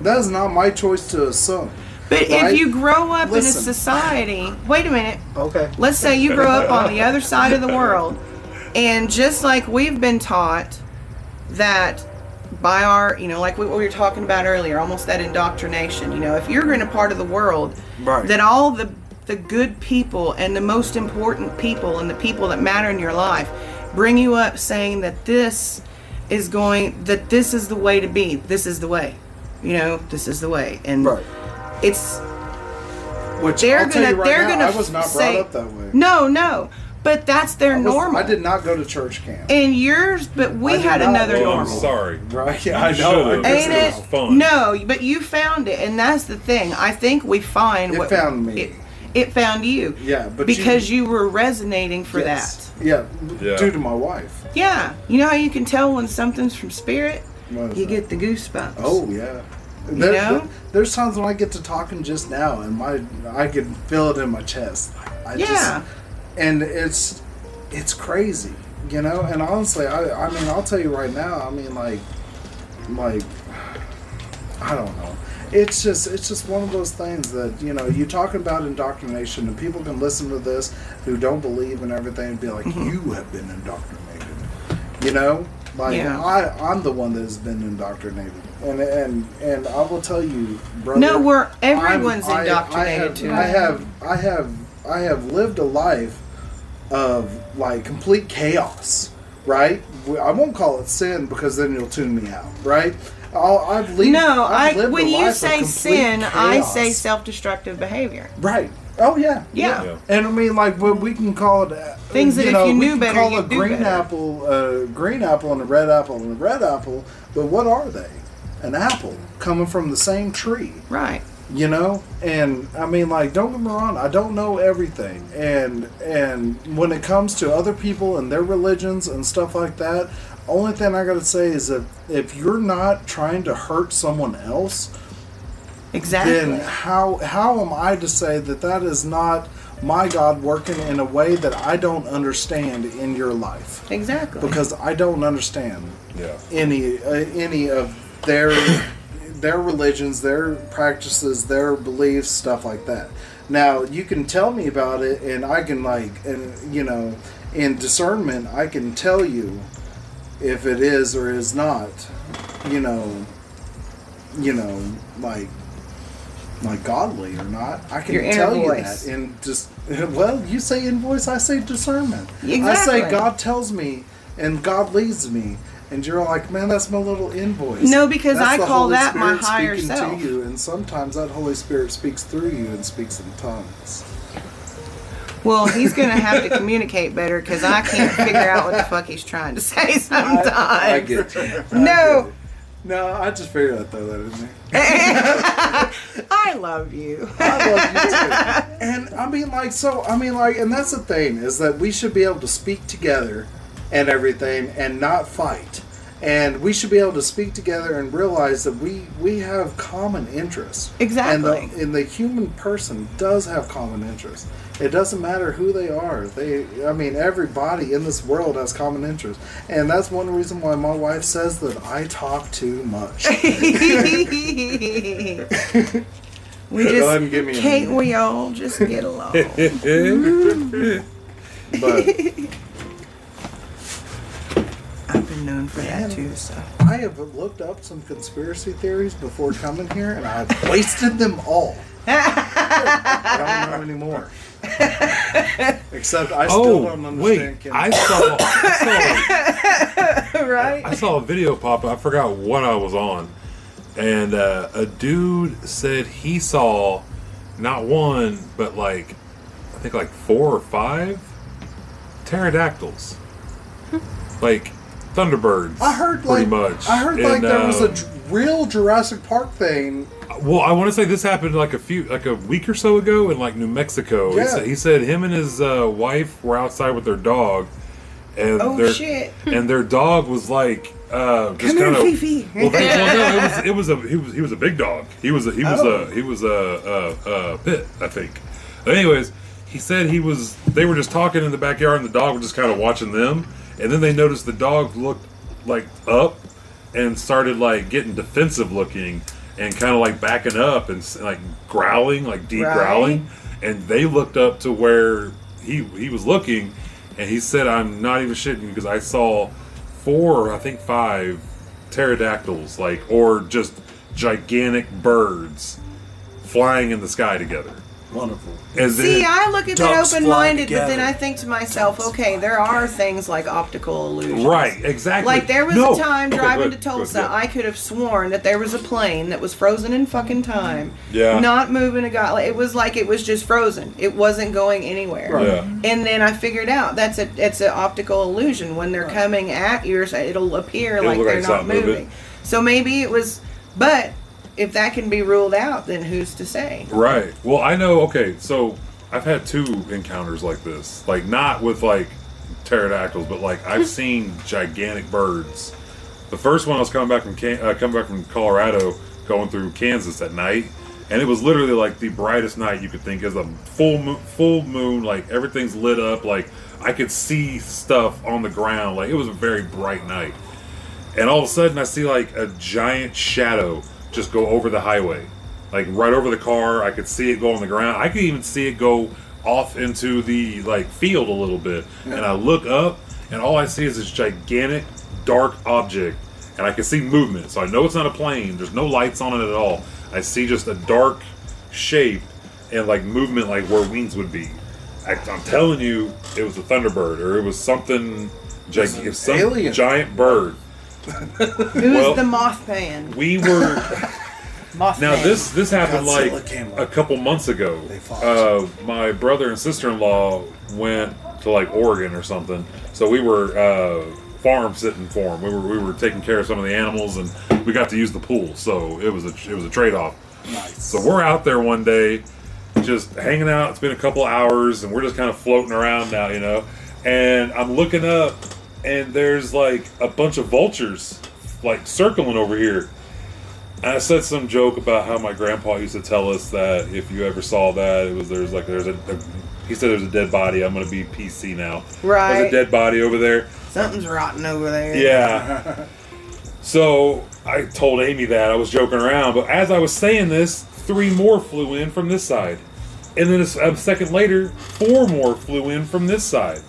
That is not my choice to assume. But right? if you grow up Listen. in a society, wait a minute. Okay. Let's say you grow up on the other side of the world, and just like we've been taught that by our, you know, like what we were talking about earlier, almost that indoctrination. You know, if you're in a part of the world Right. that all the the good people and the most important people and the people that matter in your life bring you up saying that this is going that this is the way to be. This is the way. You know, this is the way. And Right. it's Which they're I'll gonna right they're now, gonna I was not say brought up that way. no no but that's their I was- normal I did not go to church camp. and yours but we I had not. another Well, oh, I'm normal sorry. Right? Yeah, I know. should've. I ain't it it fun. no but you found it and that's the thing i think we find what It what found me. it, it found you Yeah, but because you, were resonating for Yes. that Yeah, Yeah. due to my wife. yeah you know how you can tell when something's from spirit you that? get the goosebumps Oh yeah. There, know? there- there's times when I get to talking just now, and my I can feel it in my chest. I yeah Just, and it's it's crazy, you know. And honestly, I I mean, I'll tell you right now. I mean, like like I don't know. It's just it's just one of those things that you know you talking about indoctrination, and people can listen to this who don't believe in everything and be like, Mm-hmm. you have been indoctrinated, you know. Like Yeah. I, I'm the one that has been indoctrinated, and and and I will tell you, brother. no we're I'm- everyone's I- indoctrinated I have, to I have, I have, I have lived a life of like complete chaos. Right? I won't call it sin because then you'll tune me out. Right? I'll, I've lived. no i I've lived when you say complete sin i say self-destructive behavior Right. Oh yeah. Yeah. Yeah. And I mean, like, but we can call it uh, Things that if know, you we knew can better, call you'd a green better. apple, a green apple, and a red apple, and a red apple. But what are they? An apple coming from the same tree right you know? And i mean like don't get me wrong i don't know everything. And and when it comes to other people and their religions and stuff like that only thing i gotta say is that if you're not trying to hurt someone else exactly. then how how am i to say that that is not my god working in a way that i don't understand in your life? Exactly. Because i don't understand Yeah. any uh, any of their their religions, their practices, their beliefs, stuff like that. Now you can tell me about it, and I can like, and you know, in discernment, I can tell you if it is or is not, you know, you know, like like godly or not. I can Your tell you voice. that, and just well, you say invoice, I say discernment. Exactly. I say God tells me, and God leads me. And you're like, man, that's my little invoice. No, because That's I call Holy that my higher speaking self. To you, and sometimes that Holy Spirit speaks through you and speaks in tongues. Well, he's going to have to communicate better because I can't figure out what the fuck he's trying to say sometimes. I, I get you. No. No, I just figured I'd throw that in there. I love you. I love you too. And I mean, like, so, I mean, like, and that's the thing is that we should be able to speak together and everything and not fight. And we should be able to speak together and realize that we, we have common interests. Exactly. And the, and the human person does have common interests. It doesn't matter who they are. They, I mean, everybody in this world has common interests. And that's one reason why my wife says that I talk too much. we Go just ahead and give me can't minute. we all just get along? But I've been known for that too. So I have looked up some conspiracy theories before coming here, and I've wasted them all. I don't know anymore. Except I still Oh don't understand. wait, Kim. I saw, I saw right. I saw a video pop up. I forgot what I was on, and uh, a dude said he saw not one, but like I think like four or five pterodactyls, like thunderbirds. I heard pretty like much. I heard like And, there was a um, real Jurassic Park thing. Well, I want to say this happened like a few, like a week or so ago in like New Mexico. He, Yeah. said, he said him and his uh, wife were outside with their dog, and Oh, their shit. and their dog was like uh, just Come here, kind of Fifi. well, they, well, no, it was it was a he was he was a big dog. He was a he was Oh. a he was a, a, a pit, I think. But anyways, he said he was. They were just talking in the backyard, and the dog was just kind of watching them. And then they noticed the dog looked like up and started like getting defensive looking and kind of like backing up and like growling, like deep Right. growling. And they looked up to where he he was looking, and he said, "I'm not even shitting because I saw four, I think five pterodactyls, like or just gigantic birds flying in the sky together." Wonderful. And See, then, I look at Ducks that open-minded, but then. I think to myself, okay, there are things like optical illusions. right, exactly. Like there was No. a time Okay, driving go to ahead, go Tulsa, ahead. I could have sworn that there was a plane that was frozen in fucking time. Yeah. Not moving a guy. It was like it was just frozen. It wasn't going anywhere. Yeah. And then I figured out that's a it's an optical illusion. When they're coming at you, it'll appear It'll like they're like not moving. moving. So maybe it was, but if that can be ruled out, then who's to say? Right. Well, I know. Okay, so I've had two encounters like this. Like not with like pterodactyls, but like I've seen gigantic birds. The first one I was coming back from Can- uh, coming back from Colorado, going through Kansas at night, and it was literally like the brightest night you could think as a full moon, full moon. Like everything's lit up. Like I could see stuff on the ground. Like it was a very bright night. And all of a sudden, I see like a giant shadow just go over the highway, like right over the car. I could see it go on the ground. I could even see it go off into the like field a little bit. And I look up, and all I see is this gigantic dark object, and I can see movement. So I know it's not a plane. There's no lights on it at all. I see just a dark shape and like movement, like where wings would be. I, I'm telling you, it was a thunderbird, or it was something. Gigantic, some alien. giant bird. Who's Well- the Mothman? We were Mothman. now this this happened Godzilla like a couple months ago. They. Uh, my brother and sister in law went to like Oregon or something, so we were uh, farm sitting for them. We were we were taking care of some of the animals, and we got to use the pool. So it was a it was a trade off. Nice. So we're out there one day, just hanging out. It's been a couple hours, and we're just kind of floating around now, you know. And I'm looking up, and there's like a bunch of vultures, like circling over here. And I said some joke about how my grandpa used to tell us that if you ever saw that, it was there's like there's a, a he said there's a dead body. I'm gonna be PC now. Right. There's a dead body over there. Something's rotten over there. Yeah. so I told Amy that I was joking around, but as I was saying this, three more flew in from this side, and then a second later, four more flew in from this side,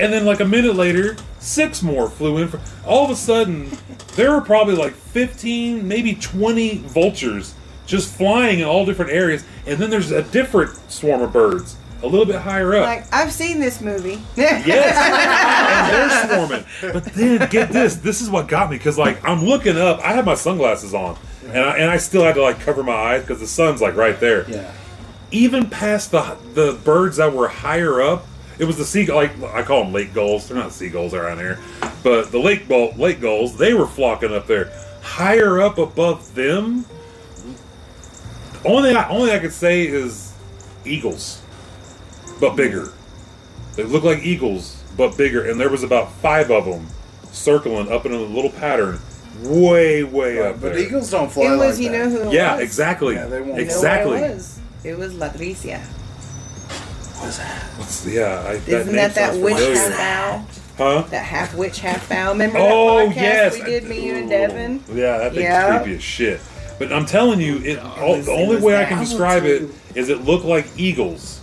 and then like a minute later, six more flew in. From, all of a sudden, there were probably like fifteen, maybe twenty vultures just flying in all different areas, and then there's a different swarm of birds a little bit higher up. Like I've seen this movie. Yes, and they're swarming. But then get this. This is what got me because like I'm looking up. I have my sunglasses on, and I, and I still had to like cover my eyes because the sun's like right there. Yeah. Even past the the birds that were higher up, it was the seagull. Like I call them lake gulls. They're not seagulls around here, but the lake gull, lake gulls. They were flocking up there. Higher up above them, only I, only I could say is eagles, but bigger. They look like eagles, but bigger, and there was about five of them circling up in a little pattern, way, way up But there. eagles don't fly it was, like you that. know who it yeah, was? exactly, Yeah, they won't. You know what exactly. it was? It was Lechuza. What's- yeah, I, that Isn't name that that witch familiar. half owl? Huh? That half witch, half owl. Remember Oh that podcast yes, we did, me, you, and Devin? Oh, yeah, that thing's Yeah. creepy as shit. But I'm telling you, it, all, the only way I can describe it is it looked like eagles,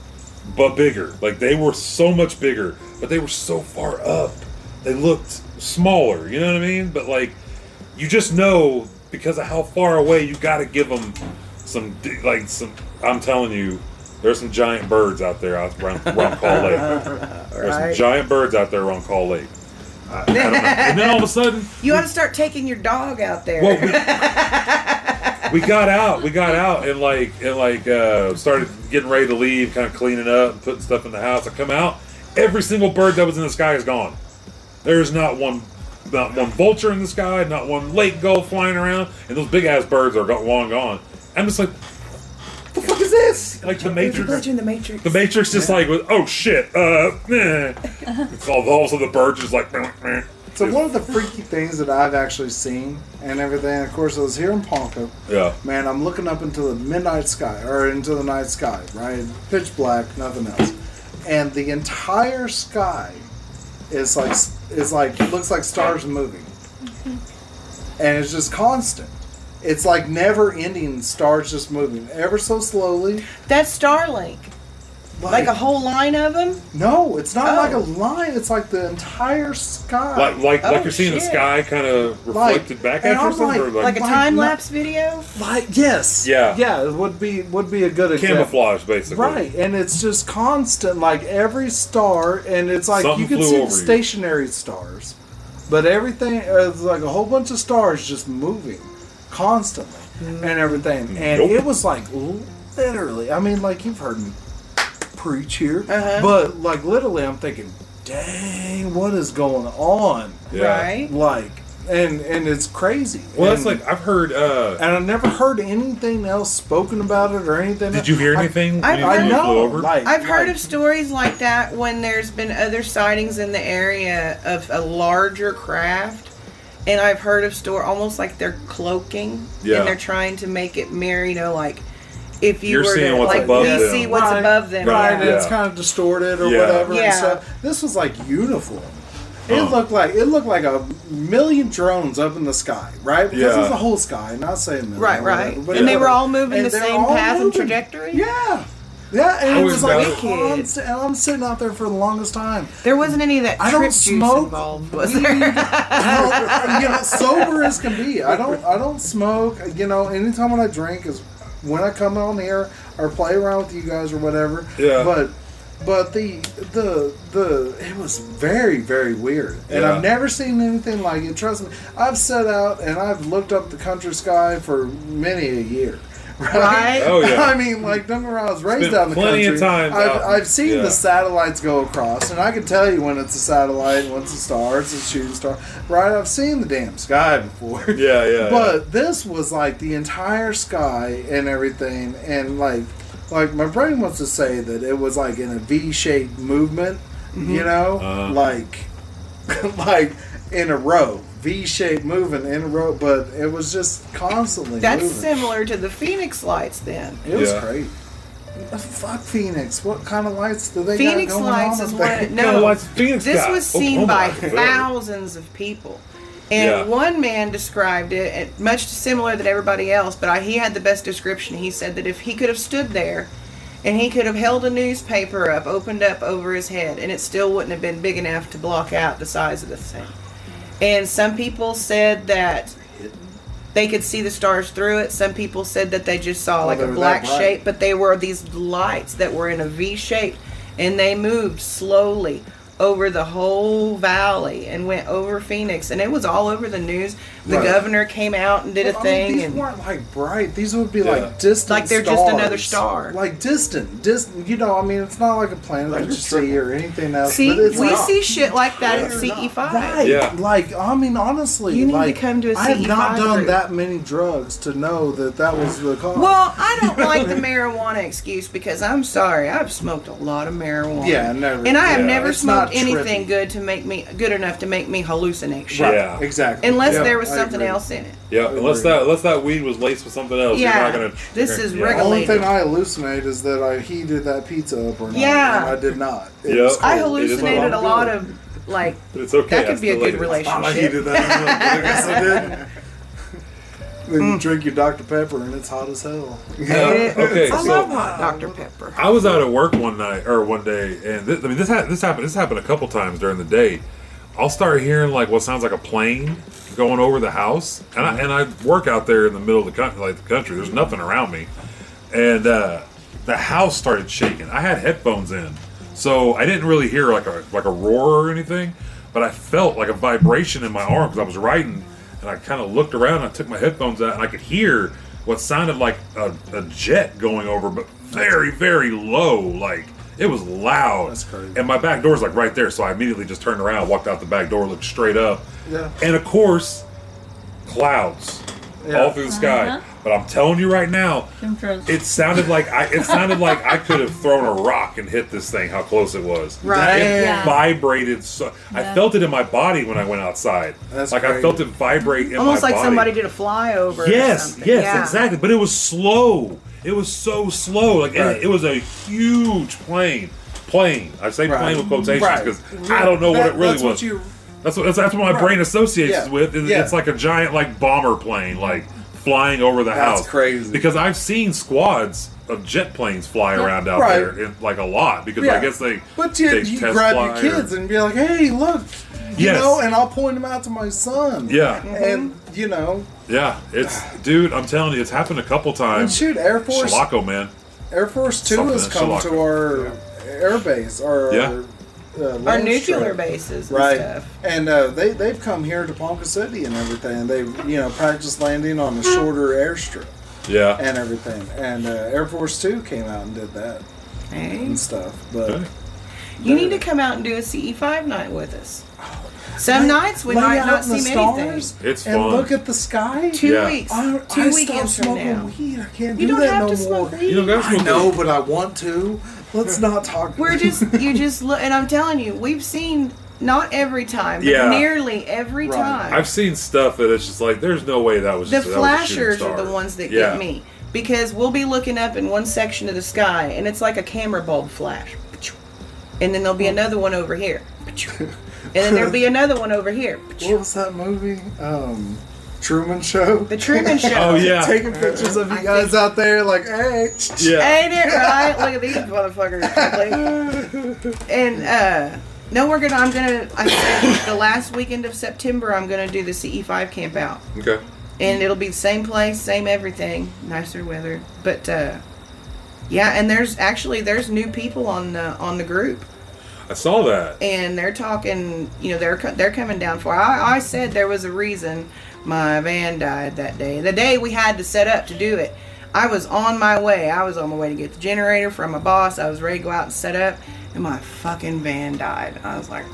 but bigger. Like they were so much bigger, but they were so far up. They looked smaller. You know what I mean? But like, you just know because of how far away you got to give them some like some. I'm telling you, there's some giant birds out there out around, around Kaw Lake. There's some Right. giant birds out there around Kaw Lake. I, I don't know. And then all of a sudden, You ought to start taking your dog out there. well, we, we got out. We got out and like and like uh, started getting ready to leave, kind of cleaning up, and putting stuff in the house. I come out, every single bird that was in the sky is gone. There is not one, not one vulture in the sky, not one lake gull flying around, and those big ass birds are go- long gone. I'm just like, the fuck fuck is this? Like the There's Matrix. glitch in the Matrix. The Matrix just like, oh shit, uh, eh. It's all, also the bird just like, meh, meh. So one of the freaky things that I've actually seen and everything, of course, I was here in Ponca. yeah, Man, I'm looking up into the midnight sky or into the night sky, right? Pitch black, nothing else, and the entire sky is like is like looks like stars moving, and it's just constant. It's like never ending. Stars just moving ever so slowly. That's Starlink. Like a whole line of them. No, it's not Oh. like a oh. line. It's like the entire sky. like like Oh, like you're seeing the sky kind of reflected back at you or I'm something, or like- like, Like a time not- lapse video. Like yes, Yeah. yeah. It would be would be a good example. camouflage basically. Right, and it's just constant, like every star, and it's like Something you can see the over you. stationary stars, but everything uh, is like a whole bunch of stars just moving constantly and everything. And Nope. it was like literally, I mean, like you've heard me preach here, Uh-huh. but like literally, I'm thinking, dang, what is going on? Yeah. Right. Like, and and it's crazy. Well, that's like I've heard. uh and I never heard anything else spoken about it or anything. Did you hear anything? when I've I know. over? Like, I've heard like- of stories like that when there's been other sightings in the area of a larger craft. And I've heard of store almost like they're cloaking Yeah. and they're trying to make it mirror, you know, like if you You're were seeing to what's like above we them. see what's Right, above them. Right, yeah. and it's kind of distorted or Yeah. whatever Yeah. and stuff. This was like uniform. It Huh. looked like it looked like a million drones up in the sky, right? Because Yeah. it's the whole sky, not saying million Right, right. whatever, but And they were all moving and the same all path and trajectory? Yeah, yeah, and I it was was like about- oh, constant. And I'm sitting out there for the longest time. There wasn't any of that I trip don't juice smoke. involved, was there? I don't, you know, sober as can be. I don't. I don't smoke. You know, anytime when I drink is when I come on here or play around with you guys or whatever. Yeah. But, but the the the it was very very weird, and Yeah. I've never seen anything like it. Trust me, I've set out and I've looked up the country sky for many a year. Right? Right. Oh, yeah. I mean, like, don't get me wrong, I was raised Spent out in the plenty country. of times I've, out- I've seen yeah. the satellites go across, and I can tell you when it's a satellite and when it's a star. It's a shooting star, right? I've seen the damn sky before. Yeah, yeah. But this was like the entire sky and everything, and like, like my brain wants to say that it was like in a V-shaped movement, you know, Uh-huh. like, like in a row, V-shaped moving in a row, but it was just constantly. That's moving. similar to the Phoenix lights then. It was Yeah. great. Fuck Phoenix. What kind of lights do they Phoenix got going lights on is up one. No, what's Phoenix this got? was Oh, seen oh by thousands of people. And Yeah. one man described it it- much similar than everybody else, but I, he had the best description. He said that if he could have stood there and he could have held a newspaper up, opened up over his head, and it still wouldn't have been big enough to block out the size of the thing. And some people said that they could see the stars through it. Some people said that they just saw like they a black shape, but they were these lights that were in a V shape and they moved slowly over the whole valley and went over Phoenix and it was all over the news. The Right. governor came out and did Well, a I mean, thing these and weren't like bright. These would be Yeah. like distant. Like they're just another star. Like distant, distant. You know, I mean, it's not like a planet that you see or anything else. see but it's we like, see shit like that at They're CE5. Right. Yeah. Like, I mean, honestly, You need to come to a I have not done group. that many drugs to know that that was the cause. Well, I don't like the marijuana excuse because I'm sorry, I've smoked a lot of marijuana. Yeah, never- And I have yeah, never smoked anything trippy. good to make me good enough to make me hallucinate shit. right, Yeah. exactly. Unless Yeah, there was I something agree. else in it. Yeah, unless that unless that weed was laced with something else, Yeah, you're not gonna. this is yeah. The only thing I hallucinate is that I heated that pizza up or not. Yeah. and I did not. It Yep. was I cold. It is hallucinated a lot good. of like But it's okay. That could I be a good relationship. I heated that up. I guess I did. Then Mm. you drink your Dr. Pepper and it's hot as hell. Uh, okay, I so love hot Dr. Pepper. I was out at work one night or one day, and this, I mean this ha- this happened this happened a couple times during the day. I'll start hearing like what sounds like a plane going over the house, and I, and I work out there in the middle of the country, like the country. There's nothing around me, and uh, the house started shaking. I had headphones in, so I didn't really hear like a like a roar or anything, but I felt like a vibration in my arm because I was writing, and I kind of looked around. and I took my headphones out, and I could hear what sounded like a, a jet going over, but very very low, like. It was loud. That's crazy. And my back door's like right there, so I immediately just turned around, walked out the back door, looked straight up. Yeah. And of course, clouds Yeah. all through the sky. Uh-huh. But I'm telling you right now, it sounded like I it sounded like I could have thrown a rock and hit this thing. How close it was! Right. It Yeah. vibrated so. I felt it in my body when I went outside. That's like I felt it vibrate in Almost my like body. somebody did a flyover. or Yes, something. yes, Yeah. exactly. But it was slow. It was so slow. Like Right. it, it was a huge plane. Plane. I say Right. plane with quotations Right. because I don't know what it really was. What you, That's what that's, what my Right. brain associates Yeah. with. It- Yeah. It's like a giant like bomber plane, like flying over the That's house. crazy. Because I've seen squads of jet planes fly around out Right. there, in, like a lot. Because I guess they but you, they you grab your or- kids and be like, "Hey, look," you Yes. know, and I'll point them out to my son. yeah, and you know, yeah. It's dude. I'm telling you, it's happened a couple and times. shoot, Air Force, Chilocco, man. Air Force Two Something has come Chilocco. to our air base, our Yeah. our, uh, Our launch nuclear trip. bases and right? stuff. And uh, they they've come here to Ponca City and everything. And They you know practice landing on a shorter airstrip Yeah. and everything. And uh, Air Force Two came out and did that Hey. and stuff. But Okay. You need to come out and do a CE5 night with us. Some nights we might not see anything. stars It's and fun. look at the sky. Two Yeah. weeks. I, two I weekends stopped from smoking now. weed. I can't You do don't that have no to more. smoke weed. You don't got I know, but I want to. Let's not talk. We're just you just look, and I'm telling you, we've seen not every time, but Yeah. nearly every Right. time. I've seen stuff that it's just like there's no way that was the just, that was a shooting flashers are the ones that Yeah. get me because we'll be looking up in one section of the sky, and it's like a camera bulb flash, and then there'll be another one over here, and then there'll be another one over here. What was that movie? Um, Truman Show. The Truman Show. Oh yeah. Taking pictures of you I guys think- out there, like, hey. yeah. Ain't it right? Look at these motherfuckers. and uh no, we're gonna. I'm gonna. I said the last weekend of September, I'm gonna do the CE5 camp out, Okay. and it'll be the same place, same everything, nicer weather. But uh yeah, and there's actually there's new people on the on the group, I saw that. and they're talking. You know, they're they're coming down for. I, I said there was a reason my van died that day. The day we had to set up to do it, I was on my way. I was on my way to get the generator from my boss. I was ready to go out and set up, and my fucking van died. I was like,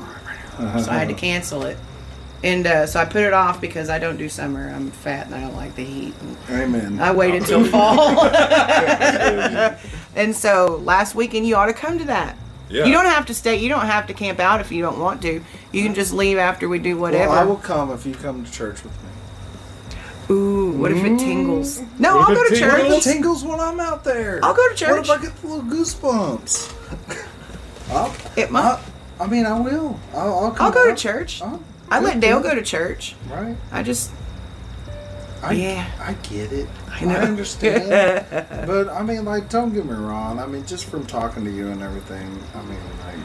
so I had to cancel it. And uh, so I put it off because I don't do summer. I'm fat and I don't like the heat. And Amen. I waited till fall. and so last weekend, you ought to come to that. Yeah. You don't have to stay. You don't have to camp out if you don't want to. You can just leave after we do whatever. well. I will come if you come to church with me. Ooh, what if it mm. tingles? No, What I'll go it to tingles? church. It tingles when I'm out there. I'll go to church. What if I get the little goosebumps? I'll, It might. I, I mean, I will. I'll, I'll come. I'll go to church. I'll- I let Dale go to church. Right. I just, I, Yeah. I get it. I, know. understand. but I mean, like, don't get me wrong. I mean, just from talking to you and everything, I mean, like,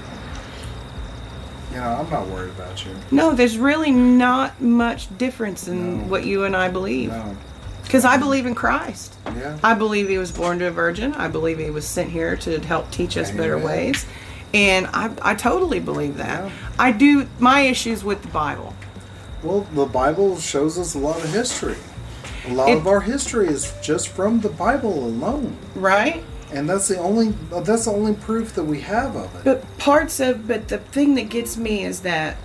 you know, I'm not worried about you. no, there's really not much difference in No. what you and I believe. No. Because I believe in Christ. Yeah. I believe he was born to a virgin. I believe he was sent here to help teach us better ways. And I, I totally believe that. Yeah. I do, my issues with the Bible. Well, the Bible shows us a lot of history. A lot It- of our history is just from the Bible alone, Right? and that's the only that's the only proof that we have of it. But parts of, but the thing that gets me is that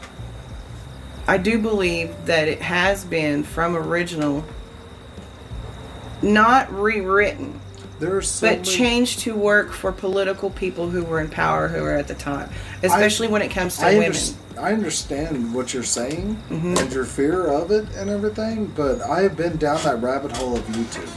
I do believe that it has been from original, not rewritten, so but changed to work for political people who were in power who were at the time, especially when it comes to I, women. underst- I understand what you're saying Mm-hmm. and your fear of it and everything, but I have been down that rabbit hole of YouTube.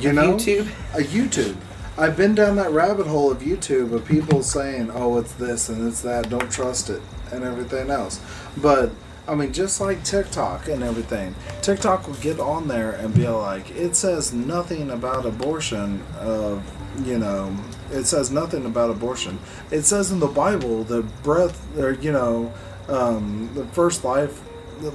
You Of know, YouTube? a YouTube. I've been down that rabbit hole of YouTube of people saying, "Oh, it's this and it's that. Don't trust it," and everything else. But I mean, just like TikTok and everything, TikTok will get on there and be like, "It says nothing about abortion." Of you know, it says nothing about abortion. It says in the Bible that breath, or you know, um, the first life,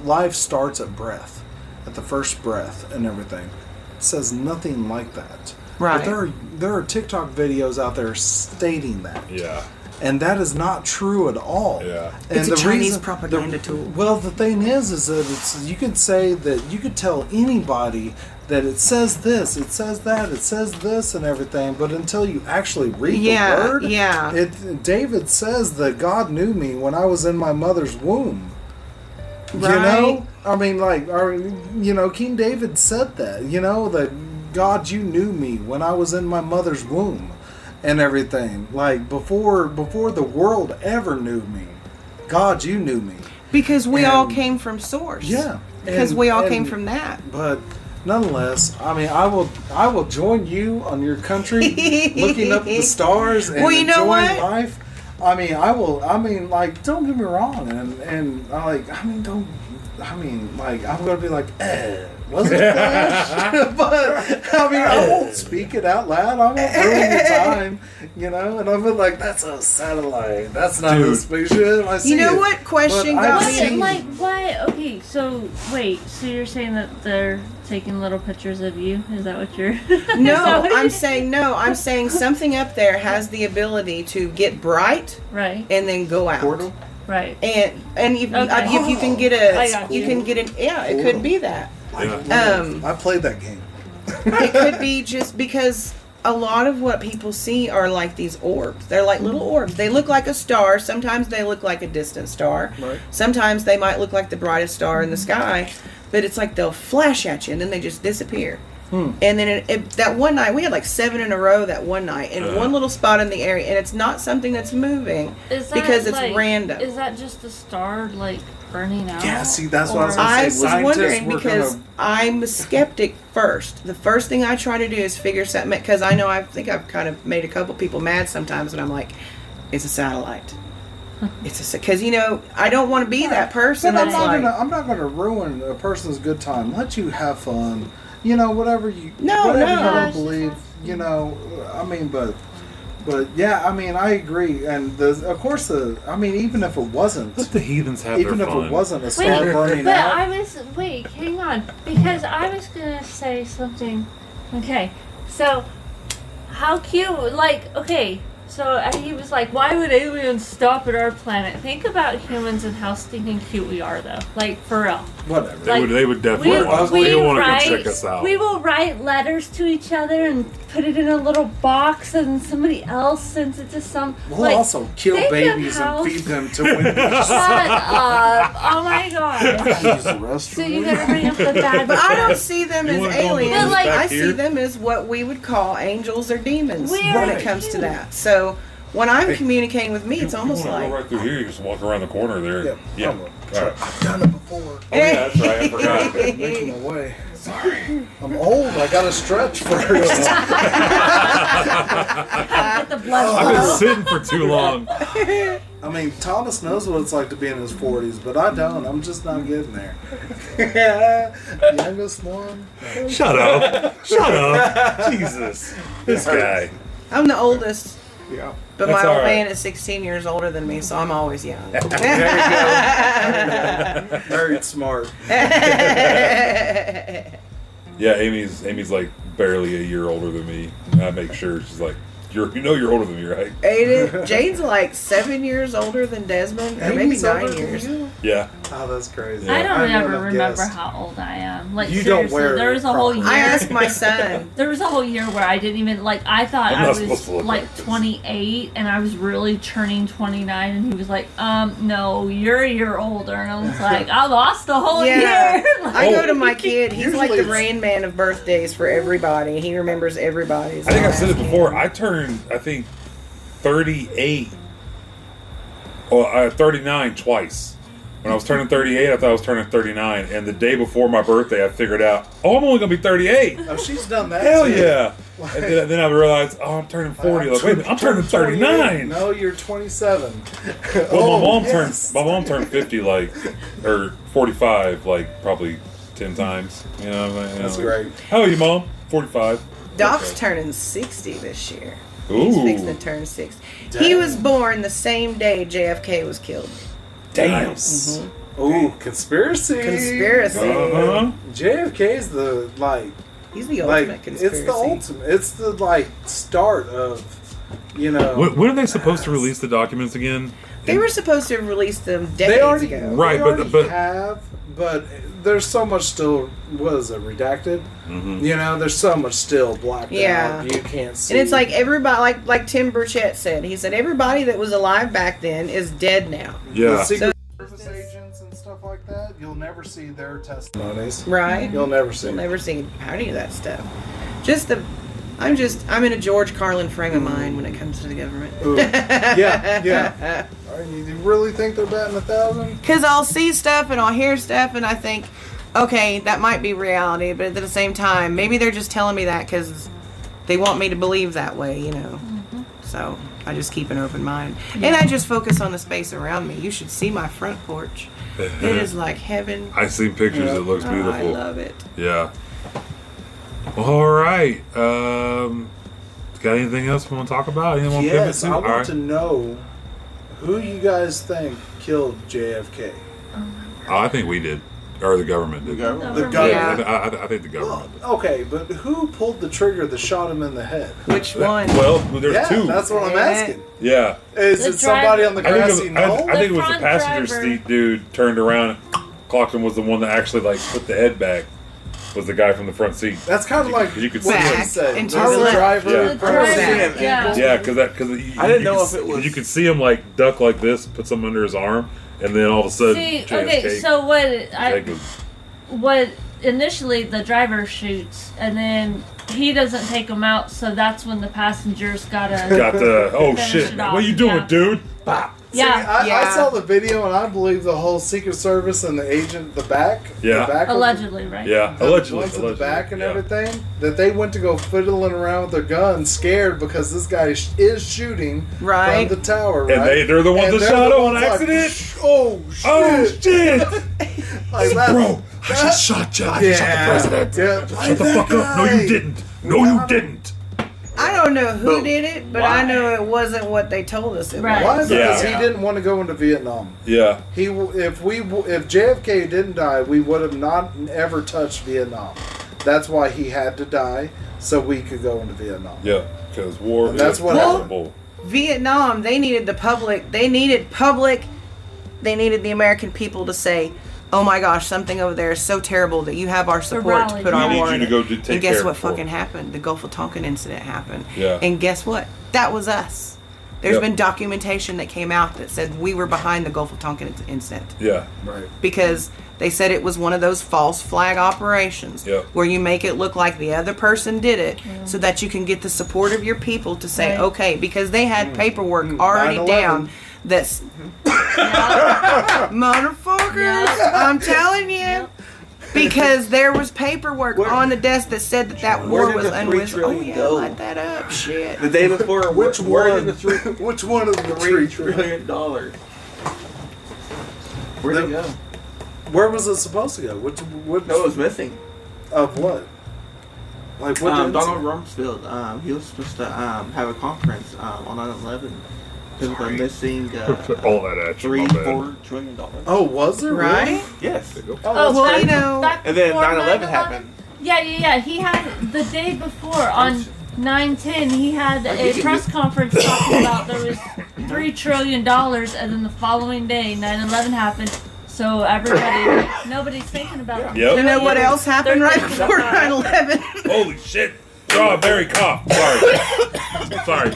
life starts at breath, at the first breath and everything. It says nothing like that. Right. But there are there are TikTok videos out there stating that. Yeah. And that is not true at all. Yeah. And It's a Chinese propaganda the- tool. Well, the thing is, is that it's you could say that you could tell anybody that it says this, it says that, it says this, and everything, but until you actually read Yeah, the word, yeah. It David says that God knew me when I was in my mother's womb. Right. You know, I mean, like, or, you know, King David said that, you know, that God, you knew me when I was in my mother's womb and everything. Like, before, before the world ever knew me, God, you knew me. Because we all came from source. Yeah. Because And- we all came from that. But nonetheless, I mean, I will, I will join you on your country, looking up at the stars and Well, you know enjoying what? life. I mean, I will. I mean, like, don't get me wrong, and and I like, I mean, don't. I mean, like, I'm gonna be like, eh, was it Flash? but I mean, I won't speak it out loud. I won't ruin your time, you know. And I'll be like, that's a satellite. That's not a Dude. spaceship. I see You know it. what question But got I've me? Seen- like why? Okay, so wait, so you're saying that they're taking little pictures of you? Is that what you're? No, what I'm saying no. I'm saying something up there has the ability to get bright right, and then go out. Portal. right. And and if, Okay. if you can get I a, got you you. can get an yeah. It could be that. Yeah. Um, I played that game. it could be just because a lot of what people see are like these orbs. They're like little orbs. They look like a star. Sometimes they look like a distant star. Right. Sometimes they might look like the brightest star in the sky. But it's like they'll flash at you and then they just disappear. Hmm. And then it, it, that one night, we had like seven in a row that one night in Uh-huh. one little spot in the area. And it's not something that's moving. Is that Because it's like- random. Is that just the star like burning out? Yeah, see, that's what I was Or- gonna. I was scientists wondering were because gonna- I'm a skeptic first. The first thing I try to do is figure something because I know I think I've kind of made a couple people mad sometimes, and I'm like, it's a satellite. It's a because you know I don't want to be that person But I'm that's not like gonna. I'm not gonna ruin a person's good time. Let you have fun. You know, whatever you. No, whatever no. you don't believe. You know, I mean, but. But yeah, I mean, I agree, and the of course the I mean, even if it wasn't, Let the heathens have even their if fun. it wasn't a star Wait, burning but out, I was wait, hang on, because I was gonna say something. Okay, so how cute? Like, okay, so he was like, "Why would aliens stop at our planet?" Think about humans and how stinking cute we are, though. Like for real. whatever. They like, would, they would definitely We, want, we they want to come write, check us out. we will write letters to each other and put it in a little box, and somebody else sends it to some. We'll like, also kill babies how- and feed them to women. Shut up! Oh my god! Use the So restroom. you gotta bring up the bad. But I don't see them You as wanna go in the aliens. booth back I see them as what we would call angels or demons We when it comes to that. So when I'm communicating with me, it's You almost wanna like go right through here. You just walk around the corner there. Yeah, Yeah. I'm- All right. I've done it before. Oh yeah, that's right. I forgot. Making my way. Sorry, I'm old. I gotta stretch first. Get the blood oh. I've been sitting for too long. I mean, Thomas knows what it's like to be in his 40s, but I don't. I'm just not getting there. Youngest one. Shut up. Shut up. Jesus. This guy. I'm the oldest. Yeah. But That's my all old right. man is 16 years older than me, so I'm always young. Very smart. Yeah, Amy's Amy's like barely a year older than me. And I make sure she's like, you're you know you're older than me, right? Aiden, Jane's like seven years older than Desmond, or maybe Amy's older nine than years. you? Yeah. Oh, that's crazy. I don't I ever wouldn't have remember guessed. how old I am. Like You don't seriously, wear there was a whole year. proper- I asked my son. There was a whole year where I didn't even like. I thought I'm I not was to look like like this. 28, and I was really turning 29, and he was like, "Um, no, you're a year older," and I was like, "I lost a whole Yeah. year." Like, I go to my kid. He's like the it's- rain man of birthdays for everybody. He remembers everybody's. I think I've said it before. I turned, I think, 38 or uh, 39 twice. When I was turning 38, I thought I was turning 39. And the day before my birthday, I figured out, oh, I'm only going to be 38. Oh, she's done that. Hell too. yeah. And then, then I realized, oh, I'm turning 40. Like, wait a minute, I'm turning 39. No, you're 27. Well, Oh, my mom yes. turned my mom turned 50 like or 45 like probably 10 times. You know what I'm? That's know, like, great. How are you, mom? 45. Doc's Okay. turning 60 this year. He's fixing to turn 60. He was born the same day JFK was killed. Damn. Ooh, conspiracy. Conspiracy. Uh-huh. JFK is the like He's the like ultimate conspiracy. it's the ultimate. It's the like start of you know. When, when are they supposed to release the documents again? They were supposed to have released them they decades already ago. Right, they but- already but- have, but there's so much still. What is it? Redacted. Mhm. You know, there's so much still blacked Yeah. out. You can't see. And it's like everybody, like like Tim Burchett said, he said everybody that was alive back then is dead now. the Yeah. Secret Service agents and stuff like that. you'll never see their testimonies. Right. You'll never see. You'll never see any of that stuff. Just the. I'm just. I'm in a George Carlin frame of mind when it comes to the government. Yeah, yeah. Are you, you really think they're batting a thousand? Because I'll see stuff and I'll hear stuff and I think, okay, that might be reality, but at the same time, maybe they're just telling me that because they want me to believe that way, you know. Mm-hmm. So I just keep an open mind. And I just focus on the space around me. You should see my front porch. It is like heaven. I've seen pictures. Yeah. It looks Oh, beautiful. I love it. Yeah. All right. Um, got anything else we want to talk about? Anyone Yes, pivot I want All right. to know who you guys think killed JFK. Oh, I think we did, or the government did. The government. The Yeah. government. I, I, I think the government. Well, okay, but who pulled the trigger that shot him in the head? Which one? Well, there's yeah, two. that's what I'm asking. yeah. Is The it somebody driver- on the I think, grassy it was, I, knoll? I think it was the passenger driver. seat dude turned around. Clockton was the one that actually like put the head back. Was the guy from the front seat? That's kind of like you could see she Back said. into the left. driver. Yeah. The driver, yeah. Yeah, because that because I didn't know if it was- You could see him like duck like this, put something under his arm, and then all of a sudden, See, JFK okay, so what I Jacob- what initially the driver shoots and then he doesn't take him out, so that's when the passengers gotta got the oh shit! What are you doing, yeah. dude? See, yeah. I, I Yeah. saw the video and I believe the whole Secret Service and the agent, at the back, Yeah. the back of- allegedly, right? Yeah, the allegedly, ones in allegedly. the back and yeah. everything, that they went to go fiddling around with their guns, scared because this guy sh- is shooting Right. from the tower, right? And they they're the ones And that shot the him on ones like, accident. Oh, oh shit! oh shit, Like that- bro! I just shot you. I just shot the president. Yeah, Shut the fuck up! No, you didn't. No, you didn't. I don't know who Boom. did it, but Why? I know it wasn't what they told us it Right. Why? was. Because Yeah. he didn't want to go into Vietnam. Yeah, He, if we, if JFK didn't die, we would have not ever touched Vietnam. That's why he had to die, so we could go into Vietnam. yeah. Because war. And that's is what horrible. Vietnam, they needed the public, they needed public, they needed the American people to say, oh my gosh, something over there is so terrible that you have our support to rally. put We our need war you in to it." go do- take and guess care what for it. fucking happened? The Gulf of Tonkin incident happened. Yeah. And guess what? That was us. There's Yep. been documentation that came out that said we were behind the Gulf of Tonkin incident Yeah, Right. because they said it was one of those false flag operations Yep. where you make it look like the other person did it so that you can get the support of your people to say Right. okay because they had paperwork Mm, already 9/11. down that's motherfuckers Yeah. i'm telling you Yep. because there was paperwork Where- on the desk that said that that war was the three unwitting oh trillion yeah go? light that up shit The day before, Which where one? the three, Which one of the three three? trillion dollars? Where'd it go? Where was it supposed to go? Which? Which? No, it was missing. Of what? Like what? Um, Donald Rumsfeld, um, he was supposed to um, have a conference um, on 9/11 because of the missing uh, all that action. three, four trillion dollars. Oh, was there? right Really? Yes. oh well back- you know And then 9/11 9/11? happened. Yeah, yeah, yeah. He had the day before on 9/10. He had a press conference talking about there was three trillion dollars, and then the following day, 9/11 happened. So everybody, nobody's thinking about it. Yep. you know what else happened right before 9-11 Holy shit! Oh, Strawberry cough. Sorry. Sorry.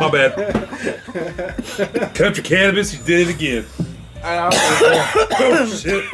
My bad. Country cannabis, you did it again. Oh shit.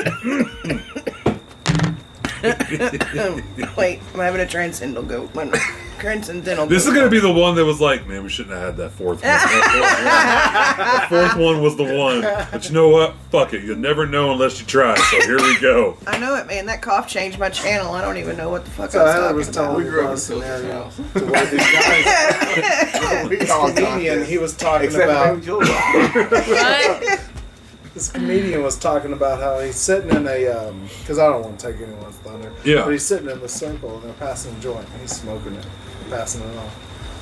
Wait, I'm having a transcendental go. Transcendental. This is gonna be the one that was like, man, we shouldn't have had that fourth one. That fourth one, the fourth one was the one. But you know what? Fuck it. You'll never know unless you try. So here we go. I know it, man. That cough changed my channel. I don't even know what the fuck So I was Heather talking was about. We grew up about a in Silver's scenario. house. To where these guys, this comedian, he was talking Except about for Julia. Right? This comedian was talking about how he's sitting in a um, because I don't want to take anyone's thunder. Yeah. But he's sitting in the circle and they're passing a joint and he's smoking it, passing it on.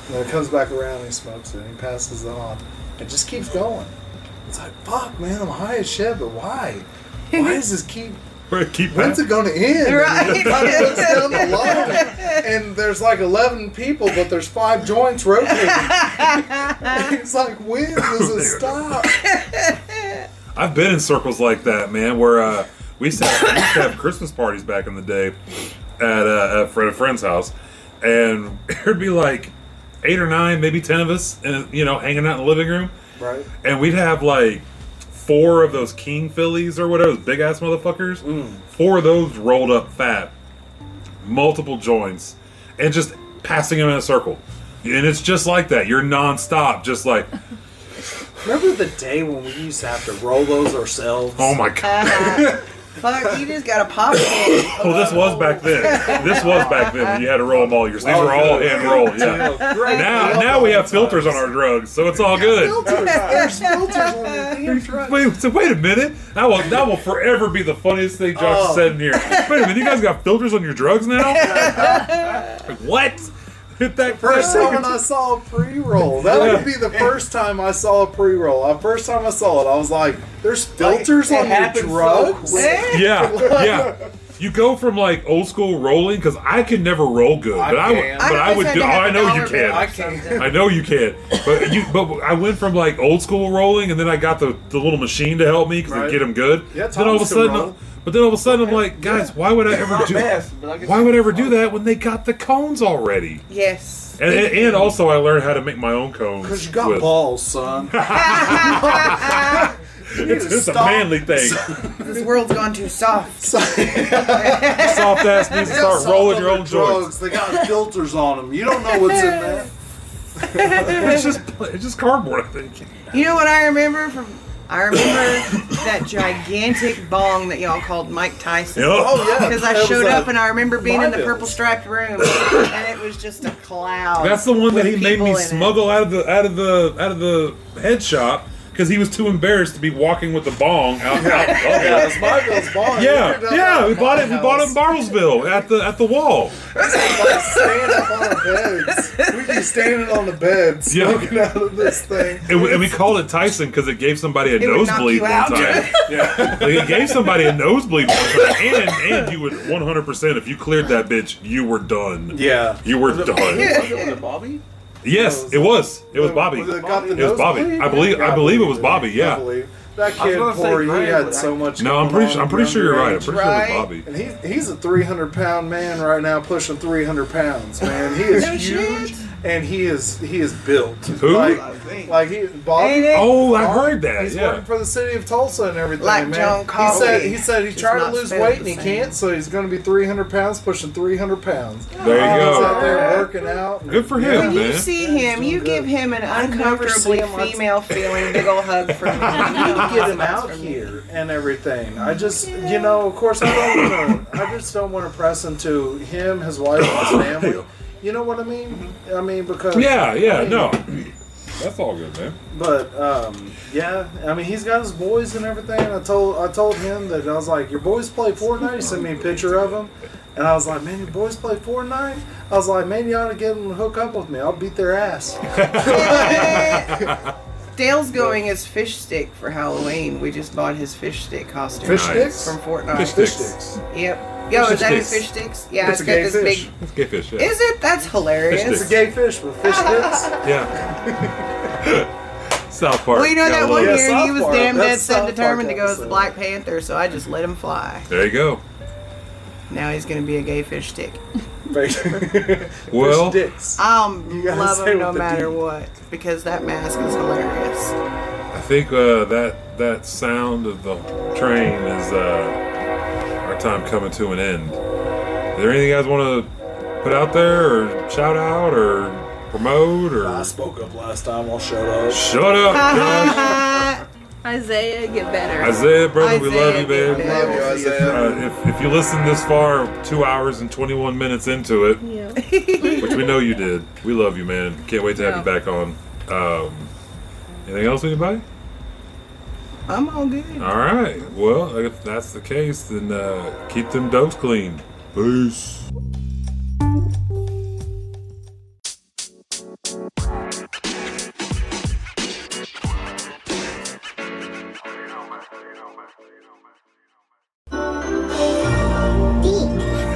And then it comes back around and he smokes it and he passes it on. It just keeps going. It's like fuck, man, I'm high as shit, but why? Why does this keep? Keep When's it going to end? Right. And he fucking goes down the and there's like 11 people, but there's five joints rotating. It's like, when does it stop? I've been in circles like that, man, where uh, we, used to have, we used to have Christmas parties back in the day at, uh, at a friend- a friend's house, and there'd be like eight or nine, maybe ten of us, and you know, hanging out in the living room, Right. and we'd have like four of those king fillies or whatever, those big ass motherfuckers. Mm. Four of those rolled up fat, multiple joints, and just passing them in a circle. And it's just like that. You're nonstop, just like, Remember the day when we used to have to roll those ourselves? oh my uh-huh. god. Fuck, you just got a pop. Well, this was back then. This was back then when you had to roll them all yours. These were all hand rolled. Yeah. Now, now we have filters on our drugs, so it's all good. Filters. Filters on your damn truck. Wait, so wait a minute. That will that will forever be the funniest thing Josh Oh. said in here. Wait a minute, you guys got filters on your drugs now? Like, what? Hit that First first time when I saw a pre-roll, that Yeah. would be the first time I saw a pre-roll. The first time I saw it, I was like, "There's filters it on your happened so Yeah, yeah. You go from like old school rolling because I could never roll good, I but I, would, can. but I I would do. Oh, to have I a know you can. I can't. I know you can, but you. But I went from like old school rolling, and then I got the, the little machine to help me because Right. they get them good. Yeah, then all of a sudden, roll. But then all of a sudden, I'm like, guys, why would I ever do? best, but I guess- Why would I ever do that when they got the cones already? Yes. And, and, and also, I learned how to make my own cones. Because you got with- balls, son. It's, it's a manly thing. This world's gone too soft. Soft ass needs to start rolling your own drugs. joints. They got filters on them. You don't know what's in there. It's just it's just cardboard. I think. You know what I remember from? I remember that gigantic bong that y'all called Mike Tyson. Oh yeah, Because I That was showed a- up and I remember being in the purple striped room, and it was just a cloud. That's the one that with he made me in it. smuggle out of the out of the out of the head shop because he was too embarrassed to be walking with the bong out. out Yeah, it's my Bill's bar. Yeah, We yeah, we my bought it. We bought it in house. Bartlesville at the at the wall. like stand up on our beds. We'd be standing on the beds, Yeah. smoking out of this thing. And we, and we called it Tyson because it gave somebody a It would knock nosebleed you one out. time. Yeah. Like, it gave somebody a nosebleed one time, and and you would 100 percent if you cleared that bitch, you were done. Yeah. You were done. Was it Bobby? Yes, it was. It was Bobby. Was it It was Bobby. I believe- I believe it was Bobby, yeah. I believe. That I was kid, gonna poor, he Greg, had so much. No, I'm pretty. on Sure, I'm pretty sure you're right. I'm underage. pretty sure it was Bobby. And he, he's a 300 pound man right now, pushing 300 pounds. Man, he is No huge, shit. and he is he is built. Who? Like, like he Bobby. Ain't it? Oh, I Bob, heard that. He's Yeah. working for the city of Tulsa and everything, Like man. John he said he said he's Just trying to lose weight and he can't, so he's going to be 300 pounds, pushing 300 pounds. There you He's out there working out. Good for Yeah. him, When you see him, you good. give him an I've never uncomfortably seen him on- female feeling big old hug from me. I need to get him out here and everything. I just, you know, of course, I don't want to. I just don't want to press into him, his wife, and his family. You know what I mean? I mean because Yeah, yeah, I mean, no. That's all good, man. But um, yeah, I mean, he's got his boys and everything. I told I told him that I was like, your boys play Fortnite. He sent me a picture of them, and I was like, man, your boys play Fortnite. I was like, man, you ought to get them to hook up with me. I'll beat their ass. Dale's going as fish stick for Halloween. We just bought his fish stick costume Fish sticks. from Fortnite. Fish Fish sticks. sticks. Yep. Yo, Fish is that his fish sticks? Yeah, It's it's a got gay this fish. big. It's gay fish. Yeah. Is it? That's hilarious. Fish It's a gay fish with fish sticks. yeah. South Park. Well, you know got a that one little- Yeah, year he South was Park. damn dead That's set South determined to Park go as the episode. Black Panther, so I just let him fly. There you go. Now he's gonna be a gay fish stick. Fish Well, sticks. I'll love say him no matter D. what because that mask is hilarious. I think uh, that that sound of the train is uh, our time coming to an end. Is there anything you guys want to put out there, or shout out, or promote, or? I spoke up last time. I'll shut up. shut up, Josh? Isaiah, get better. Isaiah, brother, we love you, Isaiah, babe. get Love you, Isaiah. Uh, if, if you listen this far, two hours and 21 minutes into it, yeah. which we know you did, we love you, man. Can't wait to have you back on. Um, anything else, anybody? I'm all good. All right. Well, if that's the case, then uh, keep them dokes clean. Peace.